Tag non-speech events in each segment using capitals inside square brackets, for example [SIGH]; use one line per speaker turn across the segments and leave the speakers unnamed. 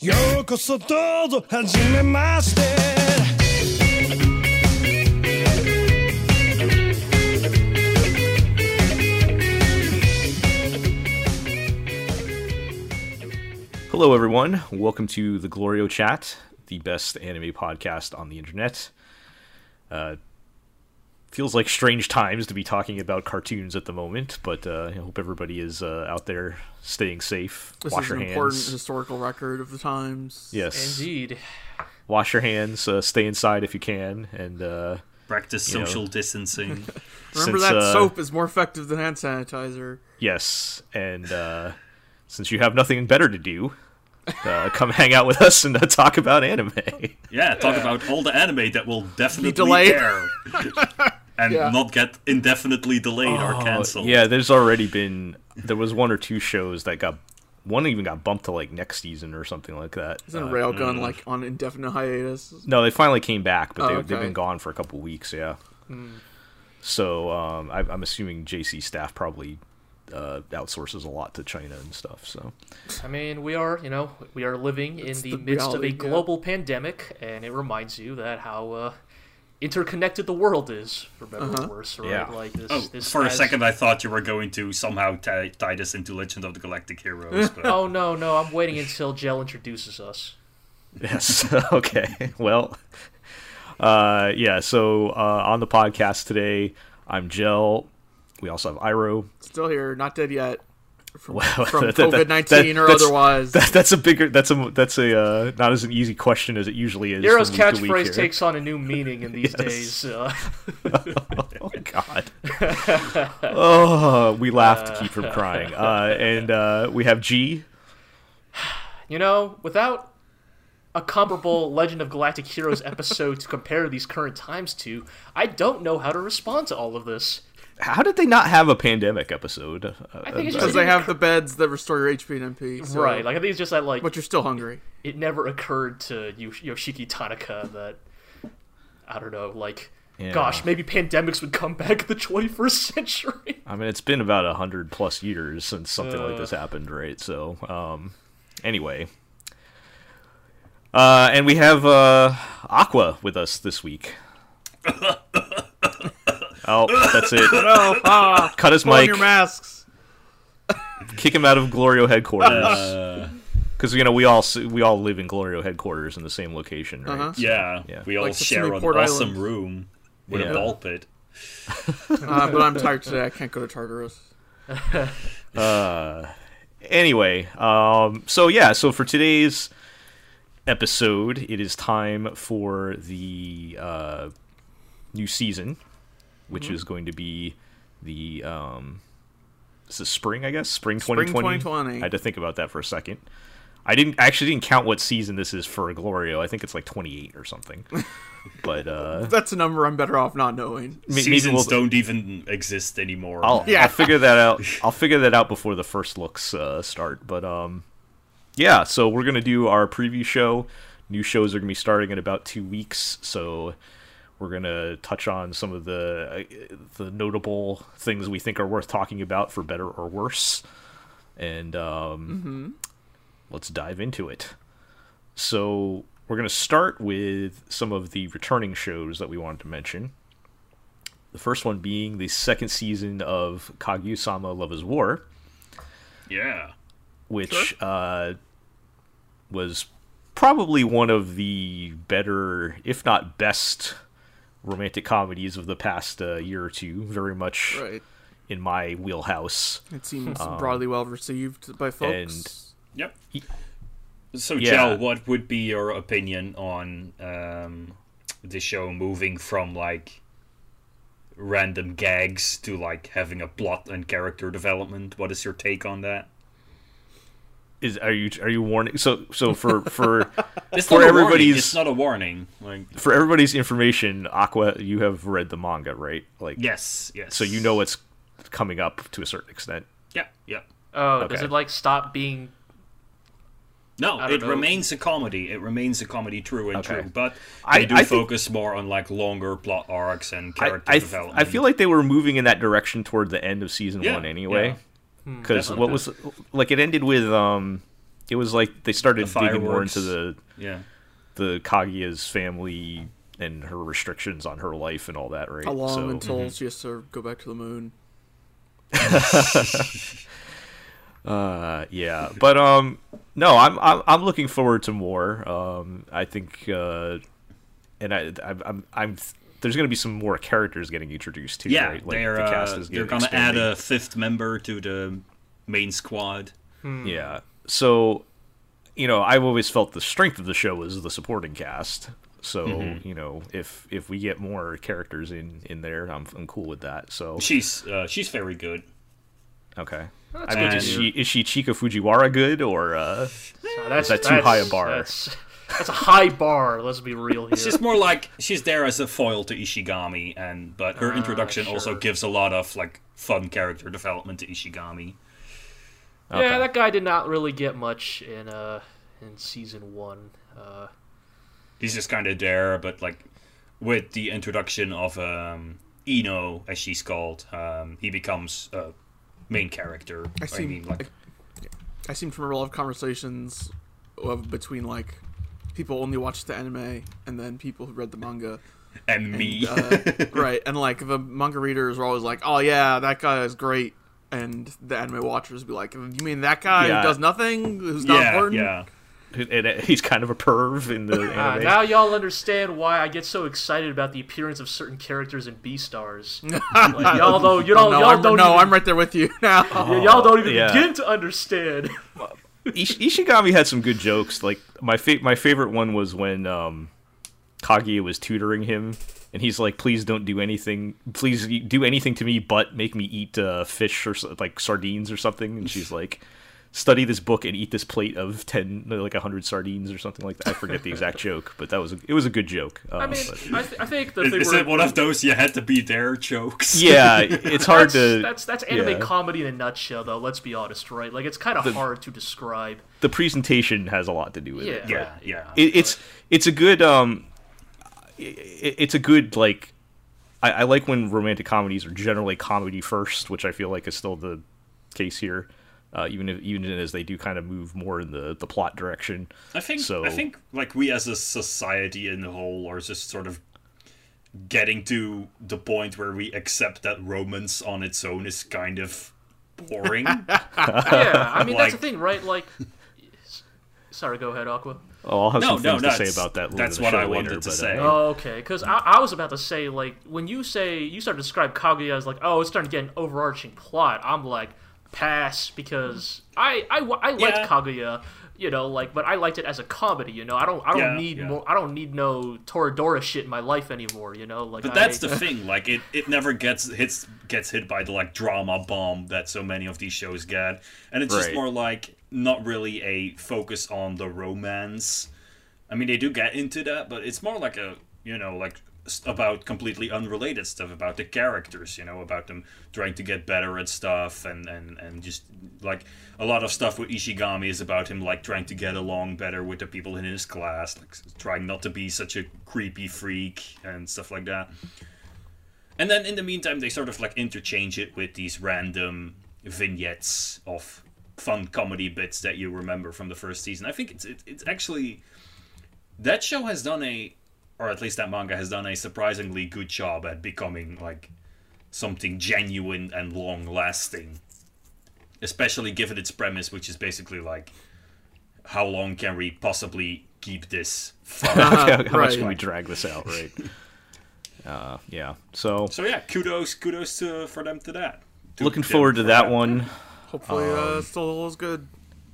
ようこそどうぞはじめまして。
Hello, everyone. Welcome to the Glorio Chat, the best anime podcast on the internet. Uh, feels like strange times to be talking about cartoons at the moment, but uh, I hope everybody is uh, out there staying safe.
This
Wash
is
your
an important historical record of the times.
Yes.
Indeed.
Wash your hands. Uh, stay inside if you can, and uh,
Practice
You know.
social distancing. [LAUGHS]
Remember
Since,
that
uh,
soap is more effective than hand sanitizer.
yes, and uh, since you have nothing better to do. Uh, come hang out with us and uh, talk about anime.
Yeah, talk about all the anime that will definitely
delayed.
air [LAUGHS] and
Yeah.
not get indefinitely delayed or cancelled.
Oh, Yeah, there's already been there was one or two shows that got one even got bumped to like next season or something like that.
Isn't
Uh,
Railgun like on indefinite hiatus?
no, they finally came back, but
Oh,
they,
okay.
they've been gone for a couple weeks. Yeah. So um, I, I'm assuming JC staff probably uh, outsources a lot to China and stuff. So
I mean, we are, you know, we are living in the,
the
midst of a
reality, yeah.
global pandemic, and it reminds you that how uh, interconnected the world is, for better
Uh-huh.
or worse, right?
Yeah.
Like this.
Oh,
this
for a second I thought you were going to somehow tie, tie this into Legend of the Galactic Heroes, [LAUGHS] but
Oh no, no! I'm waiting until Gel introduces us.
yes, [LAUGHS] okay. Well, uh, yeah. So uh, on the podcast today, I'm Gel. We also have Iro.
Still here, not dead yet. From,
Wow,
from [LAUGHS] COVID nineteen
that-
or otherwise.
That, that's a bigger. That's a. That's a. Uh, not as an easy question as it usually is.
Hero's
from week to week
catchphrase takes on a new meaning in [LAUGHS] these days. Uh, [LAUGHS]
Oh God. oh, we laughed to keep from crying. Uh, and uh, we have G.
you know, without a comparable Legend of Galactic Heroes episode to compare these current times to, I don't know how to respond to all of this.
How did they not have a pandemic episode? Uh,
I think it's
Because they have the beds that restore your HP and MP. so-
right. Like I think it's just that like
but you're still hungry.
it never occurred to Yoshiki Tanaka that I don't know, like
Yeah.
gosh, maybe pandemics would come back in the 21st [LAUGHS] century.
I mean, it's been about a hundred plus years since something like this happened, right? So, um, anyway, uh, and we have uh, Aqua with us this week. [LAUGHS] oh, that's it. [LAUGHS]
No, ah,
Cut his mic.
your masks.
kick him out of Glorio headquarters
uh,
because you know we all we all live in Glorio headquarters in the same location, right?
Uh-huh.
yeah,
Yeah.
we all
Like
share an awesome
Island.
room with
Yeah.
a ball pit.
Uh, but I'm tired today. I can't go to Tartarus. [LAUGHS]
Anyway, um, so yeah, so for today's episode, it is time for the uh, new season, which
Mm-hmm.
is going to be the um, this is spring, I guess, spring
Spring
2020.
2020.
I had to think about that for a second. I didn't I actually didn't count what season this is for Glorio. I think it's like 28 or something. [LAUGHS] but uh,
That's a number I'm better off not knowing.
Seasons
we'll-
don't even exist anymore.
I'll,
Yeah.
I'll figure that out. [LAUGHS] I'll figure that out before the first looks uh, start. But um, yeah. So we're gonna do our preview show. New shows are gonna be starting in about two weeks. So we're gonna touch on some of the uh, the notable things we think are worth talking about for better or worse. And um, let's dive into it. So we're gonna start with some of the returning shows that we wanted to mention. The first one being the second season of Kaguya-sama Love is War,
yeah.
which uh, was probably one of the better, if not best, romantic comedies of the past uh, year or two. Very much
Right.
in my wheelhouse.
It seems
Um,
broadly well received by folks.
Yep. So,
Yeah.
Joe, what would be your opinion on um, the show moving from like random gags to like having a plot and character development? What is your take on that?
Is are you are you warning? So so for [LAUGHS] for
It's
For
not warning.
everybody's-
It's not a warning. Like
for everybody's information, Aqua, you have read the manga, right? Like
yes, yes.
so you know what's coming up to a certain extent.
Yeah, yeah.
Oh, does it like stop being
No, it
know.
remains a comedy. It remains a comedy true and
Okay.
true, but
I-
they do
I think-
focus more on like longer plot arcs and character
I, th-
development.
I feel like they were moving in that direction toward the end of season
Yeah,
one anyway.
yeah.
Because what was like it ended with um it was like they started
The
digging more into the
Yeah.
the Kaguya's family and her restrictions on her life and all that, right?
How long
So-
until she has to go back to the moon? [LAUGHS]
Uh, yeah, but um, no, I'm I'm I'm looking forward to more. Um, I think, uh, and I I'm I'm, I'm there's gonna be some more characters getting introduced too.
Yeah,
right? Like,
they're
the cast
uh,
is
they're gonna add a fifth member to the main squad.
Yeah. So, you know, I've always felt the strength of the show is the supporting cast. So,
Mm-hmm.
you know, if if we get more characters in in there, I'm I'm cool with that. So,
She's uh, she's very good.
okay.
That's
I mean, is she is she Chika Fujiwara good or uh
So that's,
that too
that's-
high a bar?
That's, that's a high bar. Let's be real here.
She's more like she's there as a foil to Ishigami, and but her
Ah,
introduction also gives a lot of like fun character development to Ishigami.
Okay.
Yeah, that guy did not really get much in uh in season one. Uh,
He's just kind of there, but like with the introduction of um, Ino, as she's called, um, he becomes a main character.
I
I,
seem
mean, like
I, I seem to remember a lot of conversations of between like people only watched the anime and then people who read the manga.
and me.
uh, [LAUGHS] right, and like the manga readers were always like, "Oh yeah, that guy is great," and the anime watchers be like, "You mean that guy
Yeah.
who does nothing, who's not
yeah,
important?"
yeah.
and uh, he's kind of a perv in the [LAUGHS] anime.
now y'all understand why I get so excited about the appearance of certain characters in Beastars. [LAUGHS] like, y'all don't, you
Oh,
don't,
no,
y'all
I'm,
don't
no,
even,
I'm right there with you now.
y- y'all don't even
yeah.
begin to understand.
Ish- Ishigami had some good jokes. Like my fa- my favorite one was when um, Kaguya was tutoring him, and he's like, "Please don't do anything. Please do anything to me, but make me eat uh, fish or like sardines or something." And she's like, "Study this book and eat this plate of ten, like a hundred sardines or something like that." I forget the exact [LAUGHS] joke, but that was a, it was a good joke. Uh,
I mean,
but-
I, th- I think the
Is,
thing
is
we're-
it one of those you had to be there jokes? [LAUGHS]
yeah, it's hard
that's,
to.
that's that's anime
yeah.
comedy in a nutshell, though. Let's be honest, right? Like it's kind of hard to describe.
the presentation has a lot to do with it.
Yeah.
but-
yeah, yeah.
it, it's it's a good um it, it's a good like I, I like when romantic comedies are generally comedy first which i feel like is still the case here uh, even if, even as they do kind of move more in the, the plot direction
I think
So-
I think like we as a society in the whole are just sort of getting to the point where we accept that romance on its own is kind of boring. [LAUGHS]
Yeah, I mean that's the thing, right? Like, sorry, go ahead, Aqua.
oh, i'll have
No,
some
no,
things to say about that
that's what
show
I
later,
wanted to
but,
say.
uh,
Oh, okay. Because I, I was about to say, like, when you say you start to describe Kaguya as like, oh, it's starting to get an overarching plot. I'm like, pass because mm-hmm. I I, I liked
Yeah.
Kaguya, you know, like, but I liked it as a comedy. You know, I don't I don't
Yeah,
need
yeah.
more. I don't need no Toradora shit in my life anymore. You know, like.
But
I,
that's the thing, like it, it never gets hits gets hit by the like drama bomb that so many of these shows get. And it's just more like not really a focus on the romance. I mean they do get into that, but it's more like a you know, like s- about completely unrelated stuff about the characters, you know, about them trying to get better at stuff and, and, and just like a lot of stuff with Ishigami is about him like trying to get along better with the people in his class, like trying not to be such a creepy freak and stuff like that. And then in the meantime, they sort of like interchange it with these random vignettes of fun comedy bits that you remember from the first season. I think it's it, it's actually that show has done a, or at least that manga has done a surprisingly good job at becoming like something genuine and long lasting. Especially given its premise, which is basically like, how long can we possibly keep this fun? [LAUGHS]
how, how much can we drag this out right [LAUGHS] uh, yeah so
so yeah, kudos, kudos to for them to that. To
looking forward to
for
that one
Hopefully, uh,
Um,
still is good.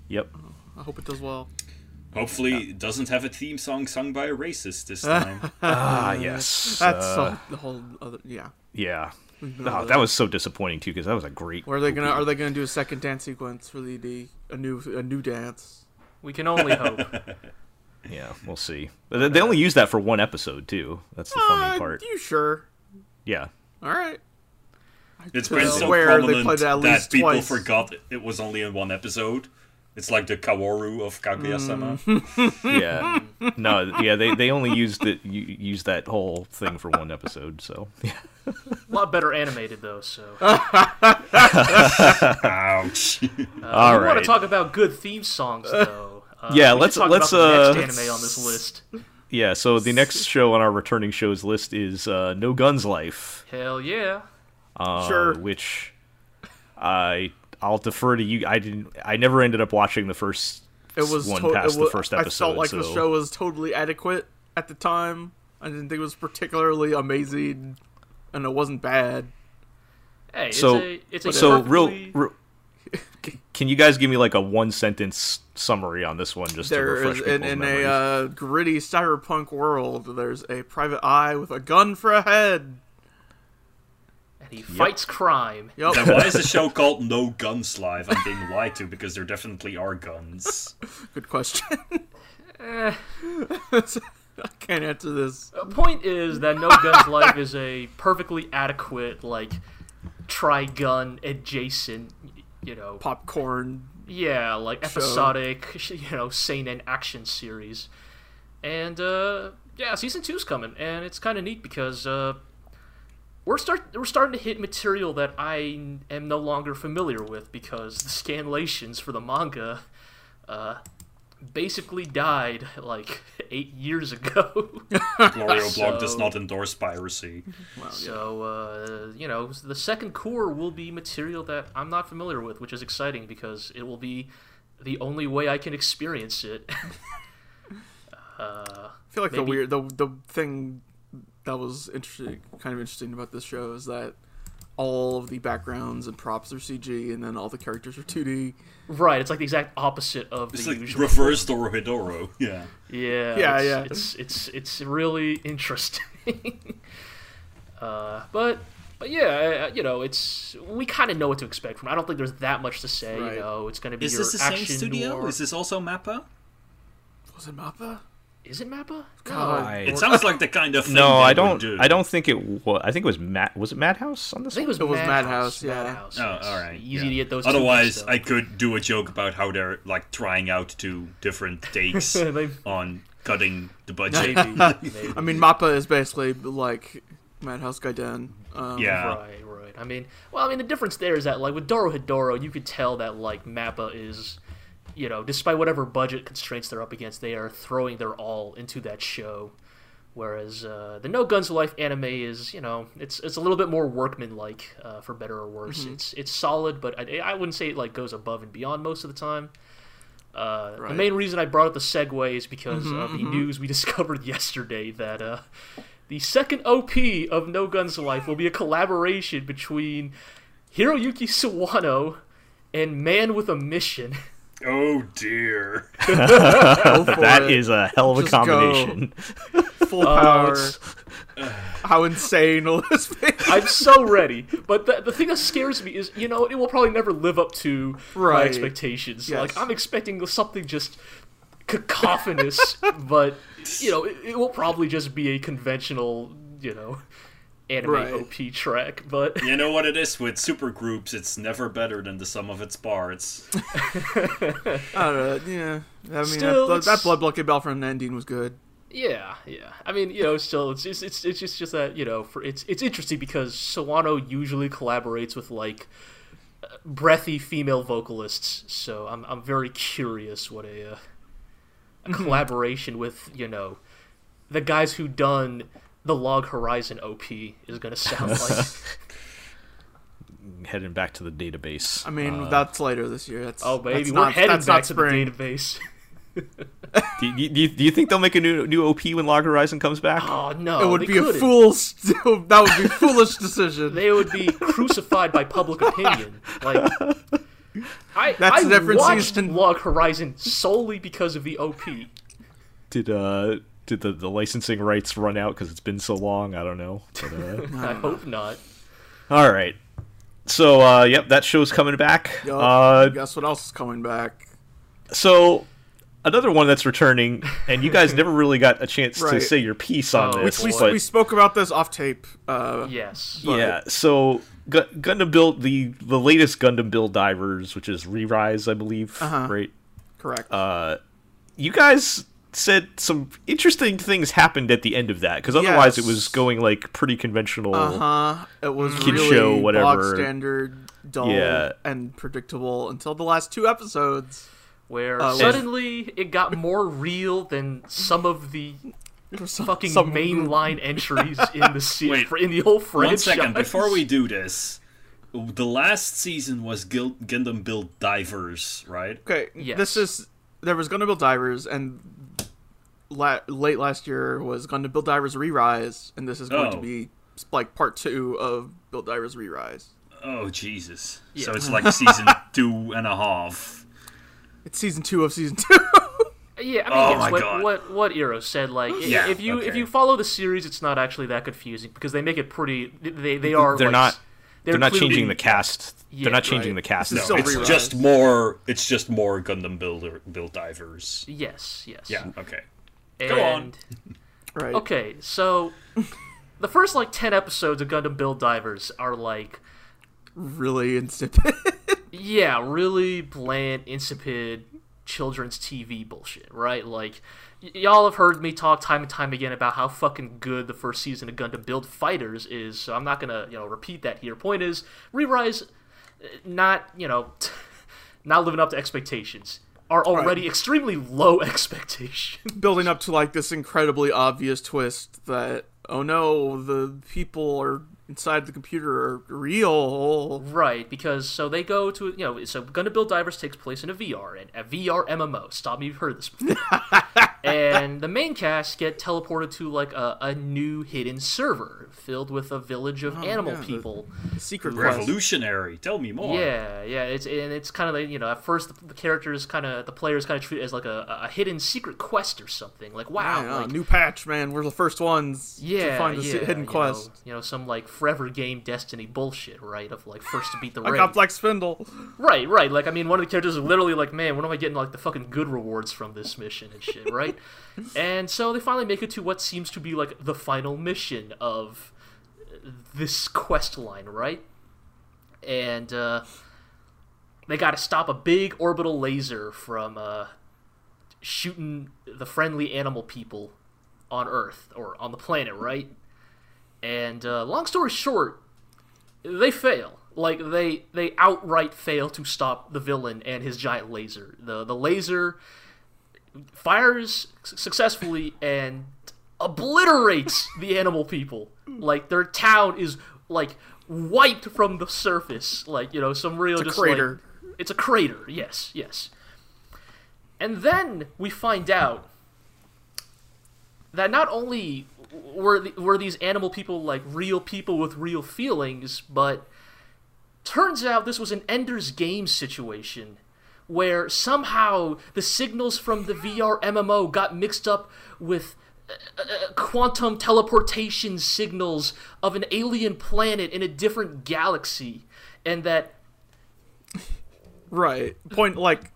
yep
I hope it does well.
Hopefully, it doesn't have a theme song sung by a racist this [LAUGHS] time.
ah yes [LAUGHS]
That's
uh,
the whole other. Yeah.
yeah
been
no,
over
that was so disappointing too because that was a great
Or are they gonna
movie.
are they gonna do a second dance sequence for the ED? A new a new dance.
we can only hope. [LAUGHS]
Yeah, we'll see. But they- they only use that for one episode too. That's the funny
Uh,
part.
You sure?
Yeah.
All right.
It's
could've
been so
swear
prominent
played it at
that people
twice.
forgot it was only in one episode. It's like the Kaworu of Kaguya-sama.
Mm. [LAUGHS]
Yeah. [LAUGHS] no, yeah, they, they only used it u- used that whole thing for one episode, so yeah.
A lot better animated though. So [LAUGHS]
Ouch.
uh,
All
we want to talk about good theme songs though. Uh,
Yeah, let's-
talk
let's,
about the
uh,
next anime on this list.
Yeah, so the next show on our returning shows list is uh, No Guns Life,
Hell yeah.
uh,
Sure.
which I I'll defer to you. I didn't. I never ended up watching the first
It was
one
to-
past
it wa-
the first episode.
I felt like
so.
the show was totally adequate at the time. I didn't think it was particularly amazing, and it wasn't bad.
Hey,
So-
it's a, it's a
so real,
perfectly-
real. Can you guys give me like a one sentence summary on this one, just to refresh
is
people's
in, in a uh, gritty cyberpunk world. There's a private eye with a gun for a head.
And he fights crime.
Yep.
Then why is the show called No Guns Life? I'm being lied to because there definitely are guns. [LAUGHS]
Good question.
Eh. [LAUGHS]
I can't answer this.
The point is that No Guns Life is a perfectly adequate, like, Trigun adjacent, you know,
Popcorn.
yeah, like episodic, you know, seinen action series. And uh, yeah, season two's coming, and it's kind of neat because uh, we're start we're starting to hit material that I am no longer familiar with because the scanlations for the manga uh, basically died like eight years ago. [LAUGHS]
Glorio Blog does not endorse piracy.
So, uh, you know, the second core will be material that I'm not familiar with, which is exciting because it will be the only way I can experience it. [LAUGHS] uh,
I feel like the weird the the thing that was interesting, kind of interesting about this show is that all of the backgrounds and props are CG, and then all the characters are 2D.
right, it's like the exact opposite of
It's
the
like
usual.
reverse Dorohedoro. Yeah.
Yeah,
Yeah,
it's,
yeah.
It's it's it's really interesting. [LAUGHS] uh, but but yeah, uh, you know, it's we kind of know what to expect from. it. I don't think there's that much to say.
Right.
You know, it's going to be
Is
your
this the same
action
studio?
noir-
Is this also Mappa?
Was it Mappa?
Is it Mappa?
God.
I-
It sounds like the kind of thing
no,
they
I don't.
do.
I don't think it was. I think it was Matt. Was it Madhouse on this
I think it was,
It was
Madhouse.
Madhouse, yeah.
Madhouse,
Oh,
yes.
all right.
Easy
yeah.
to get those.
Otherwise,
mixed.
I could do a joke about how they're like trying out two different [LAUGHS] takes [LAUGHS] on cutting the [LAUGHS] budget.
maybe, maybe.
I mean, Mappa is basically like Madhouse Gaiden. Um,
Yeah.
right, right. I mean, well, I mean, the difference there is that like with Dorohedoro, you could tell that like Mappa is, you know, despite whatever budget constraints they're up against, they are throwing their all into that show. Whereas uh, the No Guns Life anime is, you know, it's it's a little bit more workmanlike, uh, for better or worse. It's it's solid, but I, I wouldn't say it like goes above and beyond most of the time. Uh, The main reason I brought up the segue is because of the news we [LAUGHS] discovered yesterday that uh, the second OP of No Guns Life will be a collaboration between Hiroyuki Sawano and Man with a Mission. [LAUGHS]
Oh dear.
Go [LAUGHS] for
That
it.
is a hell of a
Just go.
combination.
full oh, power. How insane will this be?
I'm so ready. But the, the thing that scares me is, you know, it will probably never live up to my expectations.
Yes.
Like, I'm expecting something just cacophonous, [LAUGHS] but, you know, it, it will probably just be a conventional, you know, anime
Right.
OP track. But
You know what it is [LAUGHS] with supergroups? It's never better than the sum of its parts. [LAUGHS]
I don't know. Yeah, I mean
Still,
that, that
it's-
Blood Blockade Battlefront ending was good.
Yeah, yeah. I mean, you know, still, it's it's it's, it's just just that you know, for it's it's interesting because Sawano usually collaborates with like uh, breathy female vocalists, so I'm I'm very curious what a uh, a collaboration with you know the guys who done the Log Horizon OP is gonna sound like. [LAUGHS]
Heading back to the database.
I mean,
Uh,
that's later this year. That's,
oh baby,
that's
we're
not,
heading back to the database. [LAUGHS]
do, you, do, you, do you think they'll make a new new OP when Log Horizon comes back?
Oh no,
It would
they
be a
couldn't.
fool's. [LAUGHS] that would be a foolish decision.
They would be crucified by public opinion. Like, I,
That's
I
a different
watched
season.
Log Horizon solely because of the OP.
Did uh did the, the licensing rights run out because it's been so long? I don't know. But, uh, [LAUGHS]
I hope not.
all right. So uh, yep, that show's coming back.
Yup.
Uh,
Guess what else is coming back?
so another one that's returning, and you guys [LAUGHS] never really got a chance to say your piece on
Oh,
this.
We,
but
we spoke about this off tape. Uh,
Yes.
but-
yeah, so Gu- Gundam Build the the latest Gundam Build Divers, which is Re-Rise, I believe,
Uh-huh.
right?
correct.
Uh, you guys said some interesting things happened at the end of that because otherwise it was going like pretty conventional.
Uh huh. It was
Kid
really
show, whatever.
standard, dull,
Yeah.
and predictable until the last two episodes.
where
Uh,
suddenly it got more real than some of the
Some-
fucking
some-
mainline entries in the se-
Wait,
in the whole franchise.
One second before we do this. The last season was Gil- Gundam Build Divers, right?
Okay,
Yes.
this is there was Gundam Build Divers, and la- late last year was Gundam Build Divers Re-Rise, and this is going to
Oh.
be like part two of Build Divers Re-Rise.
Oh Jesus!
Yeah.
So it's like season [LAUGHS] two and a half.
It's season two of season two. [LAUGHS]
Yeah, I mean,
Oh
it's
my
what,
God.
what what Eero said. Like,
Yeah,
if you if you follow the series, it's not actually that confusing because they make it pretty. They they are.
They're
like,
not. They're, not changing the cast.
Yeah,
they're not changing
right.
the cast.
This
at
is
all.
still
It's
Re-Rise.
just more. It's just more Gundam Builder Build Divers.
Yes, yes.
Yeah. Okay.
And,
Go on.
right.
Okay, so the first like ten episodes of Gundam Build Divers are like,
Really insipid. [LAUGHS]
yeah, really bland, insipid children's TV bullshit, right? Like, y- y'all have heard me talk time and time again about how fucking good the first season of Gundam Build Fighters is, so I'm not gonna, you know, repeat that here. Point is, Re-Rise, uh, not, you know, [LAUGHS] not living up to expectations. Are already extremely low [LAUGHS] expectations.
Building up to like this incredibly obvious twist that oh no, the people are inside the computer are real.
Right, because so they go to you know so Gundam Build Divers takes place in a VR and a VR MMO. Stop me, if you've heard this before. [LAUGHS] and the main cast get teleported to like a, a new hidden server filled with a village of oh, animal
Oh, yeah, the-
people.
Secret quest.
Revolutionary. Tell me more.
Yeah, yeah, it's and it's kind of like you know at first the, the characters kind of the players kind of treat it as like a, a hidden secret quest or something. Like wow,
Yeah,
like,
new patch, man. We're the first ones
yeah,
to find the
yeah,
se- hidden
you
quest.
Know, you know, some like forever game Destiny bullshit, right? Of like first to beat the [LAUGHS]
I
raid.
got Black Spindle.
Right, right. Like, I mean, one of the characters is literally like, man, when am I getting like the fucking good rewards from this mission and shit, right? And so they finally make it to what seems to be like the final mission of this quest line, right? And uh, they got to stop a big orbital laser from uh, shooting the friendly animal people on Earth or on the planet, right? And uh, long story short, they fail. Like they they outright fail to stop the villain and his giant laser. The the laser fires successfully and obliterates the animal people. Like their town is like wiped from the surface. Like you know some real
a
just
crater.
Like, it's a crater. Yes, yes. And then we find out that not only were the, were these animal people like real people with real feelings, but turns out this was an Ender's Game situation where somehow the signals from the VR MMO got mixed up with uh, uh, quantum teleportation signals of an alien planet in a different galaxy, and that
Right. Point like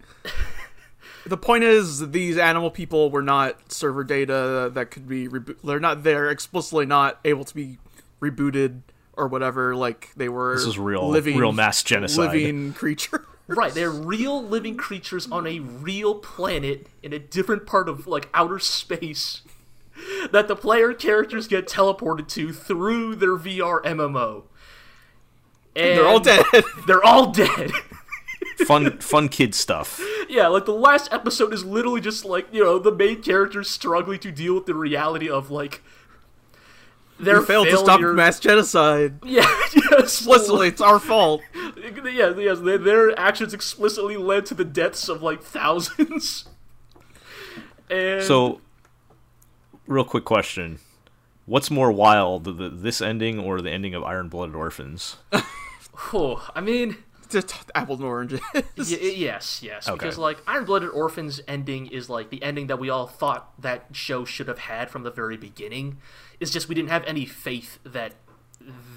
[LAUGHS] the point is these animal people were not server data that could be rebo- they're not they're explicitly not able to be rebooted or whatever like they were
This is real-
living
real mass genocide.
living creature
Right, they're real living creatures on a real planet in a different part of like outer space that the player characters get teleported to through their VR MMO. And
they're all dead [LAUGHS]
They're all dead.
fun, fun kid stuff.
yeah, like the last episode is literally just like, you know, the main characters struggling to deal with the reality of like their
we failed to stop mass genocide [LAUGHS]
Yeah, [LAUGHS] yes.
explicitly it's our fault [LAUGHS]
Yeah, yes, their, their actions explicitly led to the deaths of like thousands. And
So, real quick question: What's more wild, the, this ending or the ending of Iron Blooded Orphans?
oh, I mean,
just apples and oranges
y- yes, yes,
Okay.
because like Iron Blooded Orphans ending is like the ending that we all thought that show should have had from the very beginning. It's just we didn't have any faith that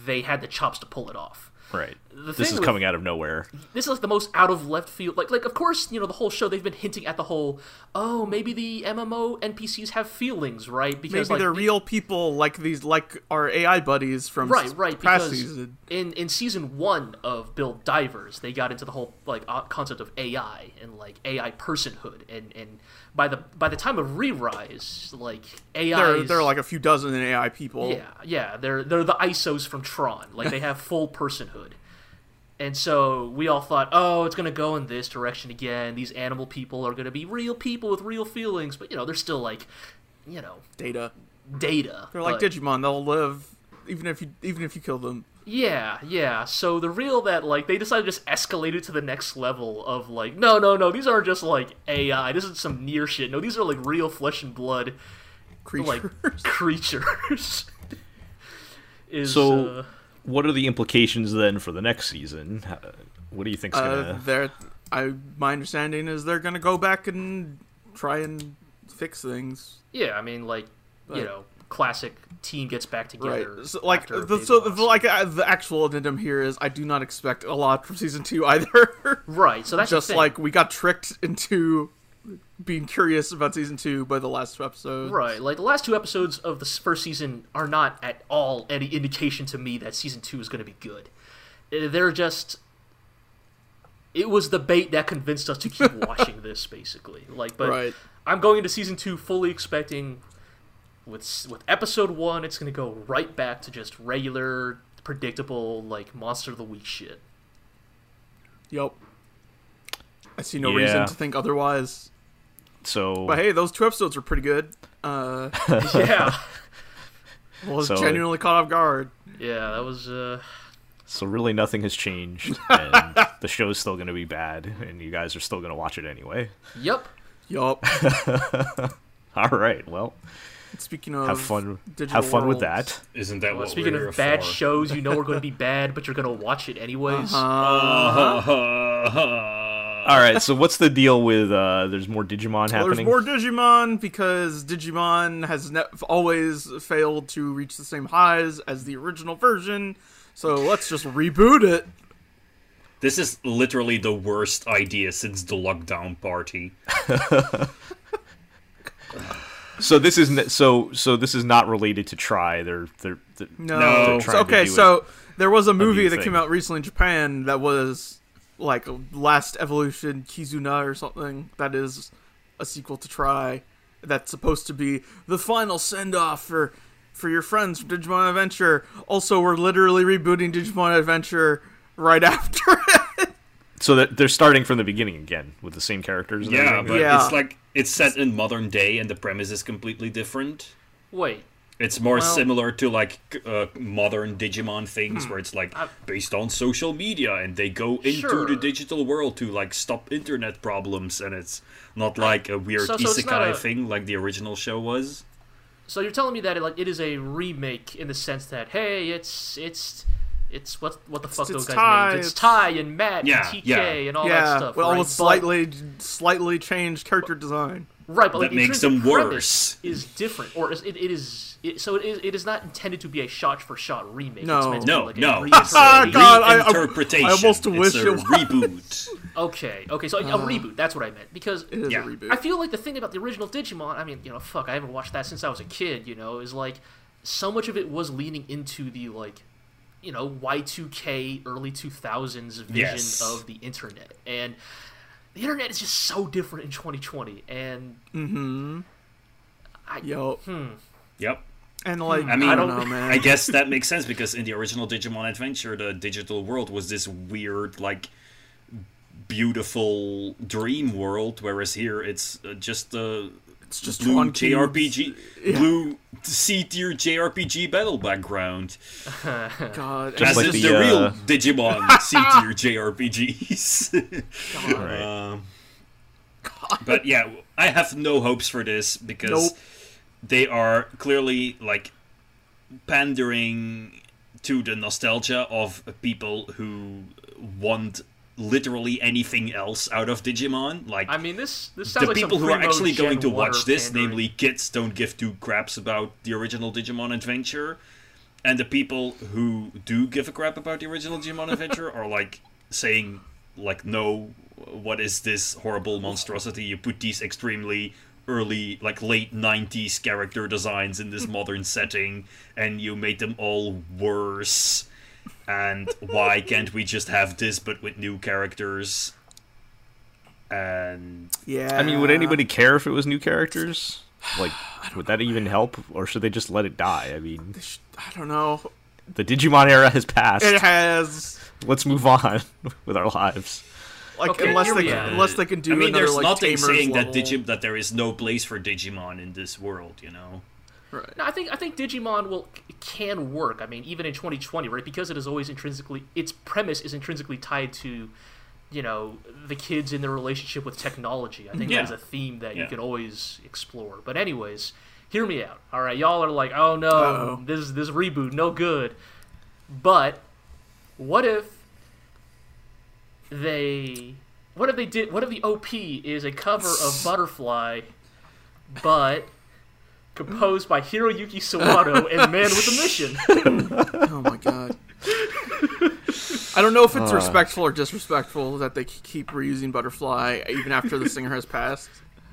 they had the chops to pull it off.
Right.
The
this
thing
is
with-
coming out of nowhere.
this is like the most out of left field. Like, like of course, you know, the whole show they've been hinting at the whole. Oh, maybe the MMO NPCs have feelings, right? Because
Maybe
like,
they're
it-
real people like these, like our AI buddies from
right right
past
because
season.
in in season one of build divers they got into the whole like concept of ai and like ai personhood and and by the by the time of re-rise like ai
There, there are like a few dozen AI people.
yeah yeah they're they're the isos from tron like they have full personhood and so we all thought oh it's going to go in this direction again these animal people are going to be real people with real feelings but you know they're still like you know
Data.
data
They're like
but-
Digimon. They'll live even if you even if you kill them.
Yeah, yeah. So the real that like they decided to just escalate it to the next level of like, no, no, no, these aren't just like AI. This is some near shit. No, these are like real flesh and blood
Creatures.
like creatures. [LAUGHS] is
So-
uh,
What are the implications then for the next season? Uh, What do you think's
uh,
gonna?
they're, I my understanding is they're gonna go back and try and fix things.
yeah, I mean like you know, classic team gets back together.
Right. So, like the
big
so the, like uh, the actual addendum here is I do not expect a lot from season two either.
right. So that's the
Just
thing.
like we got tricked into being curious about season two by the last two episodes.
Right, like the last two episodes of the first season are not at all any indication to me that season two is going to be good. Uh, They're just. It was the bait that convinced us to keep [LAUGHS] watching this, basically. Like, but
Right.
I'm going into season two fully expecting, with with episode one, it's going to go right back to just regular, predictable, like monster of the week shit.
Yep. I see no
Yeah.
reason to think otherwise.
So
But hey, those two episodes were pretty good. Uh, [LAUGHS]
yeah,
was
So-
genuinely caught off guard.
yeah, that was. uh
so really nothing has changed, [LAUGHS] and the show's still gonna be bad, and you guys are still gonna watch it anyway.
Yep.
Yup. [LAUGHS]
All right. Well,
Speaking of
have fun.
digital
Have fun with that.
Isn't that
Well,
what
speaking
we're
of bad
for?
shows, you know we're going to be bad, but you're going to watch it anyways.
Uh-huh.
All right. So what's the deal with? uh There's more Digimon
Well, there's more Digimon because Digimon has ne- always failed to reach the same highs as the original version. So let's just reboot it.
This is literally the worst idea since the lockdown party. [LAUGHS]
So this is n- so so this is not related to Try. They're they're, they're
No.
No.
So,
trying to
okay,
do
so there was a movie
new
that
thing.
came out recently in Japan that was like Last Evolution Kizuna or something. That is a sequel to Try. That's supposed to be the final send off for for your friends from Digimon Adventure. Also, we're literally rebooting Digimon Adventure right [LAUGHS] after it.
so that they're starting from the beginning again with the same characters.
Yeah, but
Yeah.
it's like it's set in modern day and the premise is completely different.
Wait,
It's more
Well-
similar to like uh, modern Digimon things where it's like based on social media and they go into
Sure.
the digital world to like stop internet problems and it's not like a weird
So- so
isekai
a-
thing like the original show was.
so you're telling me that it, like it is a remake in the sense that hey, it's it's it's what what the fuck
it's
those guys
Tai,
names? It's
it's-
Tai and Matt
Yeah,
and TK
yeah.
and all
yeah,
that stuff.
with
right?
almost
But-
slightly slightly changed character design.
Right, but like
That
the
makes them worse.
Is different, or is, it, it is. It, so it is. It is not intended to be a shot for shot remake.
No.
it's meant to be
No,
like a
no,
reiteration. [LAUGHS]
it's
Ah,
a
God, I- I- I almost
it's
wish
a
it was. [LAUGHS]
reboot.
Okay, okay, so a, a reboot. That's what I meant because
It is
Yeah.
a reboot.
I feel like the thing about the original Digimon, I mean, you know, fuck, I haven't watched that since I was a kid, you know, is like so much of it was leaning into the like, you know, Y2K early 2000s vision
Yes.
of the internet. And the internet is just so different in 2020 and
mm-hmm.
I
Yo,
Yep.
and like
I mean,
I don't know, man.
I guess that makes sense because in the original Digimon Adventure, the digital world was this weird, like, beautiful dream world, whereas here it's uh, just a
it's just
blue
Tron cubes.
JRPG, blue C tier JRPG battle background. [LAUGHS]
God,
Just
As
like
is
the,
the, real
uh,
Digimon C tier JRPGs.
Right.
Um, but yeah, I have no hopes for this because
Nope.
they are clearly like pandering to the nostalgia of people who want literally anything else out of Digimon. Like
I mean, this this sounds
the
like
people who are actually going to watch this,
pandering.
namely kids, don't give two craps about the original Digimon Adventure. and the people who do give a crap about the original Digimon Adventure are like saying like no what is this horrible monstrosity you put these extremely early like late 90s character designs in this modern setting and you made them all worse and why can't we just have this but with new characters and
Yeah.
I mean, would anybody care if it was new characters? Like, would that even help, or should they just let it die? I mean,
I don't know.
the Digimon era has passed.
It has
Let's move on [LAUGHS] with our lives.
like
Okay,
unless
here
they can,
are.
unless they can do
I mean,
another
there's
like
nothing
Tamers
saying that
level.
Digi- that there is no place for Digimon in this world, you know.
Right.
No, I think I think Digimon will can work. I mean, even in 2020, right? Because it is always intrinsically its premise is intrinsically tied to, you know, the kids in their relationship with technology. I think
Yeah.
that is a theme that you can always explore. But anyways, hear me out. All right, y'all are like, oh no,
Uh-oh.
this this reboot no good. But what if they what if they did what if the OP is a cover of [LAUGHS] Butterfly but composed by Hiroyuki Sawano and Man with a Mission. [LAUGHS]
Oh my god. I don't know if
Uh.
it's respectful or disrespectful that they keep reusing Butterfly even after the singer has passed.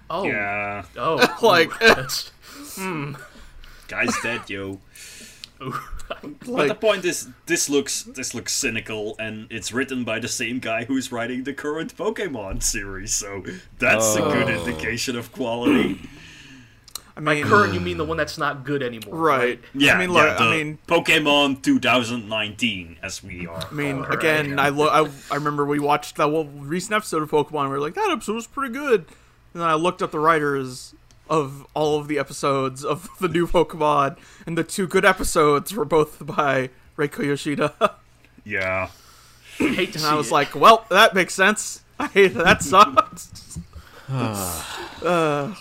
Oh,
Yeah,
oh, [LAUGHS]
Like-
that's, [LAUGHS]
guy's dead, yo. But the point is, this looks this looks cynical, and it's written by the same guy who's writing the current Pokemon series, so that's a good
Oh.
indication of quality. [CLEARS THROAT]
I mean,
current. You mean the one that's not good anymore?
right?
Yeah,
I mean,
yeah,
look,
the
I mean,
Pokemon 2019, as we are.
I mean,
calling it.
again, I look. I, I remember we watched that one recent episode of Pokemon. And we were like, that episode was pretty good. And then I looked up the writers of all of the episodes of [LAUGHS] the new Pokemon, and the two good episodes were both by Reiko Yoshida. [LAUGHS]
yeah,
Hate to
And
see
I was
it.
like, well, that makes sense. [LAUGHS] I hate that sucks. [SIGHS] uh,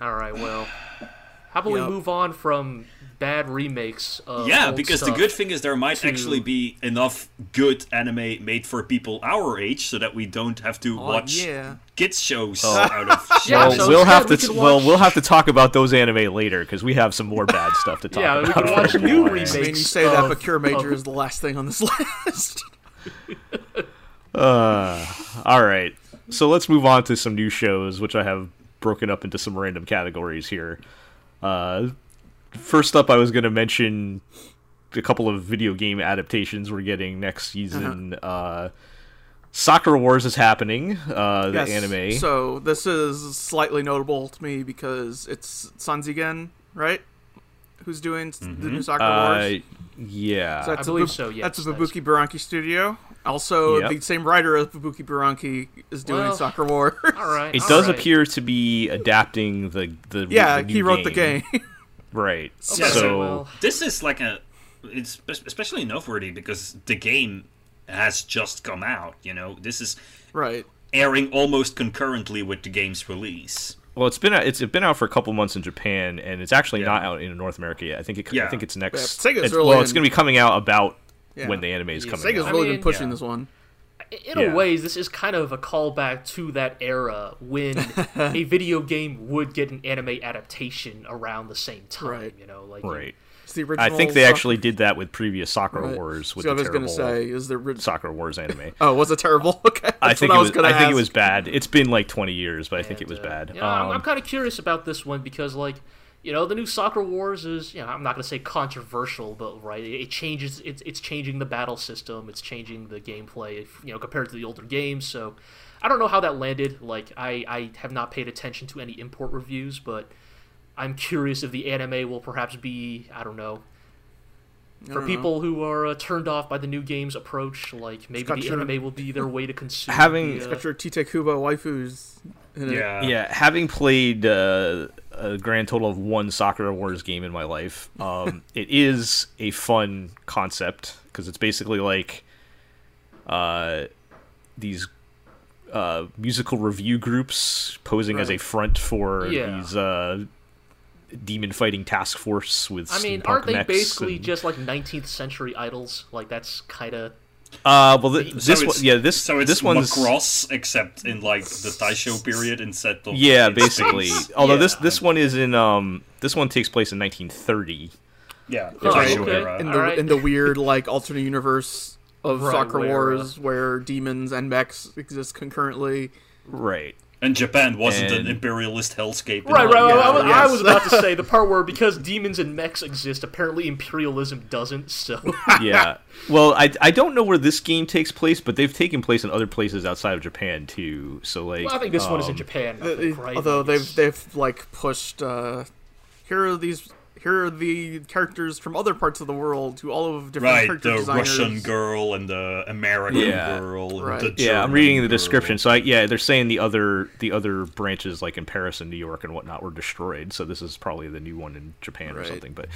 all right, well, how about
Yep.
we move on from bad remakes? Of
yeah.
old
Because the good thing is there might
to-
actually be enough good anime made for people our age, so that we don't have to
oh,
watch
yeah.
kids shows
Oh.
out of. [LAUGHS]
Yeah,
well,
so
we'll
instead
have
we
to.
can
Well, we'll have to talk about those anime later because we have some more bad stuff to talk
Yeah, we can watch
for
new remakes.
I mean, you say that,
of-
but Cure Major
of-
is the last thing on this [LAUGHS] list.
Uh, all right. So let's move on to some new shows, which I have broken up into some random categories here. Uh, first up, I was going to mention a couple of video game adaptations we're getting next season. uh Sakura Wars is happening. Uh, the anime.
So this is slightly notable to me because it's Sanzigen, right? Who's doing s- the new Sakura
uh,
Wars?
yeah.
So that's
I
a
believe
Bu-
so, yes,
that's a
that's-
Bubuki Buranki studio. Also,
Yep.
the same writer of Bubuki Buranki is doing
Well,
Sakura Wars. [LAUGHS]
All right,
it
all
does
right.
appear to be adapting the the
yeah,
the new
he wrote the game. [LAUGHS]
right.
Oh, yeah,
so
so,
well-
this is like a it's especially noteworthy because the game has just come out you know this is
right.
airing almost concurrently with the game's release
Well, it's been out, it's been out for a couple months in Japan, and it's actually
Yeah.
not out in North America yet. I think it, I think it's next.
Yeah, Sega's
it's, well, it's going to be coming out about
Yeah.
when the anime is
Yeah,
coming
Sega's
out.
really
I
been pushing
yeah.
this one.
in
Yeah.
a way, this is kind of a callback to that era when [LAUGHS] a video game would get an anime adaptation around the same time.
Right.
You know, like
Right.
The original.
I think they
Sakura-
actually did that with previous Sakura
right.
Wars with
So I was going to say is the ori-
Sakura Wars anime. [LAUGHS]
Oh, was it terrible? [LAUGHS] Okay, that's
I think
what
it
I
was.
was going to
I think it was bad. It's been like 20 years, but I think it was
uh,
bad.
You know, I'm,
Um,
I'm kind of curious about this one because, like, you know, the new Sakura Wars is, you know, I'm not going to say controversial, but right, it, it changes. It's it's changing the battle system. It's changing the gameplay, if, you know, compared to the older games. So, I don't know how that landed. Like, I I have not paid attention to any import reviews, but I'm curious if the anime will perhaps be, I don't know. For
don't know.
people who are uh, turned off by the new game's approach, like maybe the
your-
anime will be their way to consume.
Having-
the, uh,
Got your Tite Kubo waifus. In it.
yeah
yeah, having played uh, a grand total of one Sakura Wars game in my life, [LAUGHS] um, it is a fun concept because it's basically like uh, these uh, musical review groups posing as a front for
Yeah.
these uh, demon fighting task force with.
I mean, aren't they basically
and-
just like 19th century idols? Like that's kind of
Uh, well, th-
so
this one,
it's-
yeah, this
so it's
this one's
Macross, except in like the Taisho period instead of
yeah, basically.
space.
Although this
Yeah.
this one is in um this one takes place in 1930.
Yeah,
Huh,
Taisho
okay.
in the
Alright.
in the weird like alternate universe of
Right,
Sakura
where, uh,
Wars where demons and mechs exist concurrently.
Right.
And Japan wasn't
And-
an imperialist hellscape. in
Right,
the-
right. I, was, I was about to say the part where [LAUGHS] because demons and mechs exist, apparently imperialism doesn't. So [LAUGHS]
Yeah. Well, I, I don't know where this game takes place, but they've taken place in other places outside of Japan too. So like,
well, I think this one is in
um,
Japan.
Uh,
think, right?
Although they've they've like pushed uh here are these here are the characters from other parts of the world who all of different
Right,
character
the
designers.
Russian girl and the American
Yeah.
girl. and
Right.
the
Yeah, I'm reading the
girl.
description. So I, yeah, they're saying the other the other branches like in Paris and New York and whatnot were destroyed. So this is probably the new one in Japan or something. But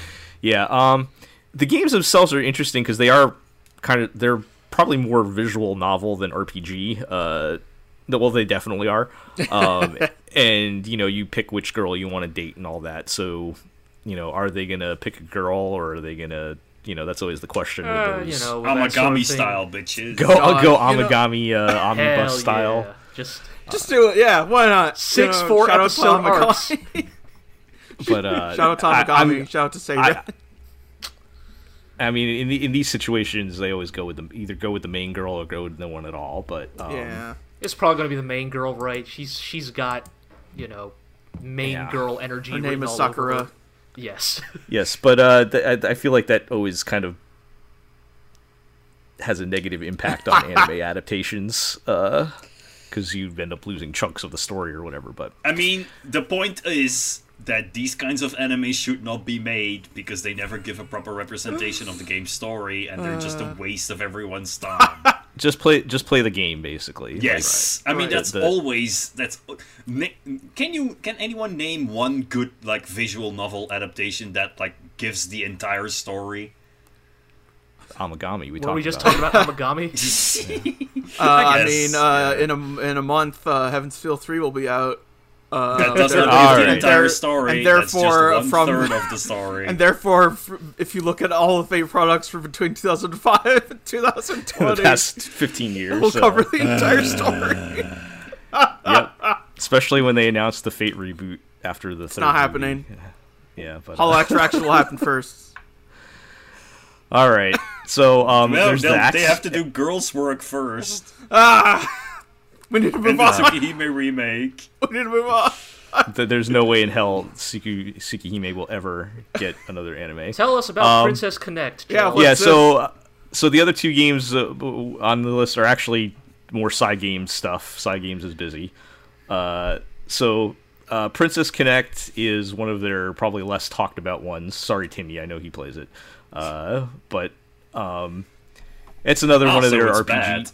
yeah, um, the games themselves are interesting because they are kind of they're probably more visual novel than RPG. Uh, well, they definitely are. [LAUGHS] Um, and you know, you pick which girl you want to date and all that. So you know, are they gonna pick a girl or are they gonna you know, that's always the question.
uh,
with
you
those.
know, with sort of
Amagami style, bitches.
go I'll go
God, you know-
Amagami uh, omnibus
Hell
style.
yeah. Just
Just do it, yeah. Why not?
Six,
You know,
four
shout out to
episode arcs. [LAUGHS]
But uh,
Shout out to
I- I'm-
shout out to Sega.
I- I mean, in the, in these situations, they always go with them. Either go with the main girl or go with no one at all. But um,
yeah.
it's probably gonna be the main girl, right? She's she's got, you know, main
Yeah.
girl energy.
Her name is
all over
Sakura.
Her. Yes. [LAUGHS]
yes, but uh, th- I, I feel like that always kind of has a negative impact on [LAUGHS] anime adaptations. Because you end up losing chunks of the story or whatever. But
I mean, the point is that these kinds of animes should not be made because they never give a proper representation of the game's story and they're just
Uh.
a waste of everyone's [LAUGHS] time.
just play just play the game, basically.
yes, I mean
Right.
that's
The-
always that's. Can you can anyone name one good like visual novel adaptation that like gives the entire story?
Like Amagami. We
Were
talked
we just
about.
talking about Amagami? [LAUGHS]
Uh, I,
guess,
mean, uh,
yeah.
in a in a month, uh, Heaven's Feel three will be out. Uh,
That doesn't
there-
give the entire story.
and
that's
therefore,
just
from-
third of the story. [LAUGHS]
And therefore, if you look at all of the products from between 2005 and 2020, the
past 15 years.
we'll
uh,
cover the entire story. [LAUGHS]
yep. Especially when they announced the Fate reboot after the third.
not
movie.
happening. [LAUGHS]
Yeah, but
Hollow Ataraxia will happen first.
all right. So um,
well,
there's
they'll-
that.
they have to do girls' work first.
Ah, we need to move
And
on.
Tsukihime remake. [LAUGHS]
We need to move on.
There's no way in hell Suki Tsukihime will ever get another anime. [LAUGHS]
Tell us about
Um,
Princess Connect.
yeah,
Joe.
what-
yeah. So uh, so the other two games uh, on the list are actually more Cygames stuff. Cygames is busy. Uh, so. Uh, Princess Connect is one of their probably less talked about ones. Sorry, Timmy, I know he plays it, uh, but um, it's another one of
Also,
their
it's
RPG.
bad.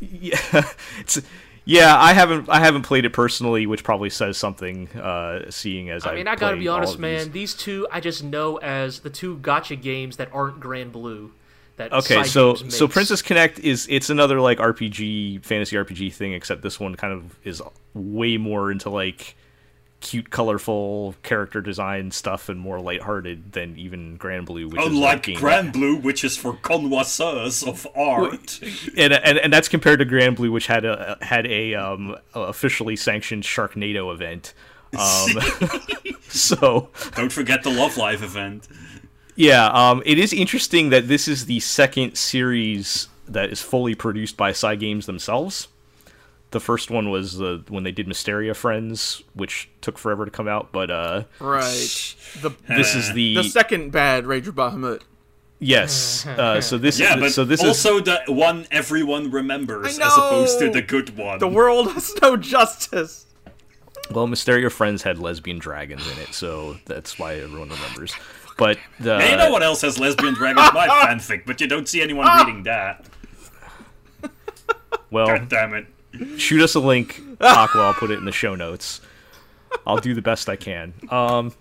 Yeah, [LAUGHS] it's yeah. I haven't I haven't played it personally, which probably says something. Uh, seeing as
I mean, I gotta be honest, man.
these.
These two I just know as the two gacha games that aren't Granblue. That
Okay,
Side
so so. Princess Connect is it's another like RPG fantasy RPG thing, except this one kind of is way more into like cute, colorful character design stuff and more lighthearted than even Granblue, which is
Unlike
like
Grand Blue, which is for connoisseurs of art.
and, and and that's compared to Granblue, which had a had a um officially sanctioned Sharknado event. Um, [LAUGHS] [LAUGHS] so
Don't forget the Love Live event.
Yeah, um, it is interesting that this is the second series that is fully produced by Cygames themselves. The first one was uh, when they did Mysteria Friends, which took forever to come out, but uh,
Right. The
this is the,
the second bad Ranger Bahamut.
yes. Uh, so this
Yeah,
is
but
so this is
also the one everyone remembers as opposed to the good one.
The world has no justice.
well, Mysteria Friends had lesbian dragons in it, so that's why everyone remembers. But the
Hey, you know what else has lesbian dragons? My [LAUGHS] fanfic, but you don't see anyone reading that.
well,
God damn it.
Shoot us a link, Aqua. I'll put it in the show notes. I'll do the best I can. Um,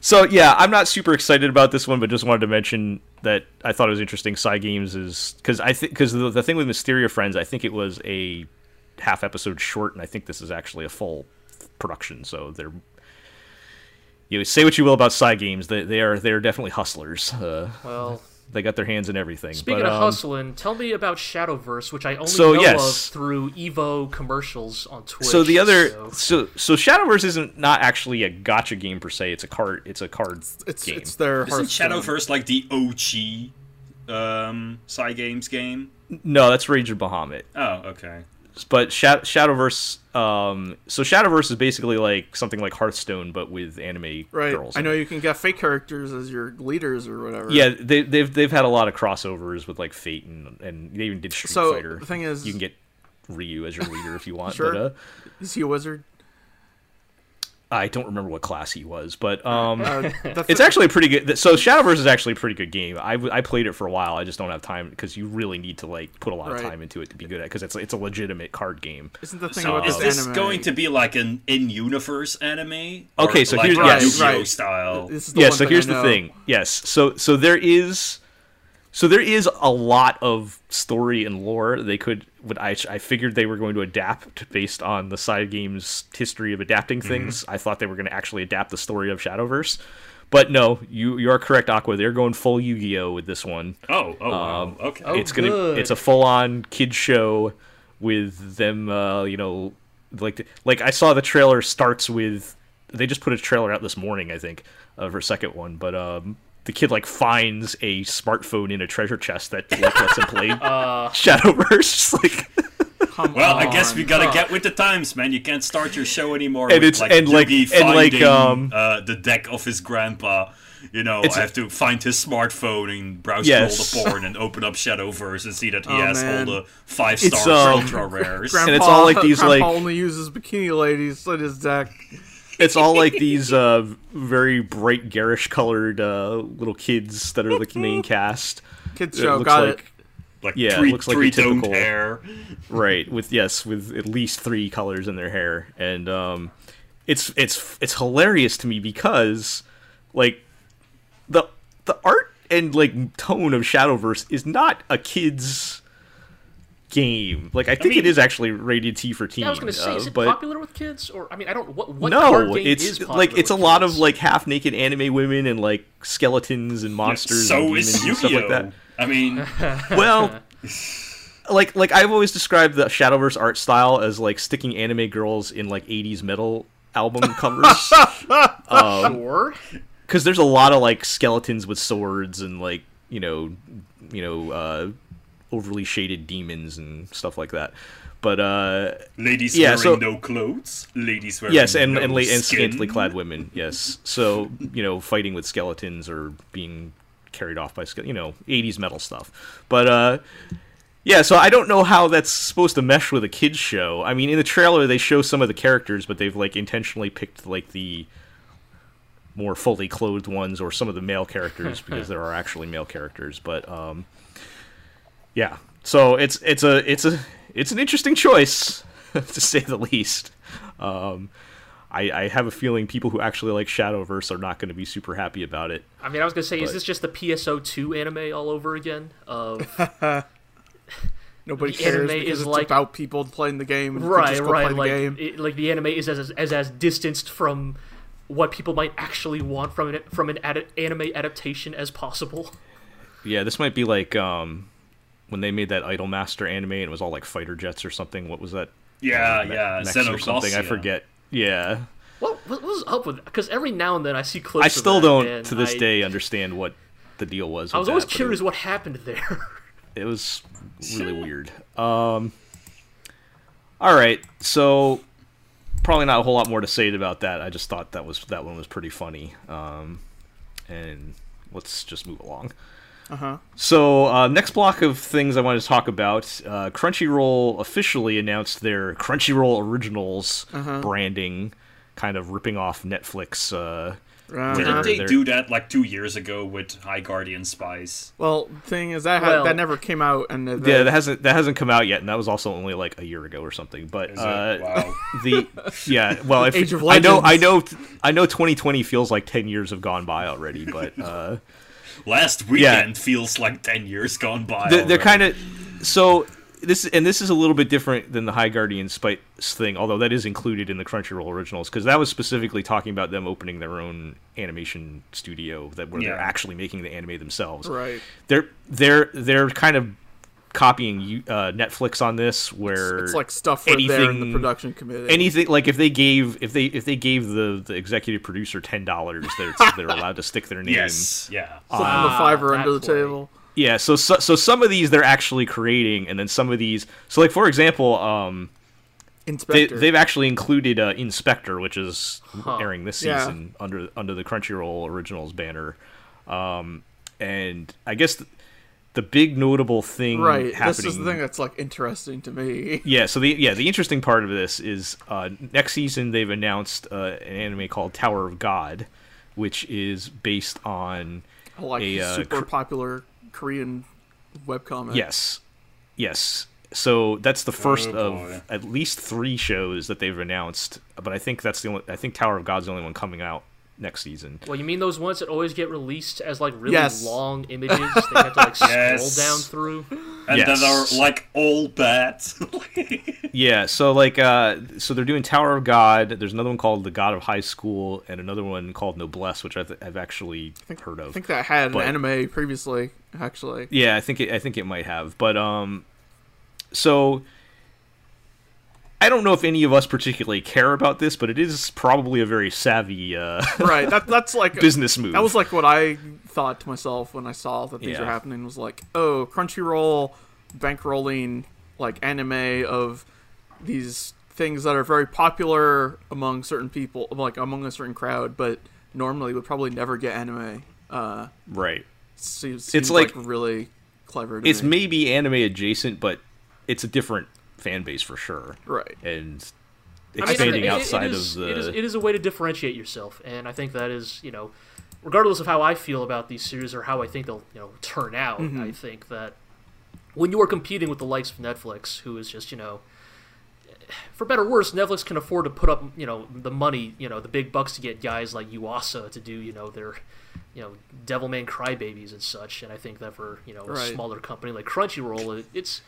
so yeah, I'm not super excited about this one, but just wanted to mention that I thought it was interesting. Cygames is because I think because the, the thing with Mysteria Friends, I think it was a half episode short, and I think this is actually a full production. So they're you know, say what you will about Cygames, they, they are they are definitely hustlers. Uh,
Well,
they got their hands in everything.
Speaking
but,
of
um,
hustling, tell me about Shadowverse, which I only
So,
know
yes.
of through Evo commercials on Twitch.
so the other
so-
so so Shadowverse isn't not actually a gacha game per se. It's a card. It's a card
It's
game.
it's their
Isn't Shadowverse like the OG um, Cygames game?
no, that's Rage of Bahamut.
Oh, okay.
But Sha- Shadowverse, um, so Shadowverse is basically like something like Hearthstone, but with anime
Right.
girls.
I know you can get Fate characters as your leaders or whatever.
Yeah, they, they've they've had a lot of crossovers with like Fate and and they even did Street
So,
Fighter.
the thing is-
you can get Ryu as your leader if you want.
Sure.
But uh,
Is he a wizard?
I don't remember what class he was, but um,
Uh, [LAUGHS] the
it's actually a pretty good. So Shadowverse is actually a pretty good game. I, I played it for a while. I just don't have time because you really need to like put a lot of time into it to be good at because it's it's a legitimate card game.
Isn't the thing
So
about
is
this,
this
anime?
going to be like an in-universe anime?
Okay, so
like
here's-
Yu-Gi-Oh
yes. Right.
style.
The
yeah so
thing
here's the thing yes so so there is so there is a lot of story and lore they could what I, I figured they were going to adapt based on the Cygames' history of adapting
Mm-hmm.
things i thought they were going to actually adapt the story of shadowverse but no you you are correct aqua they're going full yu-gi-oh with this one
Oh, oh, wow.
Um,
okay.
Oh,
it's gonna
good.
it's a full-on kid show with them uh you know like like i saw the trailer starts with they just put a trailer out this morning i think of her second one but um the kid like finds a smartphone in a treasure chest that like [LAUGHS] lets him play
Uh,
shadowverse like [LAUGHS]
Come
Well, I guess we gotta
Huh.
get with the times, man. You can't start your show anymore
And
with
it's-
like
and, like-
Yugi
and, like,
finding
um,
uh, the deck of his grandpa. You know,
It's-
I have to find his smartphone and browse
Yes.
through all the porn and open up Shadowverse and see that he
Oh,
has
man.
all the five
It's,
star
um,
ultra rares.
Grandpa,
And it's all like these,
Grandpa
like-
only uses bikini ladies in his deck.
It's all like [LAUGHS] these uh very bright garish colored uh little kids that are like the main [LAUGHS] cast
Kids
It
show,
looks
got
like
it.
like
yeah, it looks like
three
your typical-
hair.
right with yes with at least three colors in their hair and um it's it's it's hilarious to me because like the the art and like tone of shadowverse is not a kid's game like i think
mean-
it is actually rated t for teen
I was gonna say,
uh,
is it
but
popular with kids, or I mean, I don't. What, what card
no
game
it's
is popular
like it's a
with
lot of like half naked anime women and like skeletons and monsters
so
and
is
demons and stuff like that
Yu-Gi-Oh. I mean, [LAUGHS]
well [LAUGHS] like like i've always described the shadowverse art style as like sticking anime girls in like 80s metal album [LAUGHS] covers um,
Sure.
because there's a lot of like skeletons with swords and like you know you know uh overly shaded demons and stuff like that. But uh
ladies
Yeah,
wearing
so-
no clothes, ladies wearing
yes and
no
and, la- and scantily clad women yes. So you know fighting with skeletons or being carried off by ske- you know 80s metal stuff. But uh yeah so i don't know how that's supposed to mesh with a kids show. I mean in the trailer they show some of the characters but they've like intentionally picked like the more fully clothed ones or some of the male characters [LAUGHS] because there are actually male characters. But um yeah so it's it's a it's a it's an interesting choice [LAUGHS] to say the least um I, I have a feeling people who actually like Shadowverse are not going to be super happy about it.
I mean, I was gonna say, is this just the PSO2 anime all over again? Of [LAUGHS]
Nobody
The
cares
anime
because
is
it's
like-
about people playing the game.
Right,
just go
right,
play the
like
game.
it, like the anime is as as as distanced from what people might actually want from an from an ad- anime adaptation as possible.
Yeah, this might be like um when they made that Idolmaster anime and it was all like fighter jets or something. What was that?
Yeah,
Me-
yeah,
mechs or something. I forget. Yeah,
What what was up with? Because every now and then I see clips.
I
of
still
that,
don't to this
I-
day understand what the deal was.
I was always
that, but it
curious what happened there. [LAUGHS]
it was really weird. Um, all right, so probably not a whole lot more to say about that. I just thought that was that one was pretty funny. Um, and let's just move along.
Uh-huh.
So uh, next block of things I wanted to talk about. Uh, Crunchyroll officially announced their Crunchyroll Originals
Uh-huh.
branding, kind of ripping off Netflix. Uh,
Uh,
Didn't they do that like two years ago with High Guardian Spice?
well, thing is that had,
Well-
that never came out, and uh,
yeah, that hasn't that hasn't come out yet, and that was also only like a year ago or something. But
Is it?
uh,
Wow. [LAUGHS]
the yeah well if,
Age of
i know i know i know 2020 feels like 10 years have gone by already but uh
Last weekend feels like ten years gone by.
they're, they're kind of so this and this is a little bit different than the High Guardian Spice thing, although that is included in the Crunchyroll originals because that was specifically talking about them opening their own animation studio that where they're actually making the anime themselves.
Right.
They're they're they're kind of copying uh, Netflix on this, where
It's like stuff where they're in the production committee.
anything like if they gave if they if they gave the the executive producer ten dollars, they're they're [LAUGHS] allowed to stick their name.
Yes. Yeah.
Flipping the
Ah,
fiver under the
point.
table.
Yeah, so, so so some of these they're actually creating, and then some of these. So like for example, um, they,
In/Spectre.
they've actually included uh, In/Spectre, which is
Huh.
airing this
Yeah.
season under under the Crunchyroll Originals banner. Um, and I guess the, the big notable thing
right.
happening.
This is the thing that's like interesting to me. [LAUGHS]
Yeah, so the yeah the interesting part of this is uh, next season they've announced uh, an anime called Tower of God, which is based on
like
A, uh,
super
cr-
popular Korean webcomic.
Yes. Yes. So that's the first
Oh,
of at least three shows that they've announced. But I think that's the only. I think Tower of God's the only one coming out next season.
Well, you mean those ones that always get released as like really
Yes.
long images? They have to like [LAUGHS]
Yes.
scroll down through.
And
Yes.
that are like all bad. [LAUGHS]
Yeah. So like, uh, so they're doing Tower of God. There's another one called The God of High School, and another one called Noblesse, which I've, I've actually heard of.
I think that had
But-
an anime previously, actually.
Yeah, I think it, I think it might have, but um, so I don't know if any of us particularly care about this, but it is probably a very savvy uh, [LAUGHS]
right. That that's like
business move.
That was like what I thought to myself when I saw that these
Yeah.
were happening. Was like, oh, Crunchyroll bankrolling like anime of these things that are very popular among certain people, like among a certain crowd, but normally would probably never get anime. Uh,
right.
seems,
It's
seems
like-
really clever.
It's
me.
maybe anime adjacent, but it's a different fan base for sure,
right.
and
I mean,
expanding
it- it-
outside
it is,
of the.
It is, it is a way to differentiate yourself, and I think that is, you know, regardless of how I feel about these series or how I think they'll, you know, turn out,
Mm-hmm.
I think that when you are competing with the likes of Netflix, who is just, you know, for better or worse, Netflix can afford to put up, you know, the money, you know, the big bucks to get guys like Yuasa to do, you know, their, you know, Devilman Crybabies and such. And I think that for, you know, a smaller company like Crunchyroll, it, it's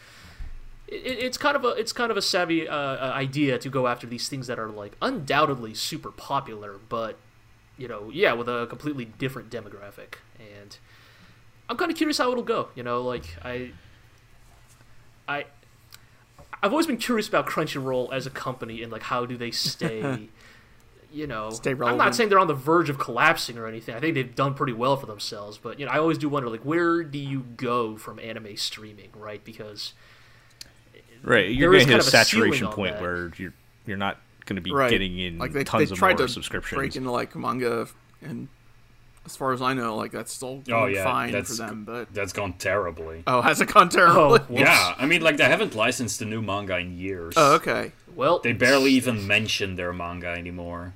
it, it's kind of a it's kind of a savvy uh, uh, idea to go after these things that are like undoubtedly super popular, but you know, yeah, with a completely different demographic. And I'm kind of curious how it'll go. You know, like I, I, I've always been curious about Crunchyroll as a company and like how do they stay. [LAUGHS] You know,
Stay
I'm not saying they're on the verge of collapsing or anything. I think they've done pretty well for themselves. But you know, I always do wonder, like, where do you go from anime streaming, right? Because
right, you're
there
going to hit a
of a
saturation point
that.
where you're you're not going to be
Right.
getting in
Like they,
tons
they
of
tried
more
to
subscriptions.
break into like manga, and as far as I know, like that's still
Oh,
going
yeah,
fine for
that's-
them. But
That's gone terribly.
oh, has it gone terribly?
Oh, [LAUGHS]
Yeah, I mean, like they haven't licensed a new manga in years.
Oh, okay.
well,
They barely even mention their manga anymore.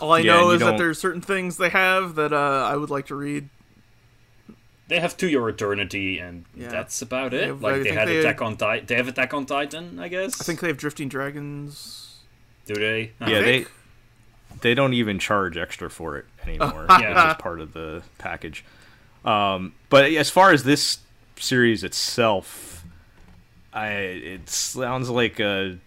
All I
Yeah,
know is that there's certain things they have that uh, I would like to read.
They have To Your Eternity, and
Yeah.
that's about
They
it.
have- I
like they had
they-
Attack on Titan. They have Attack on Titan, I guess.
I think they have Drifting Dragons.
Do they? Huh.
yeah, they they don't even charge extra for it anymore.
Yeah.
yeah, [LAUGHS] it's just part of the package. Um, but as far as this series itself, I it sounds like a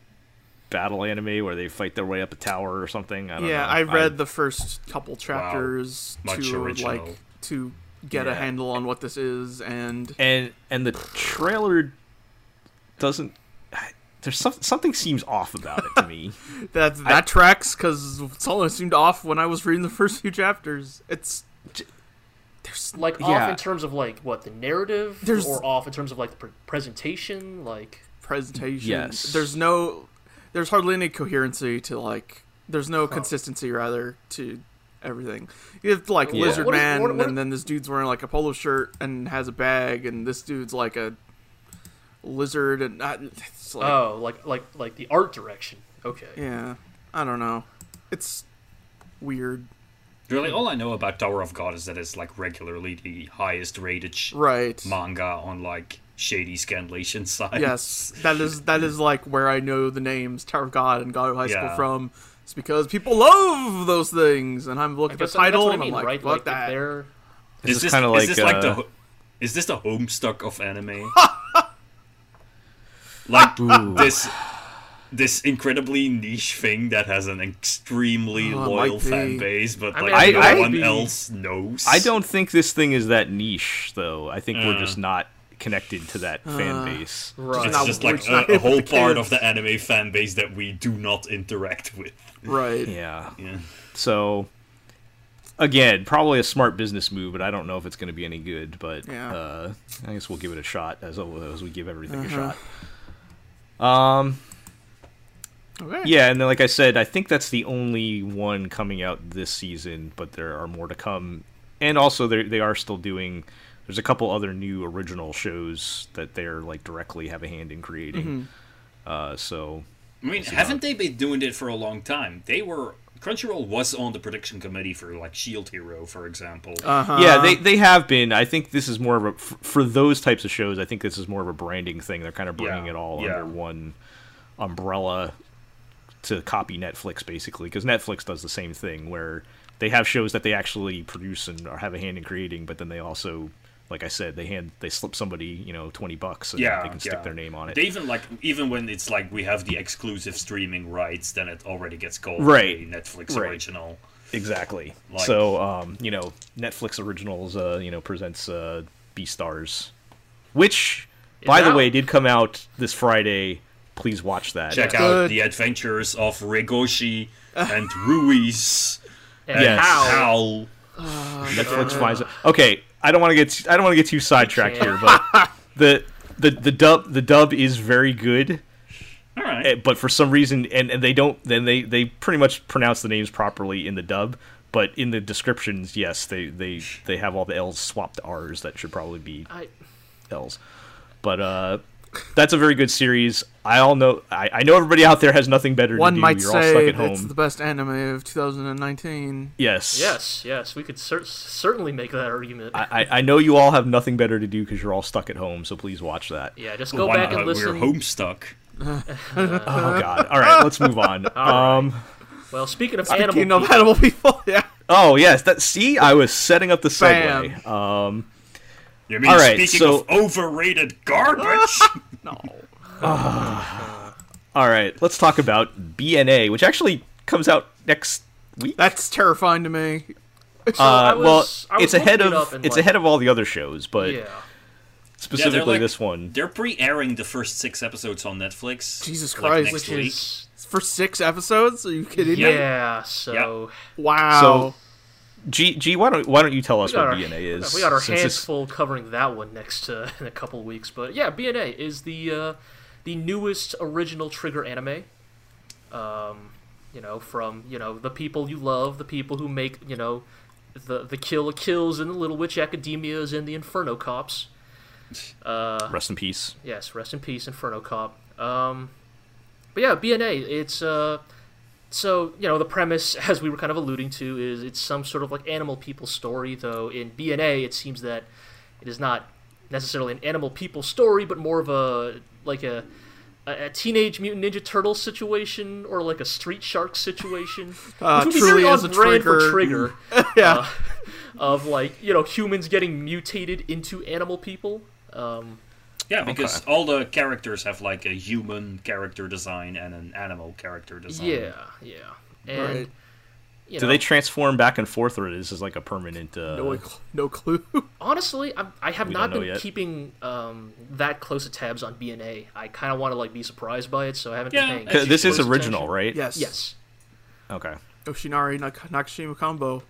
battle anime where they fight their way up a tower or something. I don't
Yeah,
know.
I read the first couple chapters
Much
to
original.
like to get a handle on what this is, and
and and the trailer doesn't. There's some, something seems off about it to me. [LAUGHS]
that that tracks because something seemed off when I was reading the [LAUGHS] first few chapters. It's there's
like off
Yeah.
in terms of like what the narrative,
There's-
or off in terms of like the pre- presentation, like
presentation.
Yes.
There's no there's hardly any coherency to like there's no consistency rather to everything. You have like
Yeah.
Lizard
What is-
Man
what- what-
and then this dude's wearing like a polo shirt and has a bag and this dude's like a lizard and uh, it's like
oh, like like like the art direction. Okay.
yeah. I don't know. It's weird.
Really, all I know about Tower of God is that it's like regularly the highest rated sh-
Right.
manga on like shady scanlation [LAUGHS] sites.
Yes, that is that is like where I know the names Tower of God and God of High School
Yeah.
from. It's because people love those things, and I'm looking at the
guess that's
title
what I
and I'm like,
right?
fuck
Like if
that.
they're
Is
is
this
kind of
is
like,
this like
uh,
the is this the homestuck of anime? [LAUGHS] like [LAUGHS] this this incredibly niche thing that has an extremely
Oh,
loyal fan base, but
I
like
mean,
no
I- I-
one
be-
else knows.
I don't think this thing is that niche, though. I think we're
Uh.
just not connected to that
Uh.
fan base.
Right.
It's
not-
just like a, a whole part
kids.
of the anime fan base that we do not interact with.
Right. [LAUGHS]
Yeah.
Yeah.
So, again, probably a smart business move, but I don't know if it's going to be any good. But
Yeah.
uh, I guess we'll give it a shot as as we give everything
Uh-huh.
a shot. Um.
Okay.
Yeah, and then like I said, I think that's the only one coming out this season, but there are more to come. And also, they they are still doing. There's a couple other new original shows that they're like directly have a hand in creating.
Mm-hmm.
Uh, so
I mean, haven't they been doing it for a long time? They were Crunchyroll was on the production committee for like Shield Hero, for example.
Uh-huh.
yeah, they they have been. I think this is more of a for those types of shows. I think this is more of a branding thing. They're kind of bringing
Yeah,
it all
yeah.
under one umbrella to copy Netflix, basically, because Netflix does the same thing where they have shows that they actually produce and or have a hand in creating, but then they also, like I said, they hand they slip somebody you know twenty bucks and
yeah,
they can stick
yeah.
their name on it.
They even like even when it's like we have the exclusive streaming rights, then it already gets called
Right.
a Netflix
Right.
original.
Exactly.
Like-
so, um, you know, Netflix originals, uh, you know, presents uh, Beastars, which, by the
out.
way, did come out this Friday. Please watch that.
Check
Yeah.
out
Good.
the adventures of Rigoshi and [LAUGHS] Ruiz
And
Yes.
how?
Howl.
Netflix finds it. Okay, I don't want to get I don't want to get too sidetracked here, but [LAUGHS] the the the dub the dub is very good.
All right.
eh, but for some reason and, and they don't then they they pretty much pronounce the names properly in the dub but in the descriptions yes they they they have all the l's swapped to r's that should probably be
I,
l's but uh that's a very good series i all know i, I know everybody out there has nothing better
One
to do
might
you're all stuck
say
at
it's the best anime of 2019.
yes
yes, yes, we could cer- certainly make that argument.
I, I- I know you all have nothing better to do because you're all stuck at home so please watch that
yeah, just go
Why
back
not?
and listen.
We're homestuck. [LAUGHS]
oh god all right let's move on [LAUGHS] um
Well, speaking of
Speaking
animal,
of
people,
animal people, [LAUGHS] yeah.
oh yes that see i was setting up the segue
Bam.
um
You mean
All right,
speaking
so-
of overrated garbage?
No.
All right, let's talk about BNA, which actually comes out next week.
That's terrifying to me.
So
uh,
was-
well, it's ahead
looking it
of it's
like,
ahead of all the other shows, but
Yeah,
specifically
like-
this one.
They're pre-airing the first six episodes on Netflix.
Jesus
like,
Christ.
next
which
week.
is
For six episodes? Are you kidding me?
yeah. So
Wow.
So, G, G, why don't why don't you tell us what
our,
BNA is?
we got our hands
this-
full covering that one next uh, [LAUGHS] in a couple weeks. But yeah, BNA is the uh, the newest original Trigger anime. Um, you know, from you know the people you love, the people who make you know the the Kill Kills and the Little Witch Academias and the Inferno Cops. Uh,
Rest in peace.
Yes, rest in peace, Inferno Cop. Um, but yeah, BNA. It's uh, so you know the premise, [LAUGHS] as we were kind of alluding to, is it's some sort of like animal people story. Though in BNA, it seems that it is not necessarily an animal people story, but more of a like a a, teenage mutant ninja turtle situation or like a street shark situation.
Uh, [LAUGHS]
which would be
truly
very on brand for
trigger.
Trigger [LAUGHS]
yeah.
uh, of like you know humans getting mutated into animal people. Um,
Yeah, because all the characters have like a human character design and an animal character design.
Yeah, yeah. And
Right.
you
Do
know,
they transform back and forth, or is this like a permanent? Uh,
no, no clue. [LAUGHS]
honestly, I'm, I have
We
not been
yet.
keeping um, that close of tabs on BNA. I kind of want to like be surprised by it, so I haven't
Yeah,
been paying.
this is original,
attention.
right?
yes.
Yes.
Okay.
Yoshinari Nak- Nakashima combo.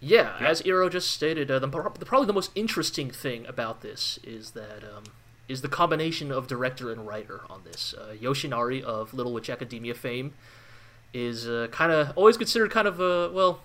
Yeah, as Iro just stated, uh, the, the, probably the most interesting thing about this is that um, is the combination of director and writer on this. Uh, Yoshinari of Little Witch Academia fame is uh, kind of always considered kind of a well.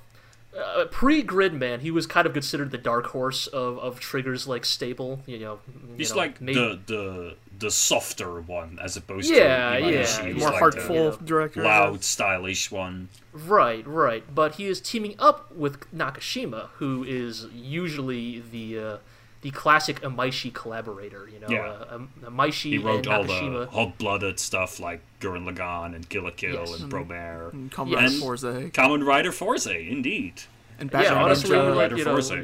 Uh, pre Gridman, he was kind of considered the dark horse of, of Trigger's like staple. You know, you
He's
know,
like
maybe-
the the the softer one as opposed
Yeah,
to
yeah,
Imaishi, who's
More
like
heartful
the
Yeah.
director.
loud, stylish one.
Right, right. But he is teaming up with Nakashima, who is usually the uh, the classic Imaishi collaborator. You know,
Yeah.
uh, Am- Imaishi
He wrote
and
all
Nakashima.
the hot-blooded stuff like Gurren Lagann and Kill la Kill
Yes.
and Promare.
And Kamen
Yes.
Rider Fourze.
Kamen Rider Fourze, indeed.
And
Yeah,
Batman
honestly,
Ninja.
like, you know,
Forza.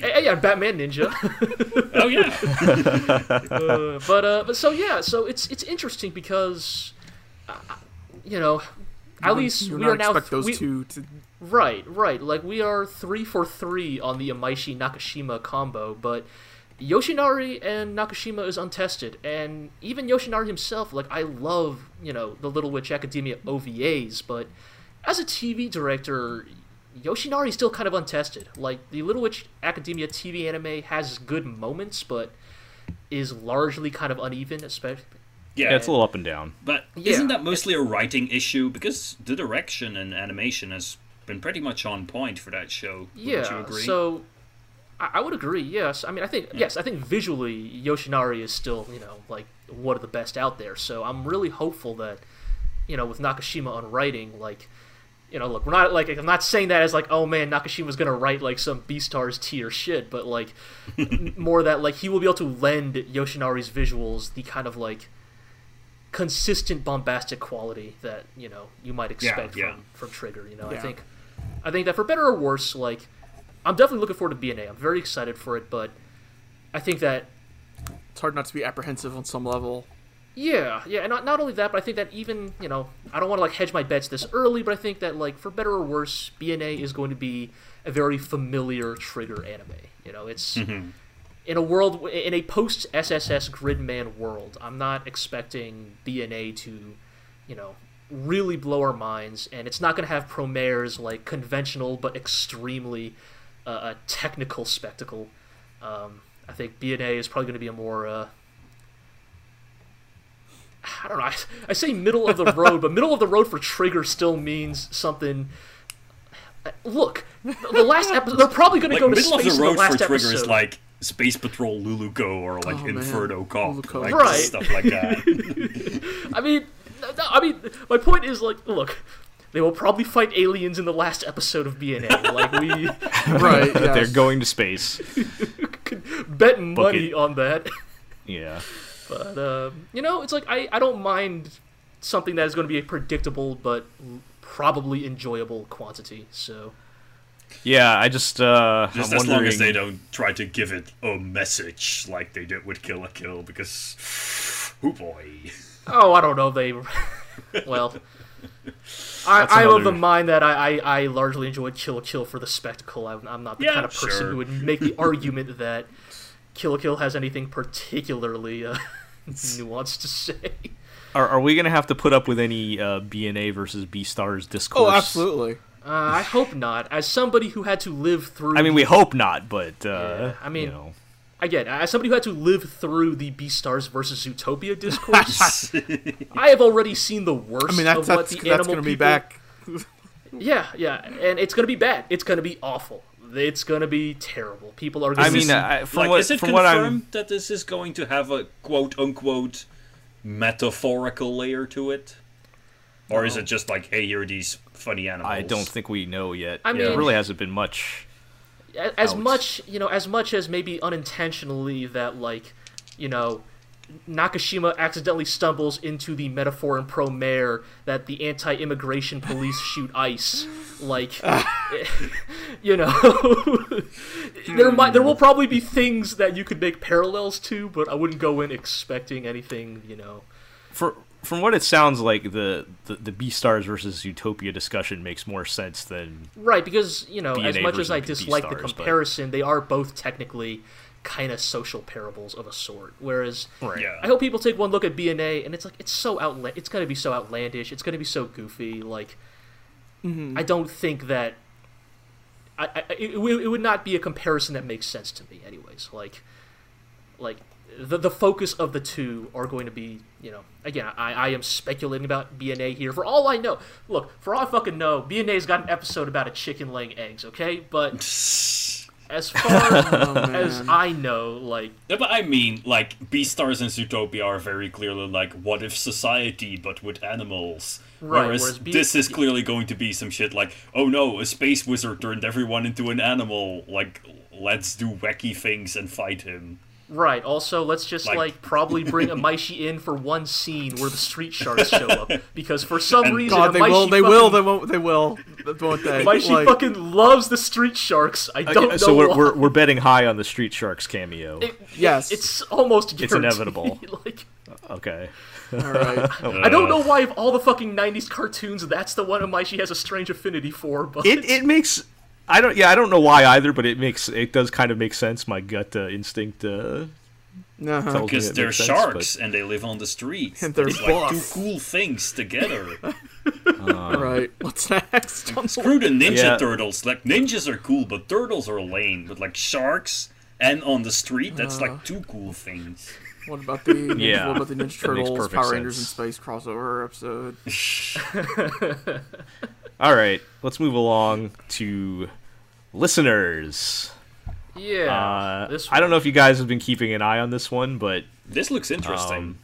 Hey, yeah, Batman Ninja. [LAUGHS]
Oh yeah. [LAUGHS]
Uh, but uh, but so yeah, so it's it's interesting because, uh, you know, at least we are now
expect those
we-
two to.
Right, right. Like we are three for three on the Imaishi Nakashima combo, but Yoshinari and Nakashima is untested, and even Yoshinari himself. Like I love, you know, the Little Witch Academia OVAs, but as a TV director, Yoshinari is still kind of untested. Like the Little Witch Academia TV anime has good moments, but is largely kind of uneven, especially.
Yeah, it's a little up and down.
But
Yeah.
isn't that mostly a writing issue? Because the direction and animation has been pretty much on point for that show. Wouldn't you
Yeah,
agree?
so I, I would agree. Yes, I mean I think yes, I think visually Yoshinari is still you know like one of the best out there. So I'm really hopeful that you know with Nakashima on writing, like you know, look, we're not like I'm not saying that as like oh man Nakashima's gonna write like some Beastars tier shit, but like [LAUGHS] more that like he will be able to lend Yoshinari's visuals the kind of like consistent bombastic quality that you know you might expect
yeah.
from from Trigger. You know, I think I think that for better or worse, like I'm definitely looking forward to BNA. I'm very excited for it, but I think that
It's hard not to be apprehensive on some level.
yeah, yeah, and not not only that, but I think that even you know I don't want to like hedge my bets this early, but I think that like for better or worse, BNA is going to be a very familiar Trigger anime. You know, it's mm-hmm. In a world in a post SSS Gridman world. I'm not expecting BNA to, you know, really blow our minds, and it's not going to have Promare's like conventional but extremely uh, a technical spectacle. Um, I think BNA is probably going to be a more uh, I don't know. I, I say middle of the [LAUGHS] road, but middle of the road for Trigger still means something. Uh, Look, the last episode, they're probably going to
like
go to
middle of
space
the
in
road
the last
for Trigger
episode.
is like Space Patrol Luluco or like
Oh.
Inferno Cop, like
Right.
stuff like that. [LAUGHS]
I mean, no, no, I mean, my point is like, look, they will probably fight aliens in the last episode of BNA. Like we [LAUGHS]
Right. [LAUGHS]
They're going to space.
could bet money
it.
on that.
Yeah.
But um, you know, it's like I, I don't mind something that is going to be a predictable but probably enjoyable quantity. So
Yeah, I just uh
Just
I'm
as long as they don't try to give it a message like they did with Kill la Kill, because, [SIGHS] oh boy.
Oh, I don't know. They, [LAUGHS] well, I,
That's
I'm of the mind that I, I, I largely enjoyed Kill la Kill for the spectacle. I'm, I'm not the
Yeah,
kind of person
sure.
who would make the [LAUGHS] argument that Kill la Kill has anything particularly uh, [LAUGHS] nuanced to say.
Are, are we gonna have to put up with any uh, BNA versus Beastars discourse?
Oh, absolutely.
Uh, I hope not. As somebody who had to live through,
I mean, we hope not, but uh,
Yeah, I mean-
you know,
again, as somebody who had to live through the Beastars versus Zootopia discourse, [LAUGHS] I have already seen the worst
I mean, that's
of what
that's,
the
that's
animal
going to be
people-
back. [LAUGHS]
Yeah, yeah, and it's gonna be bad. It's gonna be awful. It's gonna be terrible. People are. Gonna
I mean,
be-
I, from
like,
what
is it
from
confirmed
I'm
that this is going to have a quote unquote metaphorical layer to it? Or is it just like, hey, here are these funny animals?
I don't think we know yet.
I
I
mean-
mean, there really hasn't been much.
As
out.
much you know as much as maybe unintentionally that like you know Nakashima accidentally stumbles into the metaphor in Promare that the anti-immigration police [LAUGHS] shoot ice like [LAUGHS] [LAUGHS] you know there might there will hmm. probably be things that you could make parallels to but I wouldn't go in expecting anything you know
For from what it sounds like, the the, the Beastars versus Utopia discussion makes more sense than
Right, because you know, as much as I dislike the
Beastars, but-
comparison, they are both technically kind of social parables of a sort. Whereas,
right.
Yeah.
I hope people take one look at BNA and it's like it's so outla- it's gonna be so outlandish, it's gonna be so goofy. Like, mm-hmm. I don't think that I, I it, it it would not be a comparison that makes sense to me, anyways. Like, like the the focus of the two are going to be, you know, again, I, I am speculating about BNA here. For all I know, look, for all I fucking know, BNA's got an episode about a chicken laying eggs, okay? But [LAUGHS] as far [LAUGHS] oh,
as.
I know, like,
Yeah, but I mean, like, Beastars and Zootopia are very clearly like, what if society, but with animals?
Right,
Whereas,
whereas Be-
this is clearly going to be some shit like, oh no, a space wizard turned everyone into an animal. Like, let's do wacky things and fight him.
Right. Also, let's just like,
Like-
probably bring [LAUGHS] Imaishi in for one scene where the street sharks show up because for some
And
reason
God, they
Imaishi
will. They
fucking-
will. They won't. They will. the one that
Why she
like,
fucking loves the Street Sharks? I don't know.
so we're,
why.
we're we're betting high on the Street Sharks cameo.
It-
Yes.
it's almost guaranteed.
inevitable. [LAUGHS]
like,
okay.
all right. [LAUGHS]
I don't know why of all the fucking '90s cartoons, that's the one of my she has a strange affinity for. But
It it makes I don't yeah I don't know why either, but it makes it does kind of make sense. My gut uh, instinct uh,
Uh-huh.
tells
Because
it
they're
makes sense,
sharks and they live on the street.
And they're
it's like two cool things together.
All [LAUGHS] right. What's next? on [LAUGHS] the
Screw the ninja
Yeah.
turtles. Like ninjas are cool, but turtles are lame. But like sharks and on the street, that's
Uh.
like two cool things.
What about the [LAUGHS] Ninja,
Yeah,
what about the Ninja Turtles
perfect
Power Rangers in
sense.
Space crossover episode?
All right, let's move along to listeners.
yeah,
Uh,
this
I don't know if you guys have been keeping an eye on this one, but
This looks interesting.
Um,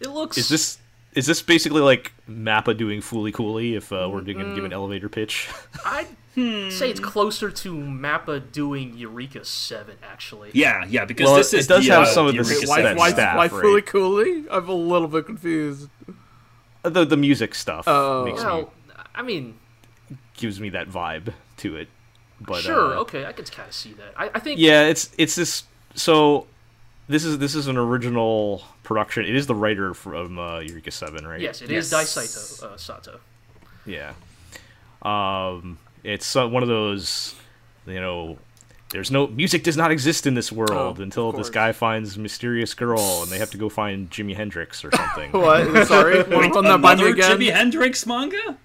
It looks.
is this is this basically like Mappa doing Fooly Cooly if uh, we're going to give an elevator pitch? [LAUGHS]
I'd say it's closer to Mappa doing Eureka Seven, actually.
yeah, yeah, because
Well,
this
it
is
does
the,
have
uh,
some of the
Eureka
Wait,
Why,
that
Seven
why,
stuff.
staff,
why
right.
Fooly Cooly? I'm a little bit confused.
the the music stuff
Oh.
makes me
I mean,
gives me that vibe to it. But
sure,
uh,
okay, I can kind of see that. I, I think.
Yeah, it's it's this. So this is this is an original production. It is the writer from uh, Eureka Seven, right?
Yes, it is
Yes.
Dai Saito. Uh, Sato.
Yeah. Um, it's uh, one of those, you know, there's no music does not exist in this world
Oh,
until this guy finds mysterious girl, and they have to go find Jimi Hendrix or something. [LAUGHS]
What? Sorry. Want to run that by me
Another? Jimi Hendrix manga?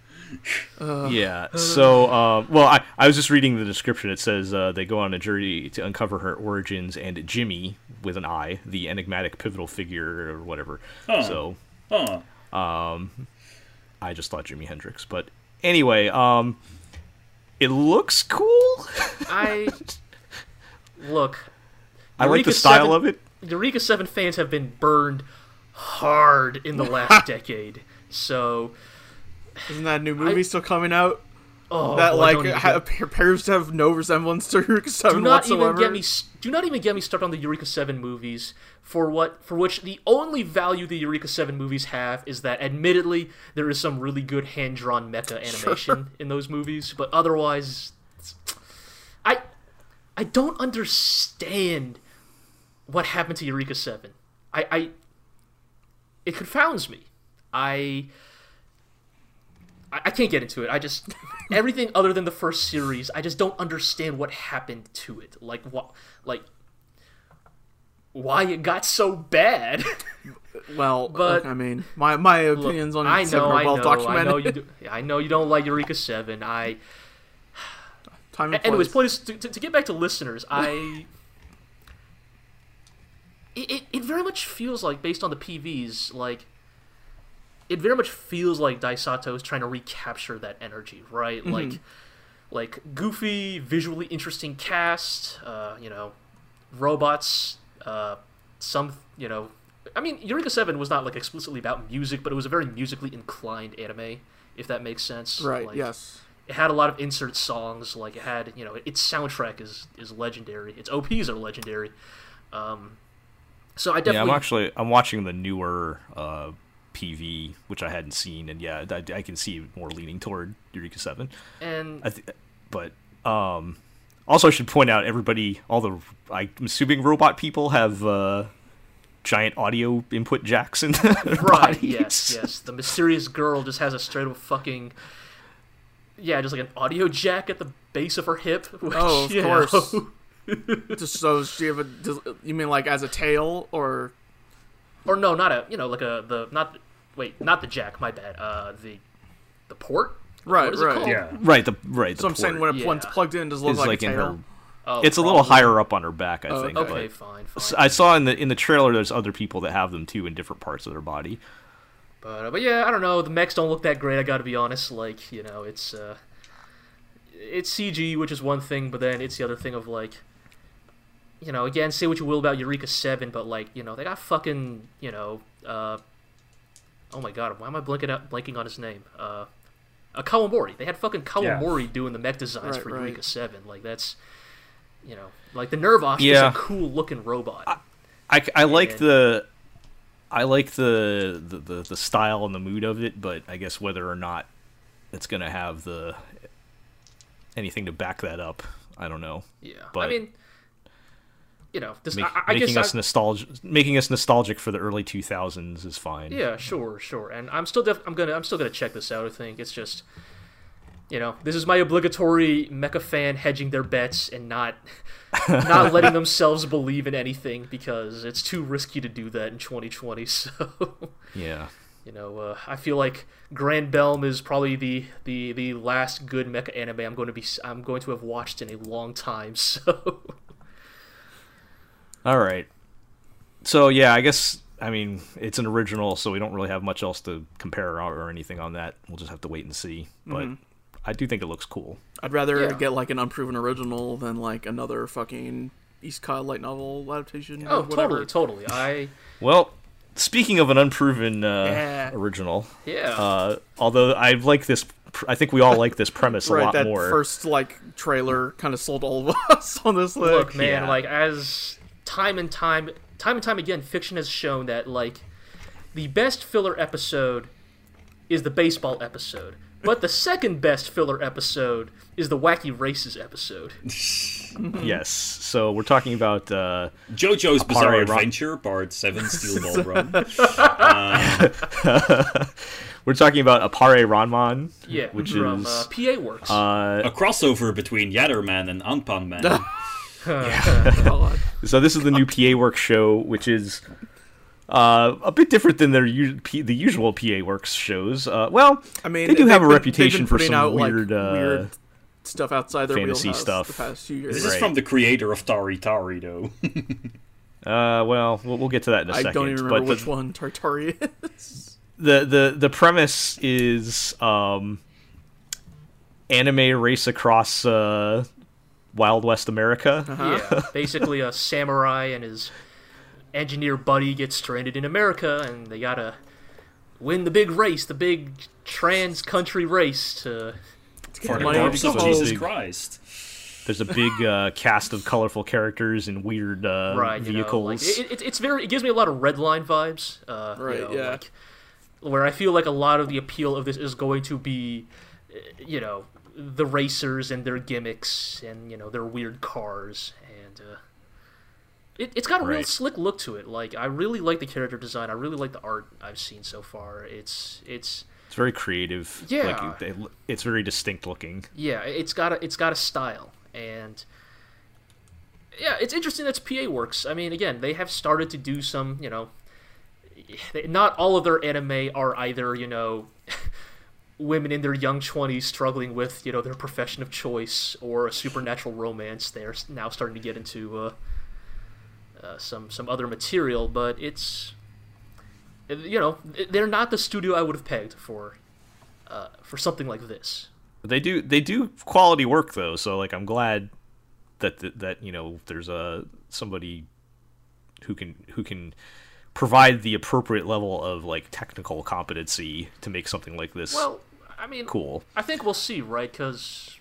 Yeah. So, uh, well, I, I was just reading the description. It says uh, they go on a journey to uncover her origins, and Jimmy, with an I, the enigmatic pivotal figure or whatever.
Huh.
So,
Huh.
I just thought Jimi Hendrix. But anyway, um, it looks cool. [LAUGHS]
I look.
I like the style
7
of it.
Eureka Seven fans have been burned hard in the last [LAUGHS] decade. So,
Isn't that new movie still coming out?
oh,
that like ha- appears to have no resemblance to Eureka Seven do
not
whatsoever.
even get me. Do not even get me started on the Eureka Seven movies. For what? For which the only value the Eureka Seven movies have is that, admittedly, there is some really good hand drawn mecha [LAUGHS] animation in those movies. But otherwise, I, I don't understand what happened to Eureka Seven. I, I, it confounds me. I. I I can't get into it. I just [LAUGHS] everything other than the first series, I just don't understand what happened to it. Like what like why it got so bad. [LAUGHS]
Well,
But-
I mean, my my opinions on
I
it
know,
are
I
well
know,
documented.
I know you do, I know you don't like Eureka 7. I
Time and
Anyways, point is to, to, to get back to listeners, I [LAUGHS] it, it it very much feels like based on the PVs, like it very much feels like Dai Sato is trying to recapture that energy, right? Like like goofy, visually interesting cast, uh, you know, robots, uh, some, you know, I mean, Eureka 7 was not like explicitly about music, but it was a very musically inclined anime, if that makes sense.
right?
Like,
yes.
it had a lot of insert songs like it had you know its soundtrack is is legendary its ops are legendary um so i definitely Yeah,
I'm actually I'm watching the newer uh, PV, which I hadn't seen, and yeah, I, I can see more leaning toward Eureka Seven.
and
I th- but um, also I should point out everybody, all the I'm assuming robot people have uh, giant audio input jacks in [LAUGHS] their [LAUGHS]
right
bodies.
yes yes the mysterious girl just has a straight up fucking yeah just like an audio jack at the base of her hip [LAUGHS] which,
Oh, of
you
course.
know-
Just so she have a. Does, you mean like as a tail or?
or no not a you know like a the not wait not the jack my bad uh the the port
Right,
what is
right.
called?
Yeah.
Right, the right. The
So I'm saying when it, when it's plugged in, does it look
is
like,
like
a
in her.
Oh,
It's a little higher up on her back, I
Oh,
think.
okay
but-
fine fine
S- I saw in the in the trailer there's other people that have them too in different parts of their body.
But uh, but yeah, I don't know. The mechs don't look that great. I got to be honest. Like you know, it's uh, it's CG, which is one thing, but then it's the other thing of like, you know, again, say what you will about Eureka Seven, but like you know, they got fucking you know, uh, oh my god, why am I blanking out blanking on his name? Uh, uh Kawamori. They had fucking Kawamori doing the mech designs
Right,
for
right.
Eureka Seven. Like that's, you know, like the Nirvash
Yeah.
is a cool looking robot.
I, I like
Yeah.
the I like the, the, the, the style and the mood of it, but I guess whether or not it's gonna have the anything to back that up. I don't know.
Yeah, but, I
But-
mean, you know, this,
Make,
I, I
making us
I,
nostalgic, making us nostalgic for the early 2000s is fine.
Yeah, sure, sure. And I'm still def- I'm gonna I'm still gonna check this out. I think it's just, you know, this is my obligatory mecha fan hedging their bets and not [LAUGHS] not letting themselves believe in anything because it's too risky to do that in 2020. [LAUGHS] So,
Yeah.
you know, uh, I feel like Granbelm is probably the the the last good mecha anime I'm going to be I'm going to have watched in a long time. [LAUGHS] So,
All right. So yeah, I guess I mean it's an original, so we don't really have much else to compare or, or anything on that. We'll just have to wait and see. But I do think it looks cool.
I'd rather
Yeah.
get like an unproven original than like another fucking Isekai light novel adaptation. or
oh,
whatever.
totally, totally. I [LAUGHS]
Well, speaking of an unproven uh,
Yeah.
original,
yeah.
uh, although I like this, pr- I think we all like this premise a
Right,
lot
that
more.
first like trailer kind of sold all of [LAUGHS] us on this list.
look man
yeah.
like as time and time time and time again fiction has shown that like the best filler episode is the baseball episode but the second best filler episode is the wacky races episode [LAUGHS]
yes. So we're talking about uh,
JoJo's Bizarre
Apare Ro-
Adventure, Part 7, [LAUGHS] Steel Ball Run. [LAUGHS]
we're talking about Appare-Ranman,
yeah
which
from
is
uh, P.A. Works
uh,
A crossover between Yatterman and Anpan Man. [LAUGHS]
God.
So this is the new [LAUGHS] PA Works show, which is uh, a bit different than their u- P- the usual PA Works shows. Uh, well,
I mean,
they do
they've
a
been-
reputation for some
out,
weird,
like,
uh,
weird stuff outside their
fantasy
wheelhouse
stuff.
the past few years.
This is from the creator of Tari Tari, though. [LAUGHS]
Uh, well, well, we'll get to that in a
I
second.
I don't even remember
but
which
the,
one Tari Tari is.
the the the premise is um, anime race across uh, Wild West America.
yeah basically a samurai and his engineer buddy get stranded in america and they gotta win the big race the big trans country race to
Get
the
money
corpse
to
of
go
Jesus Christ.
There's a big uh, cast of colorful characters and weird uh,
right you know,
vehicles.
like, it, it, it's very it gives me a lot of Redline vibes uh you
Right,
know,
yeah.
like, where i feel like a lot of the appeal of this is going to be uh, you know the racers and their gimmicks and you know their weird cars and uh it, it's got a real slick look to it like i really like the character design i really like the art i've seen so far it's it's
It's very creative.
Yeah.
like it, it- it's very distinct looking.
yeah it's got a it's got a style and yeah it's interesting that's pa works i mean again they have started to do some you know not all of their anime are either you know [LAUGHS] women in their young 20s struggling with you know their profession of choice or a supernatural romance they're now starting to get into uh, uh, some some other material but it's you know they're not the studio i would have pegged for uh, for something like this.
They do they do quality work though, so like I'm glad that that, that you know there's a somebody who can who can provide the appropriate level of like technical competency to make something like this
Well, I mean,
cool.
I think we'll see, right? Because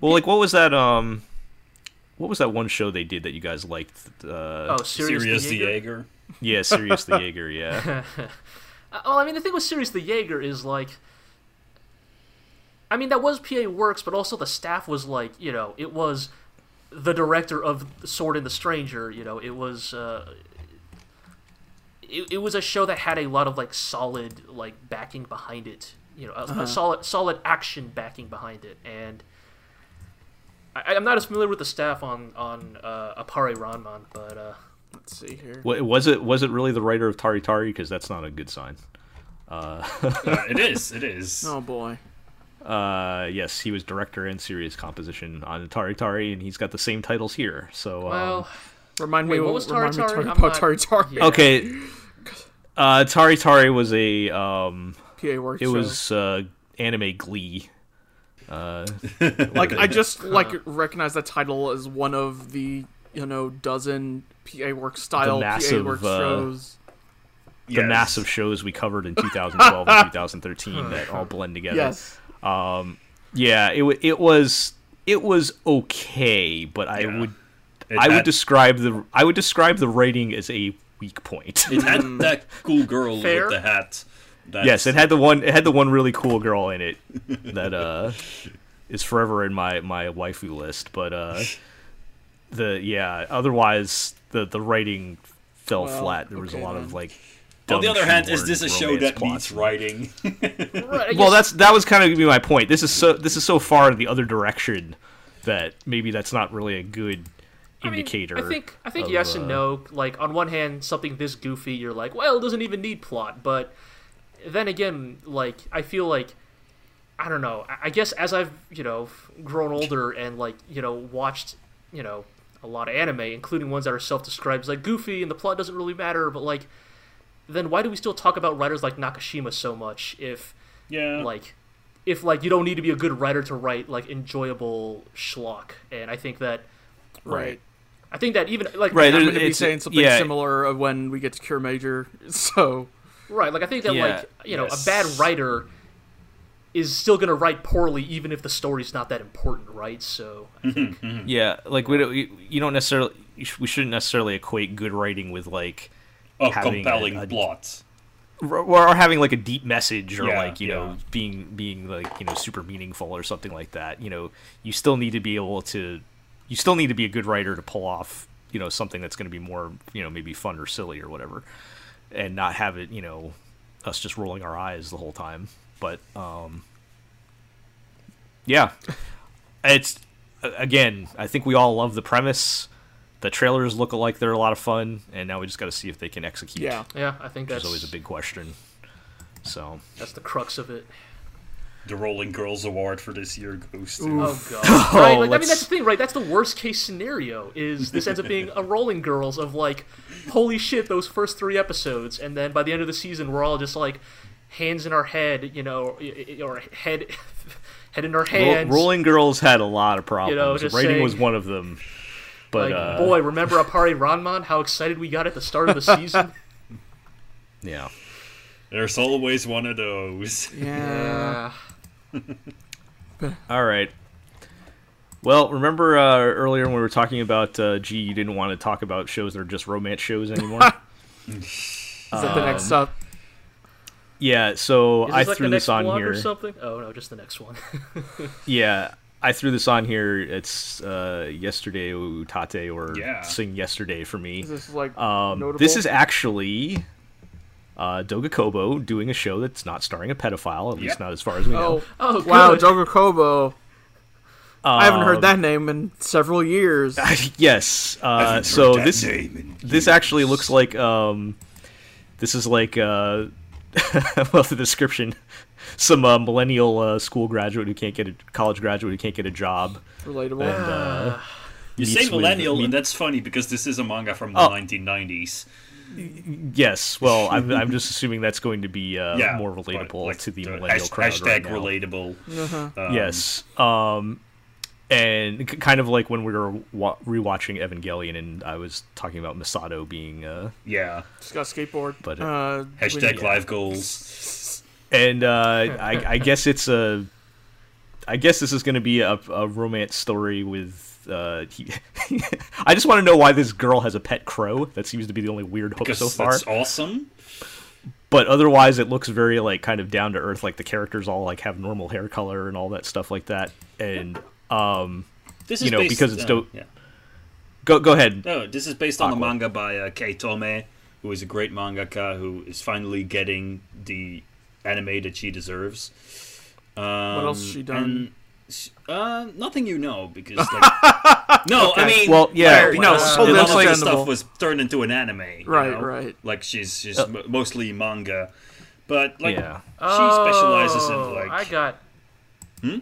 Well, like what was that um what was that one show they did that you guys liked? Uh,
oh, Sirius,
Sirius
the
the
Jaeger.
Jaeger.
yeah, Sirius the Jaeger. Yeah, [LAUGHS]
well, I mean, the thing with Sirius the Jaeger is like, I mean, that was PA Works, but also the staff was like, you know, it was the director of Sword and the Stranger. You know, it was. Uh, it, it was a show that had a lot of like solid like backing behind it you know a, a solid solid action backing behind it and I, I'm not as familiar with the staff on on uh, Appare-Ranman, but uh,
Let's see here.
Wa- was it was it really the writer of Tari Tari? Because that's not a good sign.
Uh, [LAUGHS] it is. It is.
Oh boy.
Uh, yes, he was director and series composition on Tari Tari, and he's got the same titles here. So, um,
well,
Remind
Wait,
me
what was
remind me
Tari Tari?
talking about
not-
Tari Tari.
yeah.
okay. [LAUGHS] Uh, Tari Tari was a um,
PA works.
it
show.
was uh, anime Glee. Uh,
like I just like recognize that title as one of the you know dozen PA work style
massive,
PA work
uh,
shows.
the
Yes.
massive shows we covered in [LAUGHS] 2012 and 2013 that all blend together.
Yes.
Yeah, it wa- it was it was okay, but I
Yeah.
would
It
I would describe the I would describe the writing as a weak point.
It had that cool girl
Fair.
with the hat. That's,
yes, it had the one it had the one really cool girl in it [LAUGHS] that uh is forever in my my waifu list, but uh, the yeah. Otherwise, the the writing fell
Well,
flat. There was
okay
a lot
then.
of like.
On the other hand, is this a show that
plots.
needs writing? [LAUGHS]
Right,
Well, that's that was kind of gonna be my point. This is so this is so far in the other direction that maybe that's not really a good
I mean,
indicator.
I think I think
of,
yes
uh,
and no. Like on one hand, something this goofy, you're like, well, it doesn't even need plot. But then again, like I feel like I don't know. I- I guess as I've you know grown older and like you know watched you know a lot of anime, including ones that are self-described as like goofy and the plot doesn't really matter. But like, then why do we still talk about writers like Nakashima so much? If
yeah.
like if like you don't need to be a good writer to write like enjoyable schlock and i think that
Right.
i think that even like
Right,
I'm
there's-
going to be
it's-
saying something
yeah.
similar of when we get to Cure Major. [LAUGHS] So,
right like i think that
Yeah,
like you know
yes.
a bad writer is still going to write poorly even if the story's not that important right so i mm-hmm, think mm-hmm.
Yeah, like we don't, you you don't necessarily we shouldn't necessarily equate good writing with like
oh,
a
compelling
a- a-
plot.
or, or having like a deep message or
Yeah,
like you know being being like you know super meaningful or something like that. You know, you still need to be able to you still need to be a good writer to pull off you know something that's going to be more you know maybe fun or silly or whatever, and not have it you know us just rolling our eyes the whole time. But um, yeah, it's again. I think we all love the premise. The trailers look like they're a lot of fun, and now we just got to see if they can execute.
yeah.
yeah i think that's
always a big question. So
that's the crux of it
The Rolling Girls Award for this year goes to.
oh [LAUGHS] god right like, i mean that's the thing right that's the worst case scenario is this ends up being a rolling girls of like holy shit those first three episodes and then by the end of the season we're all just like hands in our head you know or head [LAUGHS] head in our
Ro-
hands
Rolling Girls had a lot of problems.
You know, just
Writing
saying-
was one of them. But
like,
uh,
boy, remember Appare-Ranman? How excited we got at the start of the season. [LAUGHS]
yeah.
There's always one of those.
Yeah. [LAUGHS]
All right. Well, remember uh, earlier when we were talking about uh, gee, you didn't want to talk about shows that are just romance shows anymore. [LAUGHS]
Is that the next
Um,
up?
yeah, so
Is
I
this like
threw
the next
this on
one
here.
or something? Oh no, just the next one. [LAUGHS]
Yeah, I threw this on here. It's uh, yesterday Utate or
Yeah.
Sing Yesterday for me.
Is this like
Um,
notable?
this is actually uh, Doga Kobo doing a show that's not starring a pedophile, at least
Yep.
not as far as we know.
Oh,
oh
wow,
good.
Jogo Kobo. I haven't
Um,
heard that name in several years. [LAUGHS]
yes. Uh, so this this actually looks like um, this is like uh, [LAUGHS] well the description. [LAUGHS] Some uh, millennial uh, school graduate who can't get a college graduate who can't get a job.
Relatable.
And, uh, [SIGHS]
You say millennial,
meet-
and that's funny because this is a manga from the
Oh.
1990s.
yes. Well, I'm, I'm just assuming that's going to be uh,
Yeah,
more relatable
like,
to the millennial
hash-
crowd
Hashtag
right now.
relatable.
Uh-huh.
Um,
yes. Um, and k- kind of like when we were wa- rewatching Evangelion, and I was talking about Masato being, uh,
Yeah.
Just got skateboard.
But,
uh,
Hashtag
when-
live goals.
and uh, I, I guess it's a, I guess this is going to be a, a romance story with. Uh, he, [LAUGHS] I just want to know why this girl has a pet crow. That seems to be the only weird hook
Because
so far.
that's awesome.
But otherwise, it looks very like kind of down to earth. Like the characters all like have normal hair color and all that stuff like that. And um,
This
You know,
based,
because it's
uh,
dope-
Yeah.
go go ahead.
No, this is based on the manga by uh, Kei Toume, who is a great mangaka who is finally getting the anime that she deserves. Um, what
else has she done?
uh, nothing you know because [LAUGHS] like, no, I mean,
Well, yeah,
where,
no,
know,
totally
a lot of the
understandable.
stuff was turned into an anime, you
Right,
know?
right.
Like she's she's
Uh,
mostly manga, but like
yeah.
she specializes in
Oh,
like
I got.
Hmm?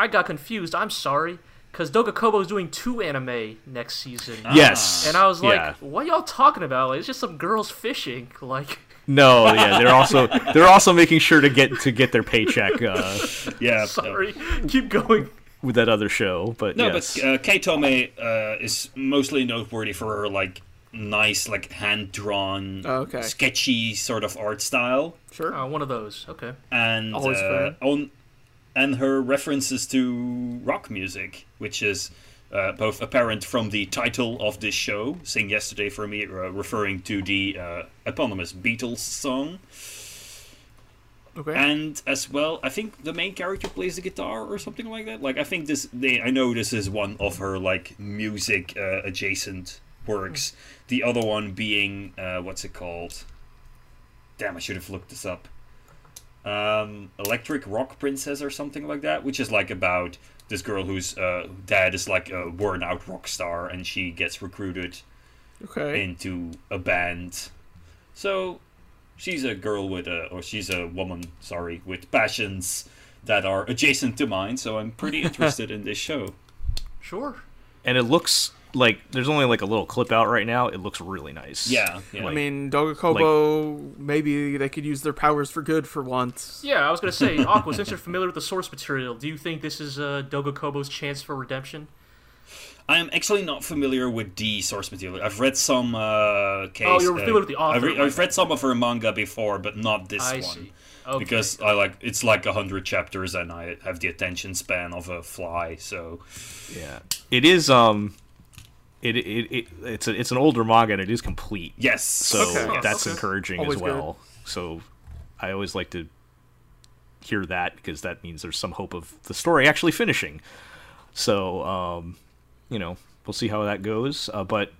I got confused. I'm sorry, because Doga Kobo's doing two anime next season,
Yes.
and I was like,
Yeah.
"What y'all talking about? Like, it's just some girls fishing." [LAUGHS] Like,
No, yeah, they're also they're also making sure to get to get their paycheck uh, [LAUGHS]
yeah. no.
sorry, keep going.
with that other show. But
No,
yes.
but uh, Kei Toume uh, is mostly noteworthy for her like nice, like hand drawn,
Oh, okay.
sketchy sort of art style,
Sure.
Uh, one of those. Okay.
and
Always
uh,
fan.
on and her references to rock music, which is. Uh, both apparent from the title of this show, "Sing Yesterday" for me, uh, referring to the uh, eponymous Beatles song,
Okay.
and as well i think the main character plays the guitar or something like that. Like i think this they i know this is one of her like music uh, adjacent works. The other one being uh, what's it called? Damn i should have looked this up um, electric rock princess or something like that which is like about this girl whose uh, dad is like a worn out rock star and she gets recruited
okay.
into a band. So she's a girl with a, or she's a woman, sorry, with passions that are adjacent to mine. So I'm pretty [LAUGHS] interested in this show.
Sure.
and it looks like there's only like a little clip out right now. It looks really nice.
Yeah, yeah.
I mean, Dogakobo, maybe they could use their powers for good for once.
Yeah, I was gonna say, [LAUGHS] Aqua. since you're familiar with the source material, do you think this is uh, Dogakobo's chance for redemption?
I am actually not familiar with the source material. I've read some uh, case.
Oh, you're
uh,
familiar with the author,
I've, re-
my
I've read some of her manga before, but not this
I
one.
see. Okay.
Because I like it's like a hundred chapters, and I have the attention span of a fly. So
yeah. It is um, it it, it it's a, it's an older manga and it is complete.
yes,
So
Okay.
that's
Okay.
encouraging
Always
as well. So I always like to hear that because that means there's some hope of the story actually finishing. So um, you know, we'll see how that goes. Uh, but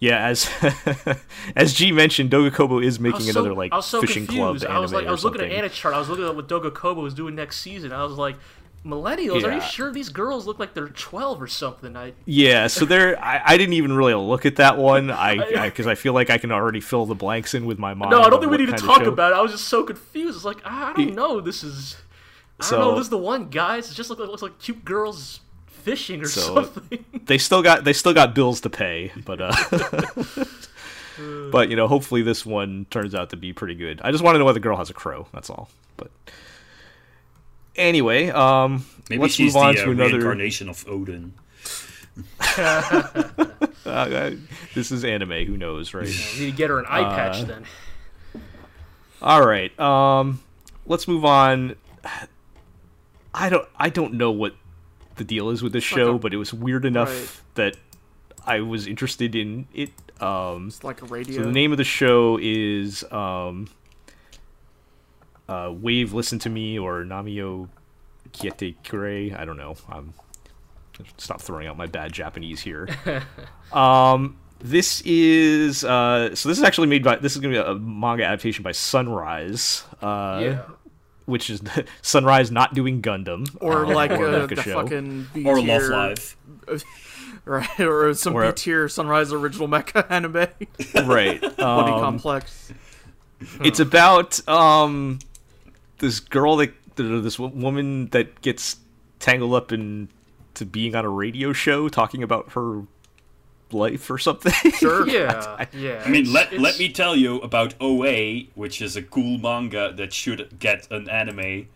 yeah, as [LAUGHS] as G mentioned, Dogakobo is
I
making
was so-
another like
I was so
fishing
confused.
club
I was
anime
like, I was looking
something.
at Anichart. I was looking at what Dogakobo was doing next season. I was like, millennials? Are you sure these girls look like they're 12 or something? I
Yeah, so there, I, I didn't even really look at that one. [LAUGHS] I because I, feel like I can already fill the blanks in with my mind.
no, I don't think we need to talk about it. I was just so confused. It's like I I don't know. This is I don't know. This is the one, guys. It just look, looks like cute girls fishing or
So-
something. [LAUGHS]
They still got they still got bills to pay, but uh, [LAUGHS] but you know, hopefully this one turns out to be pretty good. I just want to know whether the girl has a crow. That's all. But anyway, um,
maybe
let's
she's
move on
the uh,
to another.
reincarnation of Odin. [LAUGHS] [LAUGHS]
Uh, this is anime. Who knows, right?
We need to get her an eye
Uh,
patch then.
All right. Um, let's move on. I don't. I don't know what the deal is with this show,
a-
but it was weird enough
Right.
that I was interested in it. Um,
It's like a radio.
so the name of the show is um, uh, Wave Listen to Me or Namio Kiete Kure. I don't know. I'm stop throwing out my bad Japanese here. [LAUGHS] um, this is uh, so this is actually made by this is going to be a manga adaptation by Sunrise. Uh,
yeah.
Which is [LAUGHS] Sunrise not doing Gundam
or
uh,
like
or
uh,
Mecha
the
Show.
fucking B
Or Love Live. [LAUGHS]
right? Or some B tier Sunrise original mecha anime,
right?
Body
Um,
complex.
it's about um this girl that this woman that gets tangled up in to being on a radio show talking about her life or something.
Sure. [LAUGHS]
Yeah, yeah.
I mean,
it's-
let,
it's-
let me tell you about OA, which is a cool manga that should get an anime,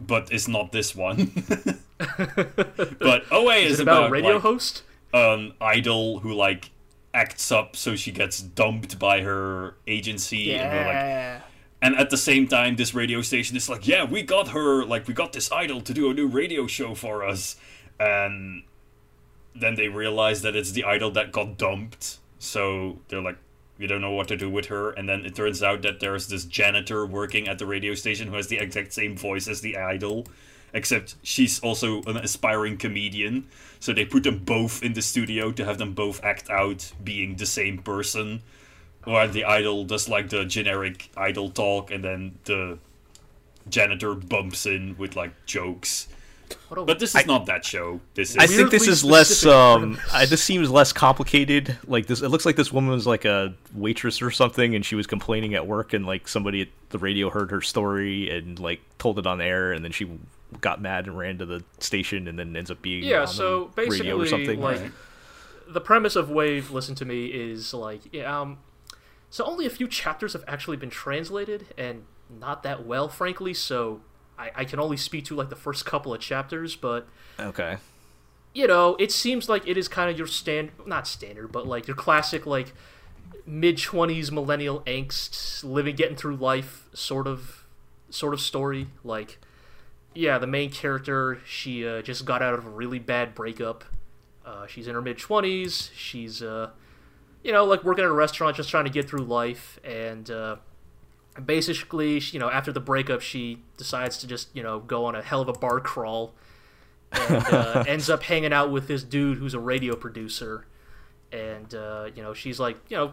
but it's not this one. [LAUGHS] but OA is,
Is it about a radio
like,
host?
an idol who like acts up so she gets dumped by her agency and they're like
Yeah.
And at the same time this radio station is like yeah we got her like we got this idol to do a new radio show for us. And then they realize that it's the idol that got dumped. So they're like we don't know what to do with her. And then it turns out that there's this janitor working at the radio station who has the exact same voice as the idol except she's also an aspiring comedian. So they put them both in the studio to have them both act out being the same person or the idol does like the generic idol talk and then the janitor bumps in with like jokes but this is not that show this is
I think this is less. Um. I, this seems less complicated. Like this, it looks like this woman was like a waitress or something, and she was complaining at work, and like somebody at the radio heard her story and like told it on air, and then she got mad and ran to the station, and then ends up being
Yeah,
on
so
the radio or
basically,
something.
like,
Right.
the premise of Wave, listen to me, is like, yeah, um, so only a few chapters have actually been translated, and not that well, frankly. So I, I can only speak to like the first couple of chapters, but
okay,
you know, it seems like it is kind of your stand, not standard, but like your classic like mid twenties millennial angst, living, getting through life sort of, sort of story. Like, yeah, the main character, she uh, just got out of a really bad breakup. Uh, she's in her mid twenties. She's, uh, you know, like working at a restaurant, just trying to get through life, and uh, basically, she- you know, after the breakup, she decides to just, you know, go on a hell of a bar crawl and uh, [LAUGHS] ends up hanging out with this dude who's a radio producer. And, uh, you know, she's like, you know,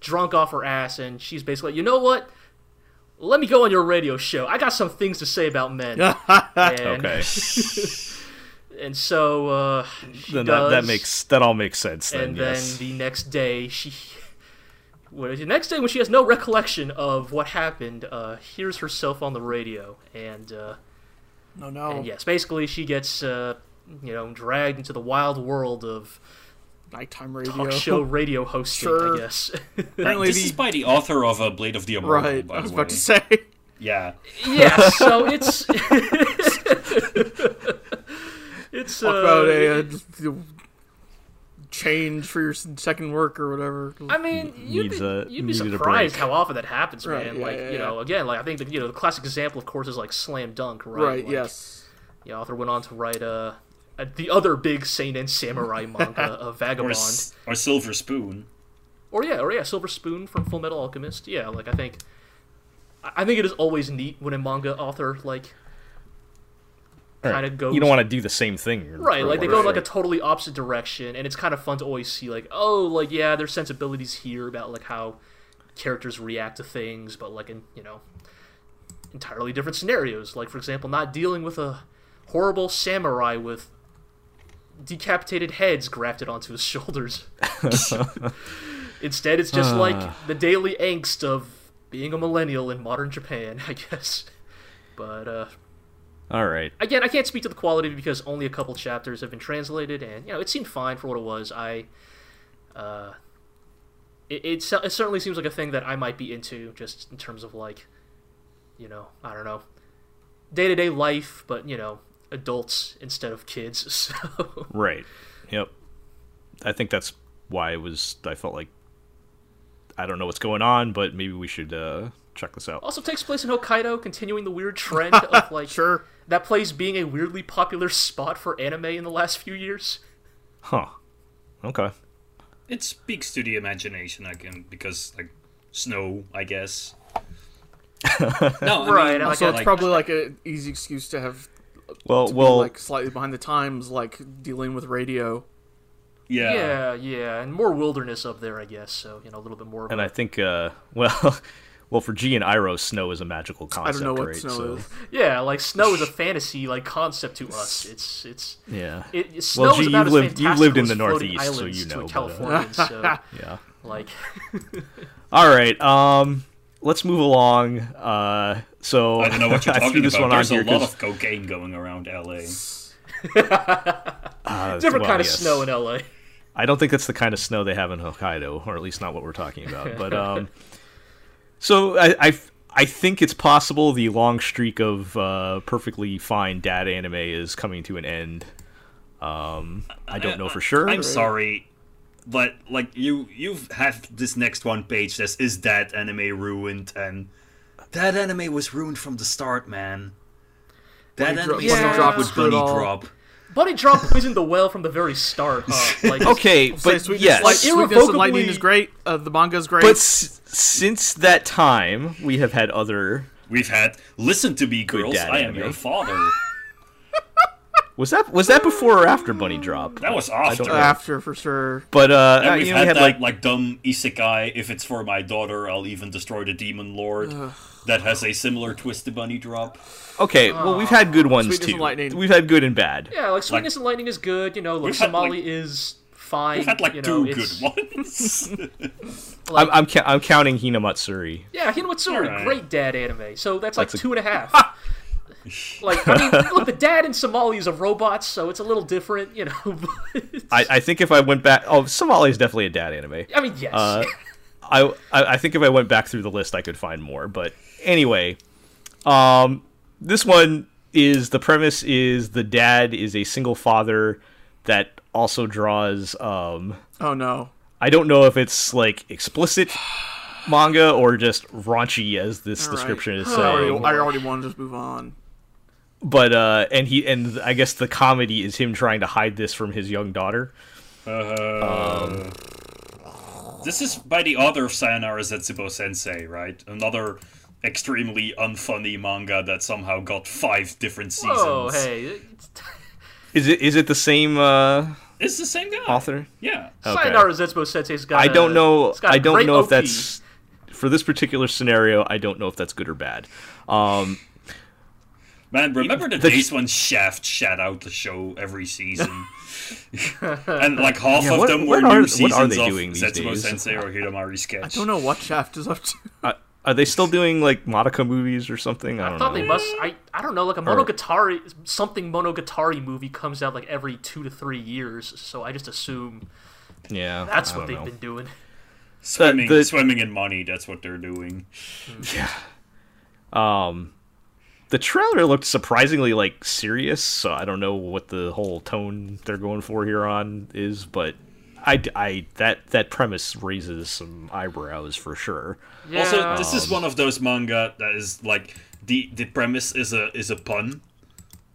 drunk off her ass, and she's basically, you know what? Let me go on your radio show. I got some things to say about men. [LAUGHS] and,
Okay. [LAUGHS]
And so uh, she
then that, that makes that all makes sense. Then
And
yes.
then the next day, she. Well, the next day, when she has no recollection of what happened, uh, hears herself on the radio, and uh,
No, no.
and yes, basically she gets uh, you know dragged into the wild world of
Nighttime radio.
talk show [LAUGHS] radio hosting.
Sure.
I guess. [LAUGHS]
Apparently
this
the
is by the author of uh, Blade of the Immortal.
right.
By
I was
the
about
way.
to say.
Yeah.
yeah. So [LAUGHS] it's it's
Talk
uh,
about a uh, just, change for your second work or whatever.
I mean, you'd
Needs
be,
a-
you'd be surprised how often that happens,
Right,
man.
yeah,
like,
yeah,
you know, again, like I think the you know the classic example, of course, is like Slam Dunk, right?
right.
Like,
yes.
The author went on to write uh, uh the other big seinen samurai [LAUGHS] manga, uh,
Or,
Vagabond,
S- or Silver Spoon.
or yeah, or yeah, Silver Spoon from Full Metal Alchemist. Yeah, like I think, I I think it is always neat when a manga author like
Right.
kind of goes
You don't want to do the same thing.
Right, like they go in like a totally opposite direction, and it's kind of fun to always see like, oh, like yeah, there's sensibilities here about like how characters react to things, but like in you know entirely different scenarios. Like for example, not dealing with a horrible samurai with decapitated heads grafted onto his [LAUGHS] shoulders. [LAUGHS] Instead, it's just like the daily angst of being a millennial in modern Japan, [LAUGHS] I guess. But uh
All right.
again, I can't speak to the quality because only a couple chapters have been translated, and you know it seemed fine for what it was. I, uh, it it, it certainly seems like a thing that I might be into, just in terms of like, you know, I don't know, day to day life, but you know, adults instead of kids. [LAUGHS] So
Right. Yep. I think that's why it was. I felt like I don't know what's going on, but maybe we should uh, check this out.
also takes place in Hokkaido, continuing the weird [LAUGHS] trend of like
Sure.
That place being a weirdly popular spot for anime in the last few years.
Huh. Okay.
It speaks to the imagination, I can because like snow, I guess. [LAUGHS] no, I
Right,
Mean,
I like
So it's
like,
probably like an easy excuse to have
Well,
to be,
well,
like slightly behind the times, like dealing with radio.
yeah.
Yeah, yeah, and more wilderness up there, I guess. So you know, a little bit more. Of
and
a-
I think, uh, [LAUGHS] well, well, for G and Iroh, snow is a magical concept.
I
concept,
don't know what
right?
snow
so,
is.
Yeah, like snow is a [LAUGHS] fantasy like concept to us. It's it's
yeah.
it, snow
Well,
is about
you've
as
lived- you've lived in the
as
Northeast, so
islands
you
to
know,
a
but, uh,
so [LAUGHS]
Yeah.
like, [LAUGHS]
All right. Um, let's move along. Uh, so
I don't know what you're talking
this
about.
one on
There's a
here
lot
'cause,
of cocaine going around LA.
uh,
different
well,
kind of
yes.
snow in LA.
I don't think that's the kind of snow they have in Hokkaido, or at least not what we're talking about. But um, so I, I I think it's possible the long streak of uh, perfectly fine dad anime is coming to an end. Um, I don't know for sure.
I'm sorry, but like you, you've have this next one page that is is that anime ruined, and that anime was ruined from the start, man. That
Bunny Dro-
anime
Bunny
started
Drop
with
screwed
Bunny
all.
Drop.
Bunny Drop poisoned the well from the very start. Huh? [LAUGHS] Like,
Okay,
Say
but
sweetness,
yes,
like, sweetness and lightning is great. Uh, the manga's great.
but s- since that time, we have had other.
We've had listen to me, girls.
dad
I am
anime.
your father. [LAUGHS]
Was that was that before or after Bunny Drop?
That was after.
after for sure.
But uh,
And we've
you know,
had,
we had
that
like
like, dumb isekai. If it's for my daughter, I'll even destroy the demon lord. that has a similar twist to Bunny Drop.
Okay, well we've had good ones
Sweetness
too.
and Lightning.
We've had good and bad.
yeah, like Sweetness and Lightning is good. You know, look,
We've had,
Somali
like-
is fine.
We've had like
you know,
two
it's-
good ones. [LAUGHS]
I'm I'm, ca- I'm counting Hinamatsuri.
Yeah, Hinamatsuri,
Alright.
great dad anime. So that's like
That's a-
two and a half. [LAUGHS] like, I mean, look, the dad in Somali is a robot, so it's a little different, you know. [LAUGHS] but
I, I think if I went back, oh, Somali is definitely a dad anime.
I mean, yes.
Uh, I, I I think if I went back through the list, I could find more. But anyway, um, this one is the premise is the dad is a single father that also draws. Um,
Oh no.
I don't know if it's like explicit manga or just raunchy, as this
All right.
description is
I already,
saying.
I already want to just move on.
But uh, and he and I guess the comedy is him trying to hide this from his young daughter.
Uh, this is by the author of Sayonara Zetsubo Sensei, right? Another extremely unfunny manga that somehow got five different seasons.
Oh, hey,
Is it is it the same uh,
It's the same guy.
author?
Yeah.
Okay.
Sayonara Zetsubo Sensei's got.
I don't know.
it's got a
I don't know if that's for this particular scenario. I don't know if that's good or bad. Um,
Man, remember the,
The-
days when Shaft shat out the show every season? [LAUGHS] and like half
Yeah,
of
what-
them
what
were
are-
new
what
seasons
are they doing these
Zetsubo
days?
Sensei or Hidamari sketch.
I don't know what Shaft is up to.
uh, are they still doing like Monica movies or something? I
I
don't
thought
know.
they must. I I don't know. Like a Monogatari, something Monogatari movie comes out like every two to three years. So I just assume
yeah,
that's
I
what they've
know.
been doing.
Swimming,
the-
swimming in money. That's what they're doing. Yeah.
Um, the trailer looked surprisingly like serious, so I don't know what the whole tone they're going for here on is, but I, I that that premise raises some eyebrows for sure.
Yeah.
Also, this is one of those manga that is like the the premise is a is a pun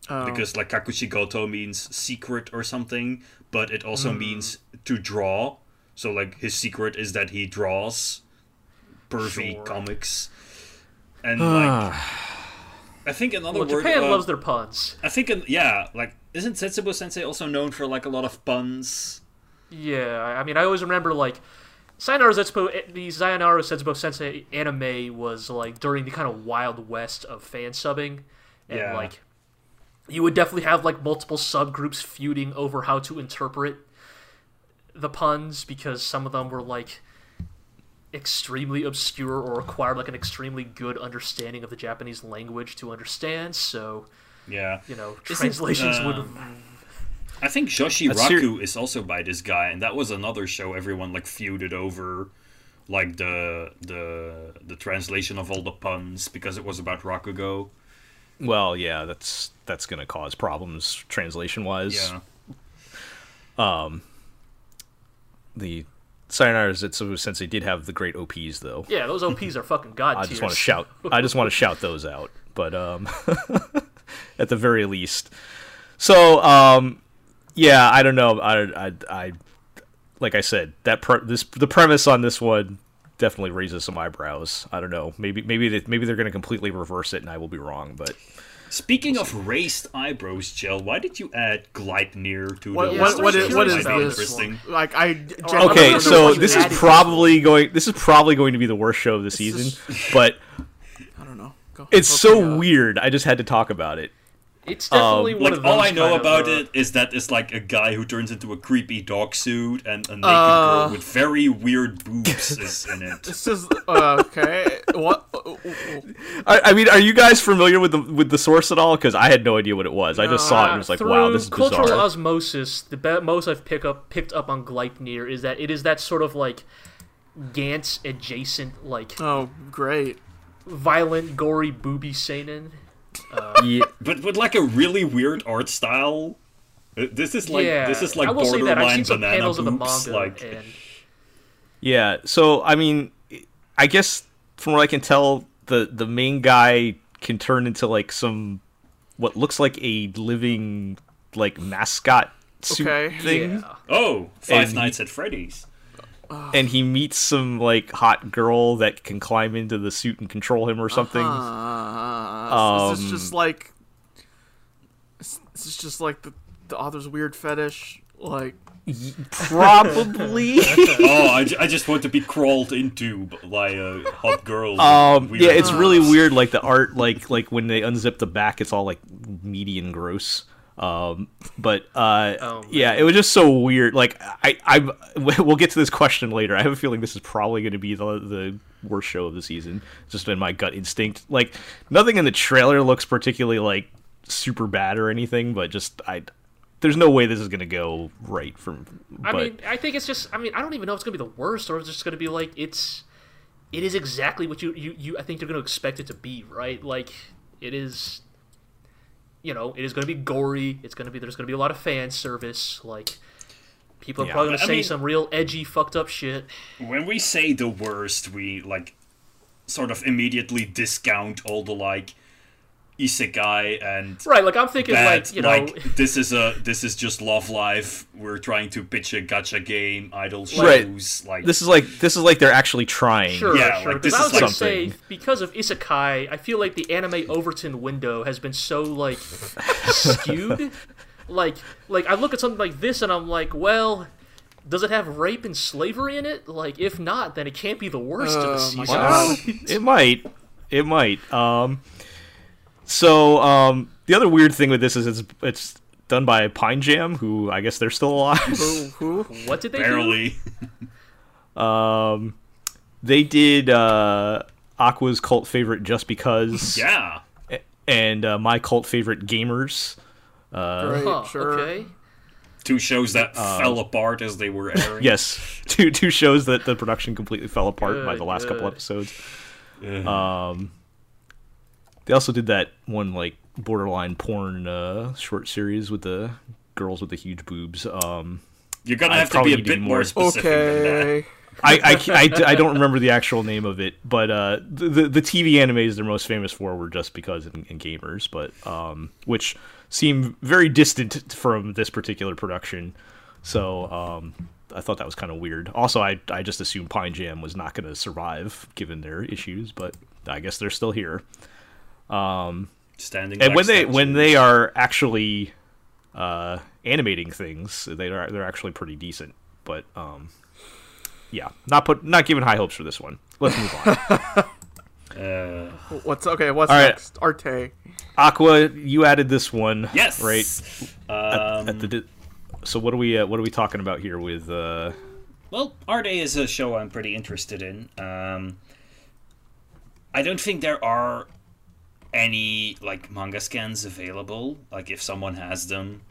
Oh.
because like Kakushigoto means secret or something, but it also means to draw. So like his secret is that he draws pervy
Sure.
comics, and like I think another
well,
word.
Japan
uh,
loves their puns.
I think yeah, like isn't Zetsubo Sensei also known for like a lot of puns?
Yeah, I mean, I always remember like Sayonara Zetsubo, the Sayonara Zetsubo Sensei anime was like during the kind of wild west of fan subbing, and
Yeah.
like you would definitely have like multiple subgroups feuding over how to interpret the puns because some of them were like extremely obscure or required like an extremely good understanding of the Japanese language to understand. So
Yeah,
you know,
Isn't,
translations would
um, I think Joshi
That's ser-
Raku is also by this guy, and that was another show everyone like feuded over, like the the the translation of all the puns because it was about Rakugo.
Well, yeah, that's that's gonna cause problems translation wise.
Yeah, Um.
The Sayonara Zetsubo Sensei did have the great OPs though.
yeah, those OPs are fucking god [LAUGHS]
I just want to shout. I just want to [LAUGHS] shout those out. But um, [LAUGHS] at the very least, so um, yeah, I don't know. I, I, I like I said that pre- this the premise on this one definitely raises some eyebrows. I don't know. Maybe maybe they, maybe they're going to completely reverse it, and I will be wrong. But
Speaking of raised eyebrows, Jill, why did you add Gleipnir to
What,
the
what,
list?
what
I'm
is,
curious
what is this?
this
Like I
I
okay,
don't
so this is
added.
probably going. This is probably going to be the worst show of the season. But
I don't know. Go,
it's
go
so
figure it out.
weird. I just had to talk about it.
It's definitely one
Like
of
all I know
kind of,
about
uh,
it is that it's like a guy who turns into a creepy dog suit, and a naked
Uh.
girl with very weird boobs [LAUGHS] is in it.
This is uh, okay. What?
I, I mean, are you guys familiar with the with the source at all? Because I had no idea what it was. I just saw it and was like, wow, this is
cultural
bizarre.
osmosis, the be- most I've pick up picked up on Gleipnir is that it is that sort of like Gantz adjacent, like
Oh, great.
violent, gory, booby seinen.
Yeah.
but with like a really weird art style. Uh, This is like
yeah,
this is like
I will say that I've
borderline banana
panels of the manga,
Like
and
Yeah, so I mean, I guess from what I can tell, the the main guy can turn into like some what looks like a living like mascot suit
Okay.
thing,
yeah,
oh, Five
And-
Nights at Freddy's.
And he meets some like hot girl that can climb into the suit and control him or something.
Uh, is this
Um,
just like? Is this is just like the the author's weird fetish? Like,
Probably. [LAUGHS] [LAUGHS]
oh, I, I just want to be crawled into by a hot girl.
Um, yeah, it's really weird. Like the art, like like when they unzip the back, it's all like meaty and gross. Um, but uh,
Oh,
yeah, it was just so weird. Like I, I, [LAUGHS] we'll get to this question later. I have a feeling this is probably going to be the the worst show of the season. Just in my gut instinct. Like nothing in the trailer looks particularly like super bad or anything, but just I. There's no way this is gonna go right from.
I mean, I think it's just. I mean, I don't even know if it's gonna be the worst or it's just gonna be like it's. It is exactly what you you, you I think you're gonna expect it to be, right? Like it is. You know, it is gonna be gory. It's gonna be there's gonna be a lot of fan service. Like people are
Yeah.
probably gonna say
mean-
some real edgy, fucked up shit.
when we say the worst, we like sort of immediately discount all the like isekai and
Right, like I'm thinking
that
like you know
this is a this is just Love Live. We're trying to pitch a gacha game, idol
Right.
shows. Like
This is like this is like they're actually trying.
Sure,
Yeah,
sure.
like,
Because
this
I
is
was gonna
something.
say because of isekai, I feel like the anime Overton window has been so like skewed. [LAUGHS] Like, like I look at something like this and I'm like, well, does it have rape and slavery in it? Like, if not, then it can't be the worst of the
Oh,
season.
Well, it might. It might. Um, so um, the other weird thing with this is it's it's done by Pine Jam, who I guess they're still alive.
Who? Who?
What did they do?
barely.
Um, they did uh, Aqua's cult favorite just because,
yeah.
and uh, my cult favorite Gamers.
Great,
Huh,
sure.
okay.
Two shows that
Um,
fell apart as they were airing. [LAUGHS]
Yes, two two shows that the production completely fell apart by the last couple episodes.
Ugh.
Um, they also did that one like borderline porn uh, short series with the girls with the huge boobs. Um,
You're gonna
I
have to be a bit more
more-
specific than that.
Okay.
I, I, I, I don't remember the actual name of it, but uh, the, the the TV animes they're most famous for were just because and, and gamers, but um, which seem very distant from this particular production. So um, I thought that was kind of weird. Also, I I just assumed Pine Jam was not going to survive given their issues, but I guess they're still here.
Standing
And when they
statues.
when they are actually uh, animating things, they are they're actually pretty decent. But um, yeah, not put not giving high hopes for this one. Let's move on. [LAUGHS]
Uh,
What's okay? What's
All right.
next? Arte.
Aqua, you added this one,
yes.
right?
Um,
At the di- so what are we uh, what are we talking about here with uh,
Well, Arte is a show I'm pretty interested in. Um, I don't think there are any like manga scans available. Like if someone has them,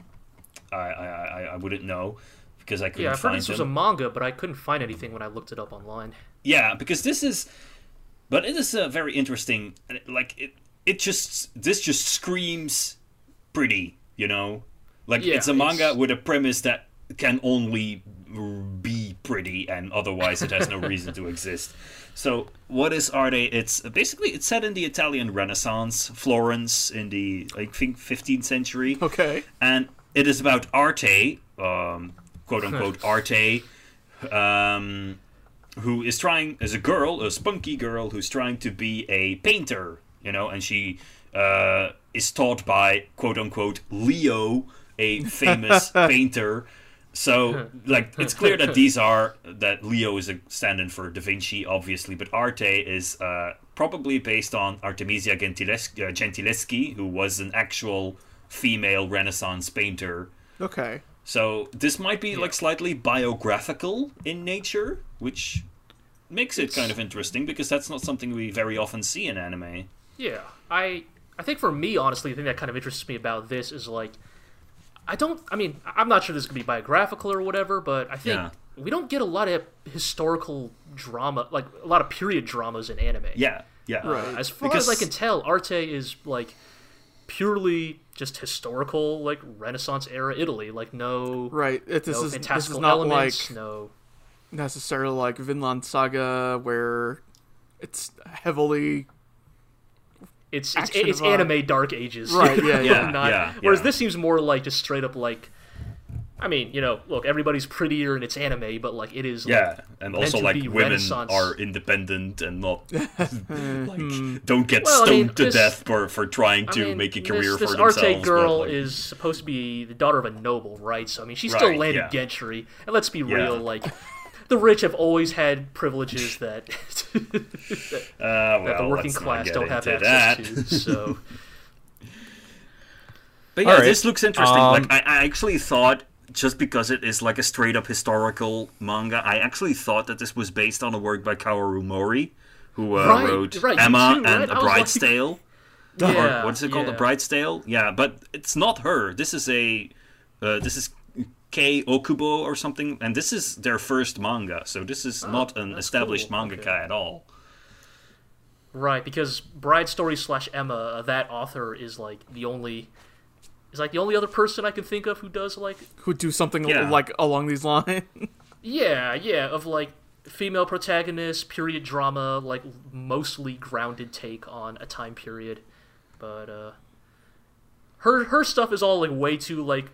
I I, I, I wouldn't know because I couldn't
Yeah, I've heard
find
this was a manga, but I couldn't find anything when I looked it up online.
Yeah, because this is, but it is a very interesting. Like it, it just this just screams pretty, you know. Like
Yeah,
it's a manga
it's-
with a premise that can only be pretty, and otherwise it has no reason to exist. So what is Arte? It's basically it's set in the Italian Renaissance, Florence, in the I think 15th century
Okay.
and it is about Arte, um, quote unquote [LAUGHS] Arte, um, who is trying as a girl, a spunky girl who's trying to be a painter, you know, and she uh, is taught by quote unquote Leo, a famous [LAUGHS] painter. So, [LAUGHS] like, [LAUGHS] it's clear that these are that Leo is a stand-in for Da Vinci, obviously, but Arte is uh, probably based on Artemisia Gentiles- uh, Gentileschi, who was an actual female Renaissance painter.
Okay.
So this might be like slightly biographical in nature, which makes it kind of interesting because that's not something we very often see in anime.
Yeah, I I think for me, honestly, the thing that kind of interests me about this is like, I don't. I mean, I'm not sure this could be biographical or whatever, but I think
Yeah.
we don't get a lot of historical drama, like a lot of period dramas in anime.
Yeah, yeah.
Right.
Uh, as far
Because-
as I can tell, Arte is like purely just historical, like Renaissance era Italy. Like no,
Right. It, this
no
is this is not
elements.
like
no.
necessarily like Vinland Saga where it's heavily
It's it's,
action
it's anime Dark Ages,
Right,
you
yeah, [LAUGHS] yeah.
not-
Yeah,
Whereas
yeah.
this seems more like just straight up like. I mean, you know, look, everybody's prettier and it's anime, but like it is.
Yeah, and also like women are independent and not [LAUGHS] like hmm. don't get
Well, I
stoned
mean,
to
this-
death for for trying
I
to
mean,
make a career
this, this
for themselves.
Arte
but,
girl
like-
is supposed to be the daughter of a noble, right? So I mean, she's still landed
yeah.
gentry, and let's be
Yeah.
real, like [LAUGHS] the rich have always had privileges [LAUGHS] [LAUGHS] that
uh,
that the working class don't have access
that.
to. So [LAUGHS]
But yeah,
All right.
this looks interesting.
Um,
like I, I actually thought just because it is like a straight up historical manga, I actually thought that this was based on a work by Kaoru Mori, who uh,
Right,
wrote
right,
Emma
too,
and
A
A
I was like-
Bride's Tale.
yeah,
or what's it called?
yeah.
A Bride's Tale? Yeah, but it's not her. This is a uh, this is Kei Okubo or something, and this is their first manga. So this is not an
Oh,
established
cool,
mangaka
okay.
at all.
Right, because Bride Story slash Emma, uh, that author is like the only is like the only other person I can think of who does like
who do something
Yeah.
like along these lines. [LAUGHS]
yeah, yeah, of like female protagonist, period drama, like mostly grounded take on a time period. but uh, her her stuff is all like way too like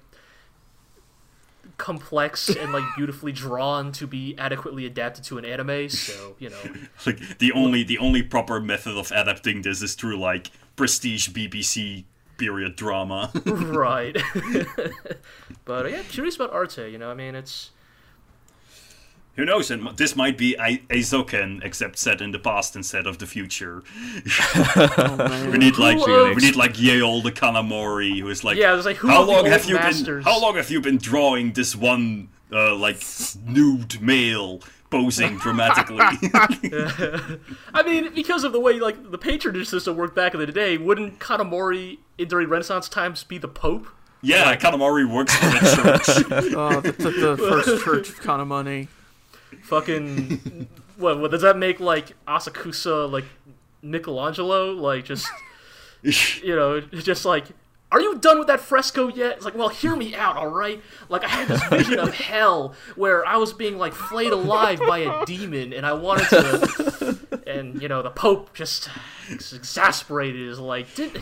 complex and like beautifully drawn to be adequately adapted to an anime. So you know, [LAUGHS]
Like the only the only proper method of adapting this is through like prestige BBC period drama. [LAUGHS]
right? [LAUGHS] but yeah, curious about Arte. You know, I mean, it's
Who knows? And this might be a Eizouken, except set in the past instead of the future.
Oh. [LAUGHS]
We need like
Who, uh,
we need like Yeol the Kanamori, who is like,
Yeah, it's like, who
how long have you
masters-
been? How long have you been drawing this one uh, like nude male posing dramatically? [LAUGHS] [LAUGHS]
I mean, because of the way like the patronage system worked back in the day, wouldn't Kanamori in- during Renaissance times be the Pope?
yeah, Kanamori works for the church.
Oh, the, the, the first church kind of money.
Fucking what, what does that make like Asakusa like Michelangelo? Like just [LAUGHS] you know, just like are you done with that fresco yet? It's like, well, hear me out, all right? Like, I had this vision of hell where I was being like flayed alive by a demon, and I wanted to, [LAUGHS] and you know, the Pope just exasperated is like, did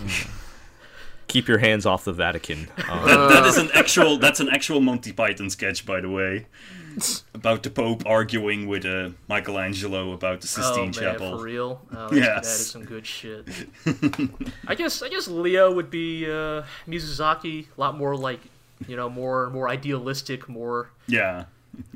Keep your hands off the Vatican. Um, [LAUGHS]
That, that is an actual. That's an actual Monty Python sketch, by the way, about the Pope arguing with uh, Michelangelo about the
oh
Sistine
man,
Chapel.
for real? Oh, that-
Yes.
that is some good shit. [LAUGHS] I guess I guess Leo would be uh, Mizusaki, a lot more like, you know, more more idealistic, more
Yeah.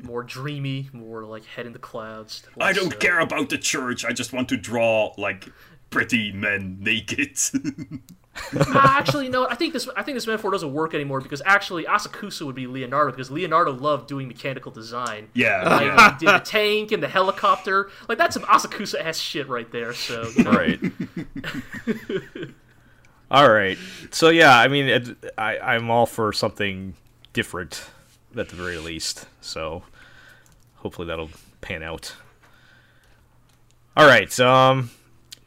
more dreamy, more like head in the clouds.
I don't
uh,
care about the church. I just want to draw like pretty men naked. [LAUGHS] [LAUGHS]
Actually, no. I think this. I think this metaphor doesn't work anymore because actually Asakusa would be Leonardo because Leonardo loved doing mechanical design.
yeah.
Like
yeah.
he did the tank and the helicopter. Like that's some Asakusa ass shit right there. So you know,
right. [LAUGHS] all right. So yeah, I mean, it, I I'm all for something different at the very least. So hopefully that'll pan out. All right. Um.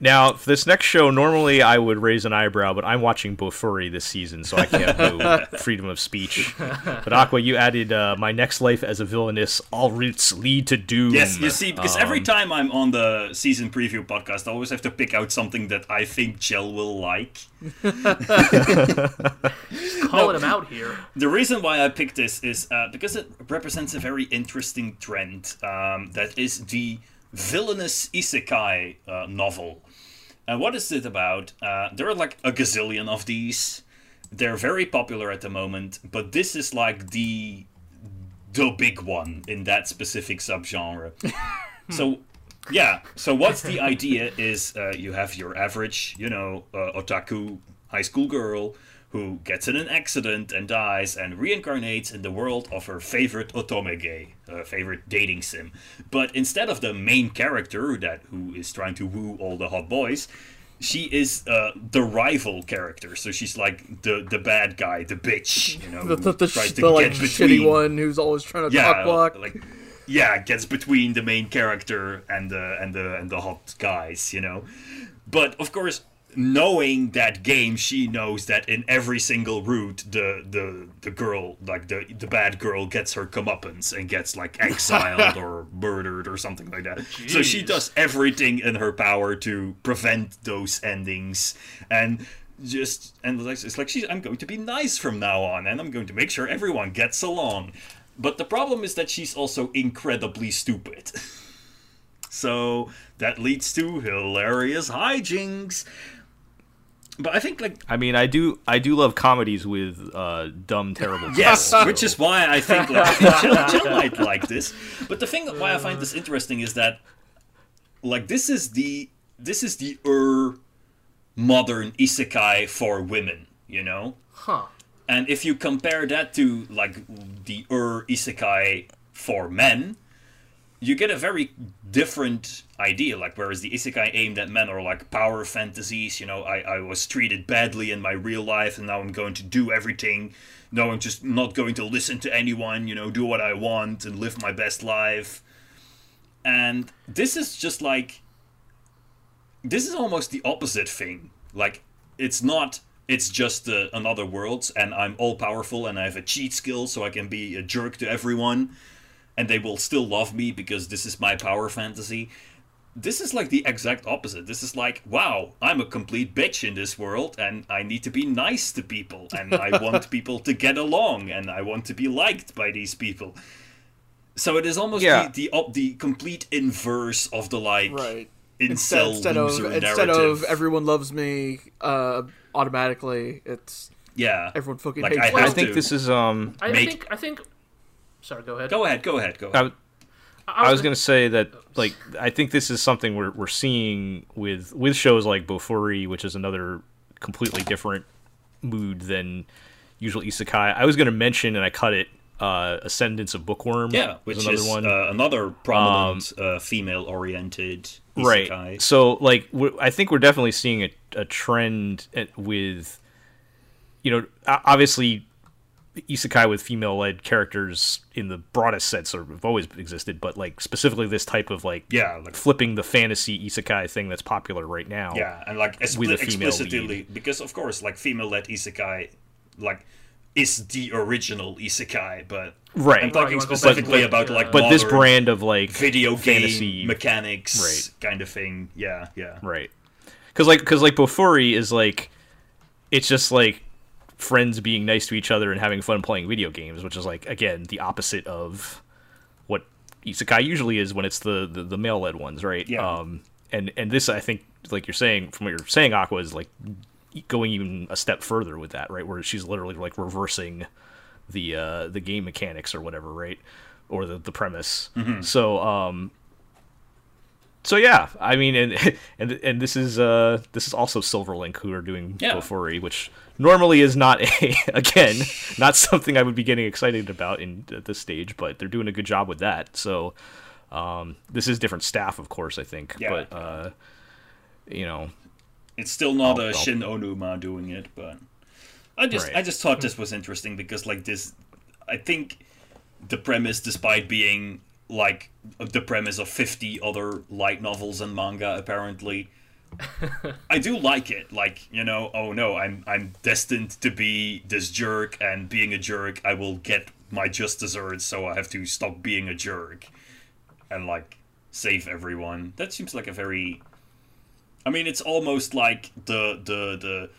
Now, for this next show, normally I would raise an eyebrow, but I'm watching Bofuri this season, so I can't no [LAUGHS] freedom of speech. But Aqua, you added uh, my next life as a villainess. All routes lead to doom.
Yes, you see, because every
Um,
time I'm on the season preview podcast, I always have to pick out something that I think Jell will like. [LAUGHS]
calling him out here.
The reason why I picked this is uh, because it represents a very interesting trend um, that is the villainous isekai uh, novel. And what is it about? Uh, there are like a gazillion of these. They're very popular at the moment, but this is like the the big one in that specific subgenre. [LAUGHS] so yeah so what's the idea is uh, you have your average you know uh, otaku high school girl who gets in an accident and dies and reincarnates in the world of her favorite otomege her favorite dating sim but instead of the main character that who is trying to woo all the hot boys she is uh, the rival character so she's like the the bad guy the bitch you know
The, the, the,
tries
sh-
to
the like
get
shitty one who's always trying to
yeah,
block.
like yeah, gets between the main character and the and the and the hot guys, you know. But of course, knowing that game, she knows that in every single route, the the the girl, like the the bad girl, gets her comeuppance and gets like [LAUGHS] exiled or murdered or something like that. So she does everything in her power to prevent those endings and just and like it's like she's I'm going to be nice from now on and I'm going to make sure everyone gets along. But the problem is that she's also incredibly stupid. [LAUGHS] so that leads to hilarious hijinks. But I think like
I mean, I do I do love comedies with uh, dumb, terrible. [LAUGHS]
Yes,
titles,
which is why I think like, [LAUGHS] Jill, Jill might like this. But the thing why I find this interesting is that, like, this is the this is the er modern isekai for women. You know,
Huh.
and if you compare that to like the er isekai for men, you get a very different idea. Like whereas the isekai aimed at men are like power fantasies, you know, I, I was treated badly in my real life and now I'm going to do everything. No, I'm just not going to listen to anyone, you know, do what I want and live my best life. And this is just like this is almost the opposite thing. Like it's not it's just uh, another world and I'm all powerful and I have a cheat skill so I can be a jerk to everyone and they will still love me because this is my power fantasy. this is like the exact opposite. This is like, wow, I'm a complete bitch in this world, and I need to be nice to people, and I [LAUGHS] want people to get along, and I want to be liked by these people. So it is almost
Yeah.
the the, the complete inverse of the like
Right.
incel
instead of
loser
instead
narrative.
of everyone loves me uh, automatically, it's
yeah,
everyone fucking
Like,
hates
I
me.
I think
to
this is um.
I, I think I think. Sorry, go ahead.
Go ahead, go ahead, go ahead.
I, I was gonna say that like I think this is something we're we're seeing with with shows like Bofuri, which is another completely different mood than usual isekai. I was gonna mention and I cut it. Uh, Ascendance of Bookworm.
Yeah, which
another
is
one.
Uh, another prominent uh, female-oriented
right so like we i think we're definitely seeing a, a trend at- with you know obviously isekai with female-led characters in the broadest sense sort of have always existed but like specifically this type of like
Yeah, like
flipping the fantasy isekai thing that's popular right now
Yeah, and like
With a female
explicitly because of course like female-led isekai like is the original isekai, but
Right.
I'm talking
you wanna go back
specifically
to,
about
uh,
like
but this brand of like
video game
fantasy
mechanics
Right.
kind of thing. Yeah, yeah.
Right. Because like because like Bofuri is like it's just like friends being nice to each other and having fun playing video games, which is like again the opposite of what isekai usually is when it's the the, the male led ones, right?
Yeah.
Um. And and this I think like you're saying from what you're saying, Aqua is like going even a step further with that, right? Where she's literally like reversing the uh the game mechanics or whatever, right? Or the the premise. So um so yeah, I mean, and [LAUGHS] and and this is uh this is also Silverlink who are doing
Yeah.
Bofuri, which normally is not a [LAUGHS] again not something I would be getting excited about in at this stage, but they're doing a good job with that. So um, this is different staff, of course, I think,
Yeah.
but uh, you know,
It's still not
I'll-
a
I'll-
Shin Onuma doing it, but I just
Right.
I just thought this was interesting because like this, I think the premise, despite being like the premise of fifty other light novels and manga, apparently. [LAUGHS] I do like it. Like, you know, oh no, I'm I'm destined to be this jerk and being a jerk I will get my just desserts, so I have to stop being a jerk and like save everyone. That seems like a very I mean, it's almost like the the the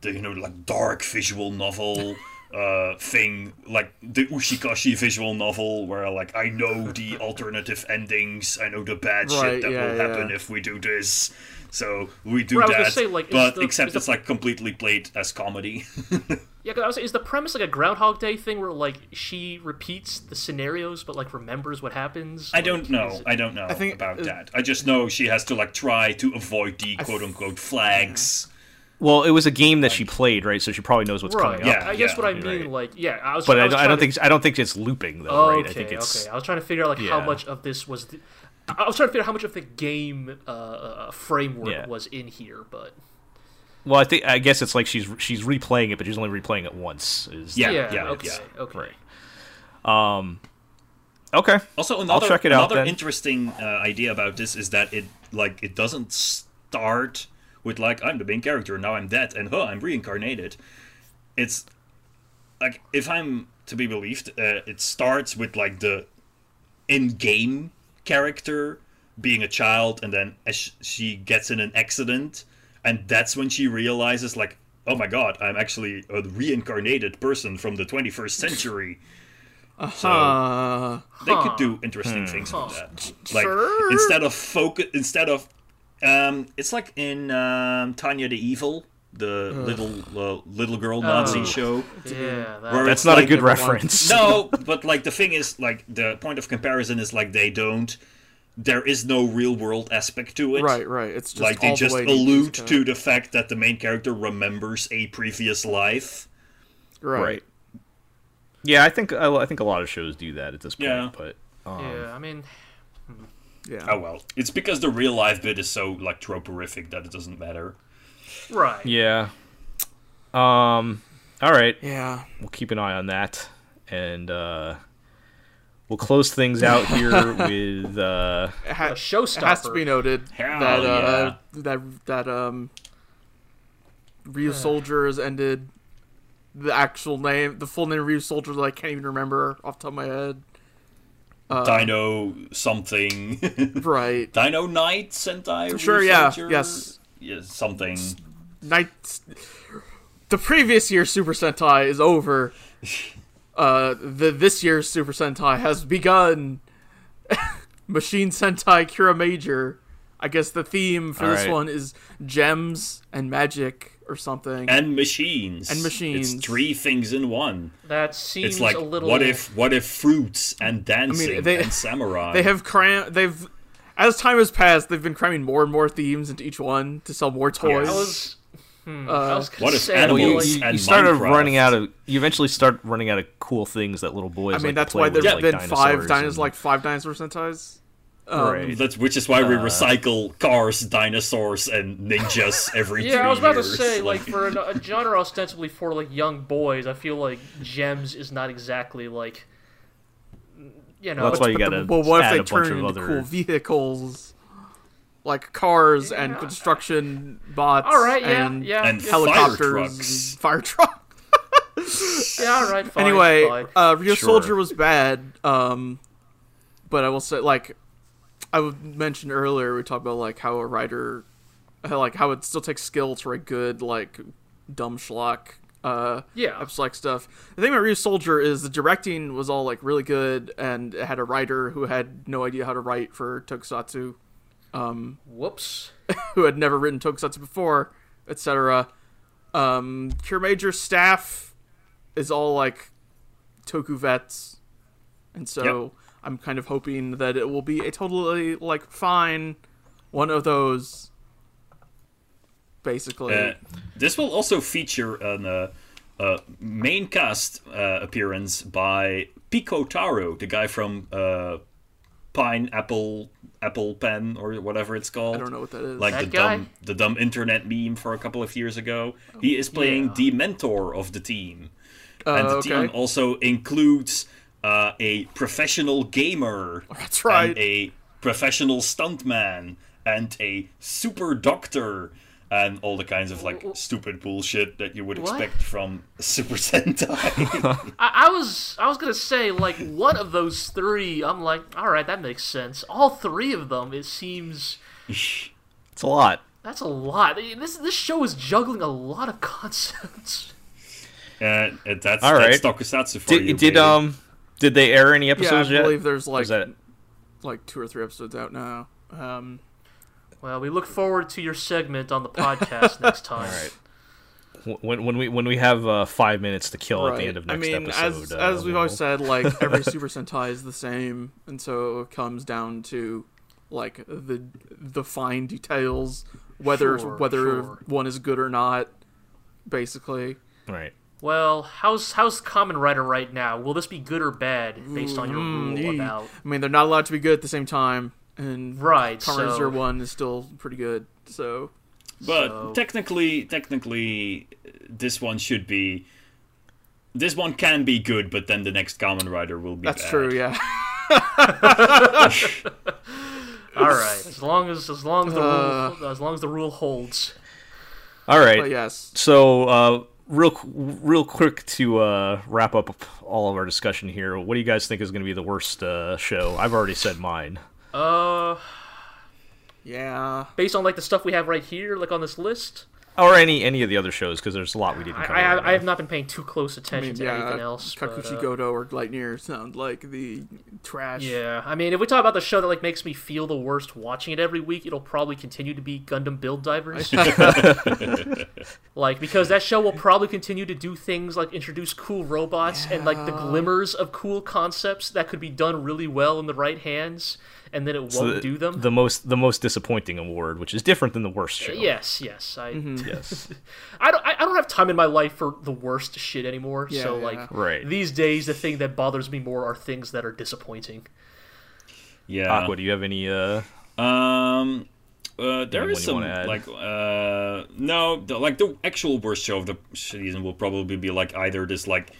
the you know like dark visual novel [LAUGHS] uh thing, like the Higurashi visual novel, where like I know the [LAUGHS] alternative endings, I know the bad
Right,
shit that
yeah,
will happen
yeah.
if we do this. So we do
Right,
that,
say, like,
but
the-
except
is the-
it's like completely played as comedy. [LAUGHS]
Yeah, 'cause I was, is the premise like a Groundhog Day thing where like she repeats the scenarios but like remembers what happens?
I
Like,
don't know.
it-
I don't know I
think,
about
uh,
that. I just know she has to like try to avoid the quote unquote flags.
well, it was a game that she played, right? So she probably knows what's
right.
coming
Yeah,
up.
I guess
yeah,
what I mean,
right.
like, yeah, I was.
But I,
was
don't- I don't
to-
think I don't think it's looping though,
Okay,
right? I think it's
okay. I was trying to figure out like how much of this was. The, I was trying to figure out how much of the game uh, uh, framework
Yeah.
was in here, but
well, I think I guess it's like she's she's replaying it, but she's only replaying it once. Is
Yeah,
yeah,
yeah,
okay,
yeah.
okay.
Right. Okay.
Also, another
check it out
another interesting uh, idea about this is that it like it doesn't start with like I'm the main character now I'm dead and huh I'm reincarnated. It's like if I'm to be believed, uh, it starts with like the in-game character being a child, and then as she gets in an accident, and that's when she realizes like. Oh my god, I'm actually a reincarnated person from the 21st century. So
Uh,
they could do interesting things with that. Like
Sure.
instead of focus, instead of, um, it's like in um, Tanya the Evil, the little uh, little girl Nazi
Oh.
show.
Yeah, that,
That's not
like
a good reference.
No, [LAUGHS] but like the thing is, like the point of comparison is like they don't. There is no real world aspect to it.
right, right. It's just
like they just
the
allude
to
to the fact that the main character remembers a previous life.
right.
Right. Yeah, I think I, I think a lot of shows do that at this point.
Yeah.
But um,
yeah. I mean,
Yeah.
Oh well, it's because the real life bit is so like troporific that it doesn't matter.
Right.
yeah. Um. All right.
Yeah.
We'll keep an eye on that, and uh, we'll close things out here [LAUGHS] with uh,
It, ha-
A
it
showstopper.
has to be noted
Hell
that uh, that that um, Ryusoulger has ended. The actual name, the full name of Ryusoulger that I can't even remember off the top of my head.
Dino something. [LAUGHS]
right.
Dino Knight Sentai.
Sure,
Ryu
yeah,
Soldier?
yes.
Yeah, something.
Night. The previous year's Super Sentai is over. [LAUGHS] Uh, the this year's Super Sentai has begun. [LAUGHS] Machine Sentai Kiramager. I guess the theme for this
Alright.
one is gems and magic or something.
And machines.
And machines.
It's three things in one.
That seems
It's like
a little.
what if what if fruits and dancing
they-
and samurai. [LAUGHS]
they have cram. They've as time has passed, they've been cramming more and more themes into each one to sell more toys.
I was. Hmm, I
Uh,
was gonna
What if
say,
Well, you, you,
and
you started
Minecraft.
running out of. You eventually start running out of cool things that little boys.
I mean,
like
that's why
with,
there's
like
been five
dinosaurs
dinosaurs,
and-
like five dinosaur Sentais. Um,
right.
That's which is why we
Uh,
recycle cars, dinosaurs, and ninjas [LAUGHS] every
Yeah,
three
I was about
years.
to say, like, for a, a [LAUGHS] genre ostensibly for like young boys, I feel like Gems is not exactly like, you know.
Well, that's why you gotta
the- well, what if they turn into
other-
cool vehicles, like cars and construction bots?
all right, yeah,
and
yeah,
and
yeah,
Fire
helicopters,
trucks.
and fire trucks. [LAUGHS]
yeah, all right, fine,
anyway,
fine.
uh, Ryusoulger
Sure.
Soldier was bad. Um, but I will say, like, I would mention earlier, we talked about like how a writer, how, like how it still takes skill to write good, like dumb schlock. Uh,
Yeah.
episode like stuff. The thing about Ryusoulger is the directing was all like really good, and it had a writer who had no idea how to write for Tokusatsu,
Whoops. [LAUGHS]
who had never written Tokusatsu before, etc. Um, Kiramager staff is all like Toku vets, and so
Yep.
I'm kind of hoping that it will be a totally like fine one of those. Basically,
Uh, this will also feature an uh, uh, main cast uh, appearance by Pikotaro, the guy from uh, Pineapple Apple Pen or whatever it's called.
I don't know what that is.
Like
That
the
guy?
dumb the dumb internet meme for a couple of years ago. He is playing
yeah.
the mentor of the team.
Uh,
and the
okay.
team also includes uh, a professional gamer
That's right.
and a professional stuntman and a super doctor and all the kinds of like stupid bullshit that you would
What?
expect from Super Sentai. [LAUGHS]
I, I was I was gonna say like one of those three. I'm like, all right, that makes sense. All three of them, it seems
It's a lot.
that's a lot. This this show is juggling a lot of [LAUGHS] concepts.
uh, that's
all right. that's.
Tokusatsu for you.
Did, did
baby.
um did they air any
yeah, I
episodes yet?
believe there's like
that
like two or three episodes out now. Um,
Well, we look forward to your segment on the podcast next [LAUGHS] time.
All right. when when we when we have uh, five minutes to kill at the end of
I
next
mean,
episode?
as
uh,
as we've always said, like every [LAUGHS] Super Sentai is the same, and so it comes down to like the the fine details, whether
Sure,
whether
sure.
one is good or not. Basically,
right.
Well, how's how's Kamen Rider right now? Will this be good or bad based on your rule
Mm,
about
I mean, they're not allowed to be good at the same time, and
right?
Kamen
So
Zero One is still pretty good. So
But
So-
technically, technically, this one should be. This one can be good, but then the next Kamen Rider will be
that's
bad.
true. Yeah. [LAUGHS]
all right, as long as as long as the
Uh.
rule as long as the rule holds.
All right.
But yes,
So, uh, real real quick to uh, wrap up all of our discussion here. What do you guys think is going to be the worst uh, show? I've already said mine.
Uh,
yeah.
based on like the stuff we have right here, like on this list,
Or any any of the other shows because there's a lot we didn't cover.
I, have,
right
I have not been paying too close
I
attention
mean,
to
yeah,
anything else. but,
Kakushi
uh,
Goto or Lightyear sound like the trash.
Yeah, I mean, if we talk about the show that like makes me feel the worst watching it every week, it'll probably continue to be Gundam Build Divers. [LAUGHS] [LAUGHS] like because that show will probably continue to do things like introduce cool robots and like the glimmers of cool concepts that could be done really well in the right hands, and then it
So
won't
the,
do them.
The most the most disappointing award, which is different than the worst show.
Yes, yes, I, [LAUGHS]
Yes.
I don't, I I don't have time in my life for the worst shit anymore.
Yeah,
so
yeah.
like,
Right.
these days, the thing that bothers me more are things that are disappointing.
Yeah.
Aqua, do you have any? Uh,
Um, uh, there
Anyone
is
you
some like uh no the, like the actual worst show of the season will probably be like either this like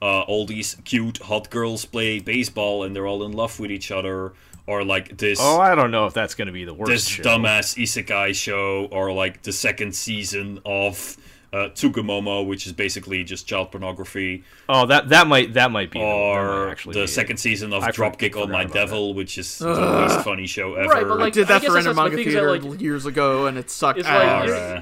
uh all these cute hot girls play baseball and they're all in love with each other or like this
oh, I don't know if that's going to be the worst
this
show.
dumbass isekai show or like the second season of uh, Tsugumomo, which is basically just child pornography,
Oh, that that might that might be the- might
or the
be
second
it.
season of
I
Dropkick
forgot
on My
about
Devil, which is the least funny show ever.
Right, but, like I
did that
I
for
that's
Random Manga
that,
Theater
like-
years ago, and it sucked
It's like
ass.
uh,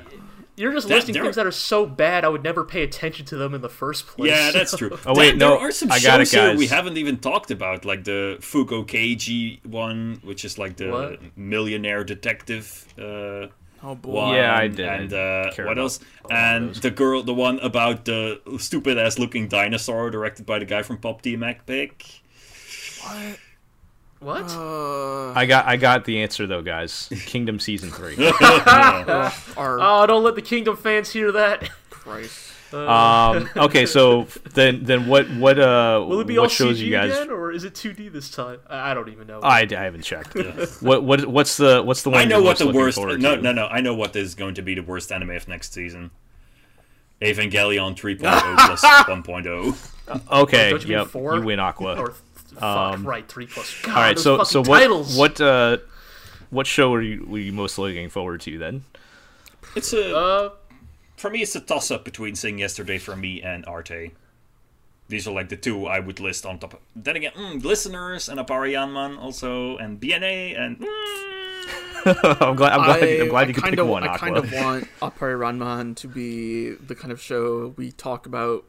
you're just
that-
listing
there-
things that are so bad I would never pay attention to them in the first place.
Yeah, that's [LAUGHS] true.
Oh, wait,
There-
no,
there are some
I got it,
shows here we haven't even talked about, like the Fugou Keiji one, which is like the
What?
millionaire detective uh,
Oh boy.
one.
Yeah, I did.
And uh,
care
what
about
else? And the girl, the one about the stupid ass looking dinosaur, directed by the guy from Pop Team Epic.
What?
What?
Uh,
I got I got the answer though, guys. [LAUGHS] Kingdom season three. [LAUGHS]
our [LAUGHS]
oh, don't let the Kingdom fans hear that.
Christ.
um, okay, so then then what what uh
Will it be
what
all
shows
CG
you guys?
again, or is it 2D this time? I, I don't even know.
I, I haven't checked. What what what's the what's the one?
I know what the worst. No,
to?
no, no. I know what is going to be the worst anime of next season. Evangelion 3.0 plus 1.0.
Okay,
Don't you mean
yep,
four?
you win Aqua.
or fuck,
Um,
right, three plus. God,
All right, so so what
titles.
what uh what show are you were you most looking forward to then?
It's a
Uh,
for me. It's a toss up between Sing Yesterday for me and Arte. These are like the two I would list on top. Then again, mm, listeners and Appare-Ranman also, and BNA and. mm, [LAUGHS]
I'm glad I'm glad,
I,
I'm glad you could
kind
pick
of,
one.
I
Aqua.
kind of [LAUGHS] want Appare Ranman to be the kind of show we talk about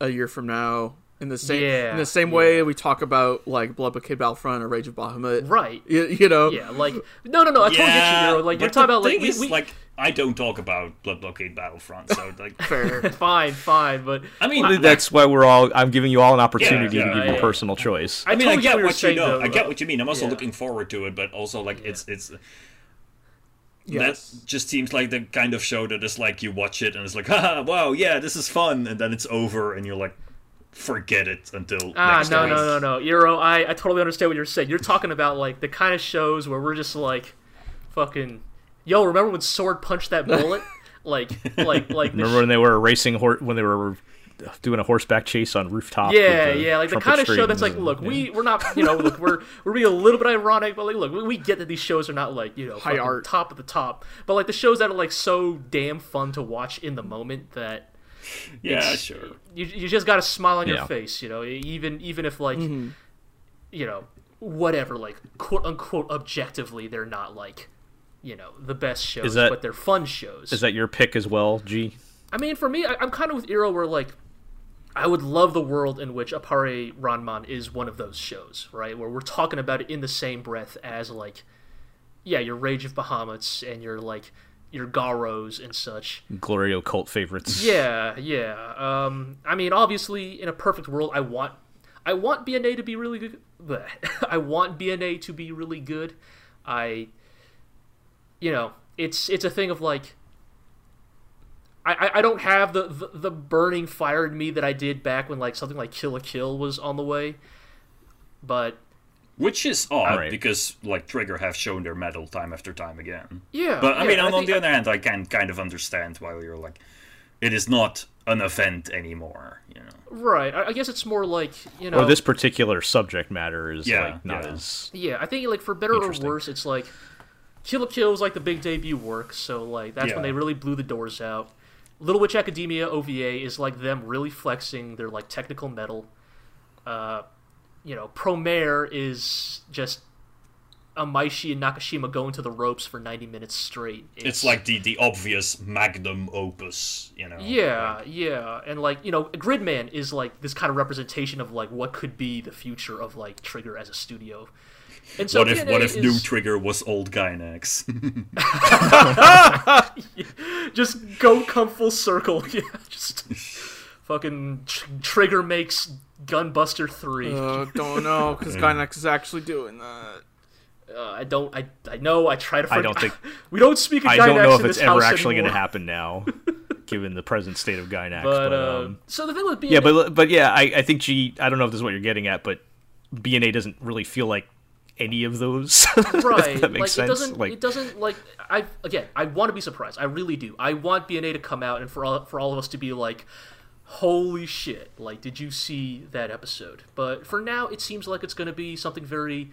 a year from now. In the same,
Yeah,
in the same way we talk about like Blood Blockade Battlefront or Rage of Bahamut.
right.
You, you know.
Yeah, like no, no, no. I totally get you. Euro. Like you're talking about like
thing
we,
is,
we,
like I don't talk about Blood Blockade Battlefront, so like [LAUGHS]
Fair. [LAUGHS]
fine, fine, but
I mean,
That's why we're all. I'm giving you all an opportunity
yeah,
to give
yeah.
your personal choice.
I,
I mean, I get
what you're
what you
saying,
know.
though.
I get what you mean. I'm also
Yeah.
looking forward to it, but also like it's it's
Yes.
that just seems like the kind of show that is like you watch it and it's like, [LAUGHS] haha, wow, yeah, this is fun, and then it's over and you're like, forget it until
Ah,
next
no,
week.
no, no, no, Euro. I, I totally understand what you're saying. You're talking about like the kind of shows where we're just like, fucking, yo, remember when Sword punched that [LAUGHS] bullet? like, like, like. the
Remember when they were racing hor- when they were doing a horseback chase on rooftop?
Yeah, yeah, like the kind of show that's like, look,
yeah.
we we're not, you know, look, we're [LAUGHS] we're being a little bit ironic, but like, look, we, we get that these shows are not like, you know,
High art.
top of the top, but like the shows that are like so damn fun to watch in the moment that
Yeah,
it's-
sure.
you you just got a smile on your face, you know, even even if like,
Mm-hmm.
you know, whatever, like quote unquote objectively, they're not like. You know the best shows,
that-
but they're fun shows.
Is that your pick as well, G?
I mean, for me, I, I'm kind of with Eero where like I would love the world in which Appare-Ranman is one of those shows, right? Where we're talking about it in the same breath as like, yeah, your Rage of Bahamut's and your like your Garos and such.
Glorio cult favorites.
Yeah, yeah. Um, I mean, obviously, in a perfect world, I want I want BNA to be really good. bleh. [LAUGHS] I want BNA to be really good. I, you know, it's it's a thing of like. I, I- I don't have the, the, the burning fire in me that I did back when like something like Kill la Kill was on the way, but
Which is odd
Right.
because like Trigger have shown their metal time after time again.
yeah.
But I
yeah,
mean,
and
on, on
think-
the other hand, I can kind of understand why you're like, it is not an event anymore. You know.
right, I, I guess it's more like you know
Or this particular subject matter is
Yeah,
like not
yeah.
as
Yeah, I think like for better or worse, it's like Kill la Kill was like the big debut work, so like that's
Yeah.
when they really blew the doors out. Little Witch Academia OVA is like them really flexing their like technical metal. Uh, you know, Promare is just Imaishi and Nakashima going to the ropes for 90 minutes straight.
It's like the the obvious magnum opus. You know.
Yeah,
Like,
yeah, and like you know, Gridman is like this kind of representation of like what could be the future of like Trigger as a studio. And so
what if what if
is...
New Trigger was old Gainax? [LAUGHS]
just go come full circle. [LAUGHS] Yeah, just [LAUGHS] fucking tr- Trigger makes Gunbuster three.
Uh, don't know because [LAUGHS] Gainax is actually doing that.
Uh, I don't. I I know. I try to.
I
Forget,
don't think- [LAUGHS]
we don't speak. Of
I don't know if it's ever actually going to happen now, [LAUGHS] given the present state of Gainax.
But,
But,
uh,
um,
so the thing with being
yeah, but but yeah, I, I think G. I don't know if this is what you're getting at, but BNA doesn't really feel like any of those. if
right
that makes
like
sense.
it doesn't
like
it doesn't like i again i want to be surprised i really do i want bna to come out and for all for all of us to be like holy shit like did you see that episode but for now it seems like it's going to be something very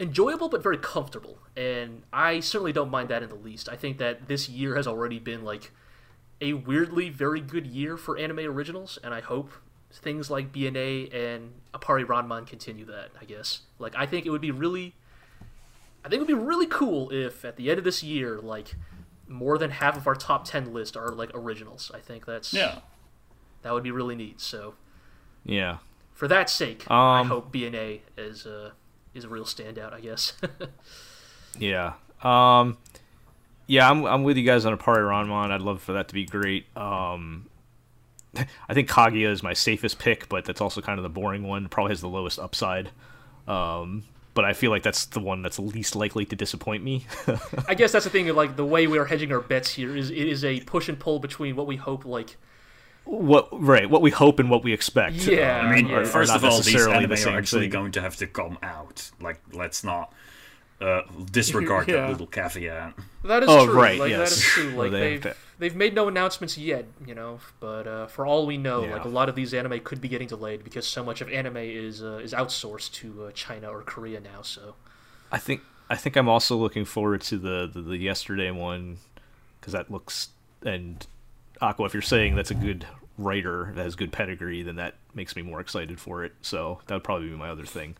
enjoyable but very comfortable and i certainly don't mind that in the least i think that this year has already been like a weirdly very good year for anime originals, and I hope things like BNA and Appare-Ranman continue that. I guess. Like, I think it would be really, I think it would be really cool if at the end of this year, like, more than half of our top ten list are like originals. I think that's
Yeah.
That would be really neat. So
Yeah.
for that sake, I
Um,
hope BNA is a is a real standout. I guess. [LAUGHS]
Yeah. Um yeah, I'm I'm with you guys on Appare-Ranman. I'd love for that to be great. Um [LAUGHS] I think Kaguya is my safest pick, but that's also kind of the boring one. Probably has the lowest upside. Um but I feel like that's the one that's least likely to disappoint me. [LAUGHS]
I guess that's the thing. Like the way we are hedging our bets here is it is a push and pull between what we hope like.
What right, what we hope and what we expect.
Yeah,
um,
I mean,
yeah.
are- are
first
not
of all, these anime
the
are actually
thing.
going to have to come out. Like, let's not uh, disregard [LAUGHS]
Yeah.
that little caveat.
That is
Oh,
true.
right,
Like
yes.
is true. [LAUGHS]
Well,
Like
they have
they've
to-
they've made no announcements yet, you know. But uh, for all we know,
Yeah.
like a lot of these anime could be getting delayed because so much of anime is uh, is outsourced to uh, China or Korea now. So
I think I think I'm also looking forward to the the, the yesterday one because that looks and Aqua. If you're saying that's a good writer that has good pedigree, then that makes me more excited for it. So that would probably be my other thing.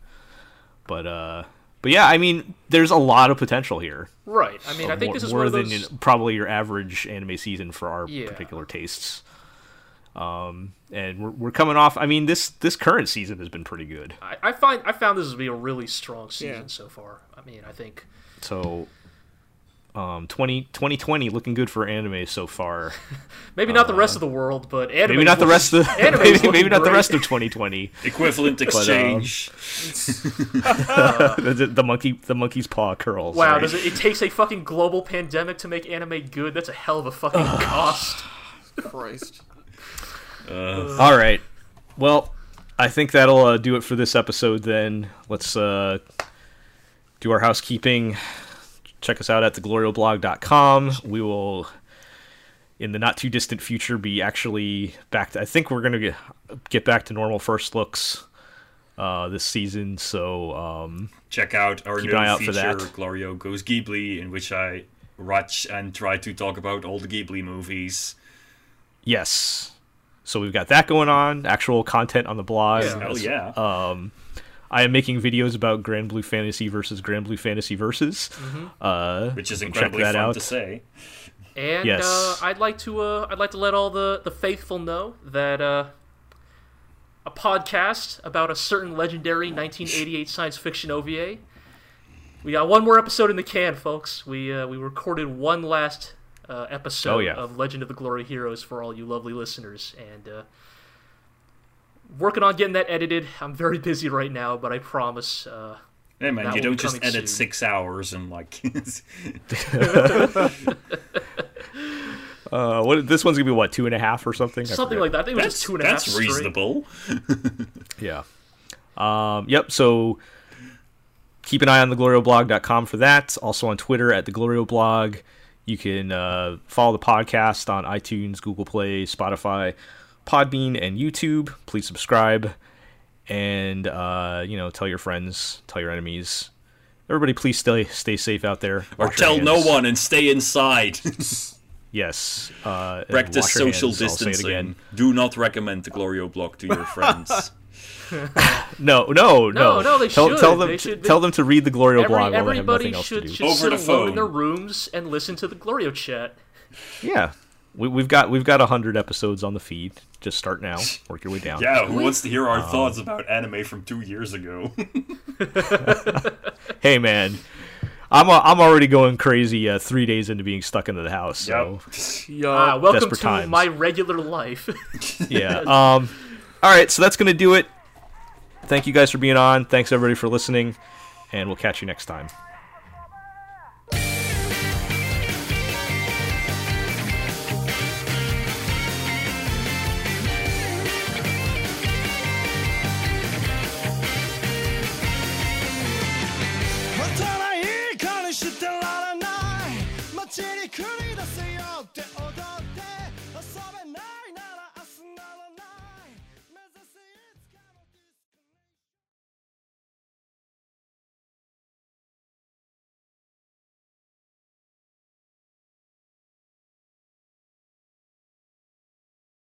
But uh, but yeah, I mean, there's a lot of potential here.
right. I mean, I think
more,
this is
more
one of
than
those.
you know, probably your average anime season for our
Yeah.
particular tastes. Um, and we're, we're coming off. I mean, this this current season has been pretty good.
I, I find I found this to be a really strong season
Yeah.
so far. I mean, I think
So, um, 20, 2020 looking good for anime so far.
maybe not the rest of the [LAUGHS] world, [LAUGHS] but anime.
Uh, Maybe not the rest of maybe, maybe not the rest of 2020.
Equivalent
um,
exchange.
the, [LAUGHS] the- the monkey the monkey's paw curls.
Wow,
right?
does it, it takes a fucking global pandemic to make anime good? That's a hell of a fucking cost.
Christ.
All right. Well, I think that'll uh, do it for this episode. Then let's uh, do our housekeeping. Check us out at theglorioblog.com. We will, in the not too distant future, be actually back. To, I think we're gonna get get back to normal first looks uh, this season. So um,
Check out our new
an out for
feature. Glorio Goes Ghibli, in which I watch and try to talk about all the Ghibli movies.
yes. So we've got that going on. Actual content on the blog.
Yeah.
Hell yeah.
Um, I am making videos about Granblue Fantasy versus Granblue Fantasy versus. Uh,
which is incredibly
that
fun
out.
to say.
And
Yes.
uh, I'd like to uh, I'd like to let all the, the faithful know that uh, a podcast about a certain legendary 1988 science fiction OVA. We got one more episode in the can, folks. We uh, we recorded one last uh, episode
Oh, yeah.
of Legend of the Glory Heroes for all you lovely listeners, and uh, working on getting that edited. I'm very busy right now, but I promise. Uh,
Hey man, you don't just edit
soon.
six hours and like. [LAUGHS] [LAUGHS]
uh, what this one's gonna be what two and a half or something?
Something like that. I think it was
that's
just two and a half.
that's
straight.
reasonable. [LAUGHS]
Yeah. Um, yep. So keep an eye on theglorioblog.com for that. Also on Twitter at theglorioblog. You can uh, follow the podcast on iTunes, Google Play, Spotify, Podbean, and YouTube. Please subscribe, and uh, you know, tell your friends, tell your enemies. Everybody, please stay stay safe out there.
Or
Wash your
tell no one and stay inside. [LAUGHS] [LAUGHS]
Yes. Uh,
Practice social
hands, I'll say it
distancing.
again.
Do not recommend the Glorio blog to your friends. [LAUGHS]
No, no, no.
No, no, they
tell,
should.
Tell them,
They should-
tell them to read the Glorio
Every,
blog while they have
everybody
nothing else
should,
to do.
should
Over
sit
the
alone in their rooms and listen to the Glorio chat.
Yeah, we, we've got we've got hundred episodes on the feed. Just start now. [LAUGHS] Work your way down.
yeah, who wants to hear our
Um,
thoughts about anime from two years ago? [LAUGHS]
Hey man, I'm i I'm already going crazy. Uh, three days into being stuck into the house. So
Yo, [LAUGHS]
Ah, welcome
desperate
to
times.
my regular life.
yeah. Um. All right. So that's gonna do it. Thank you guys for being on. Thanks everybody for listening, and we'll catch you next time.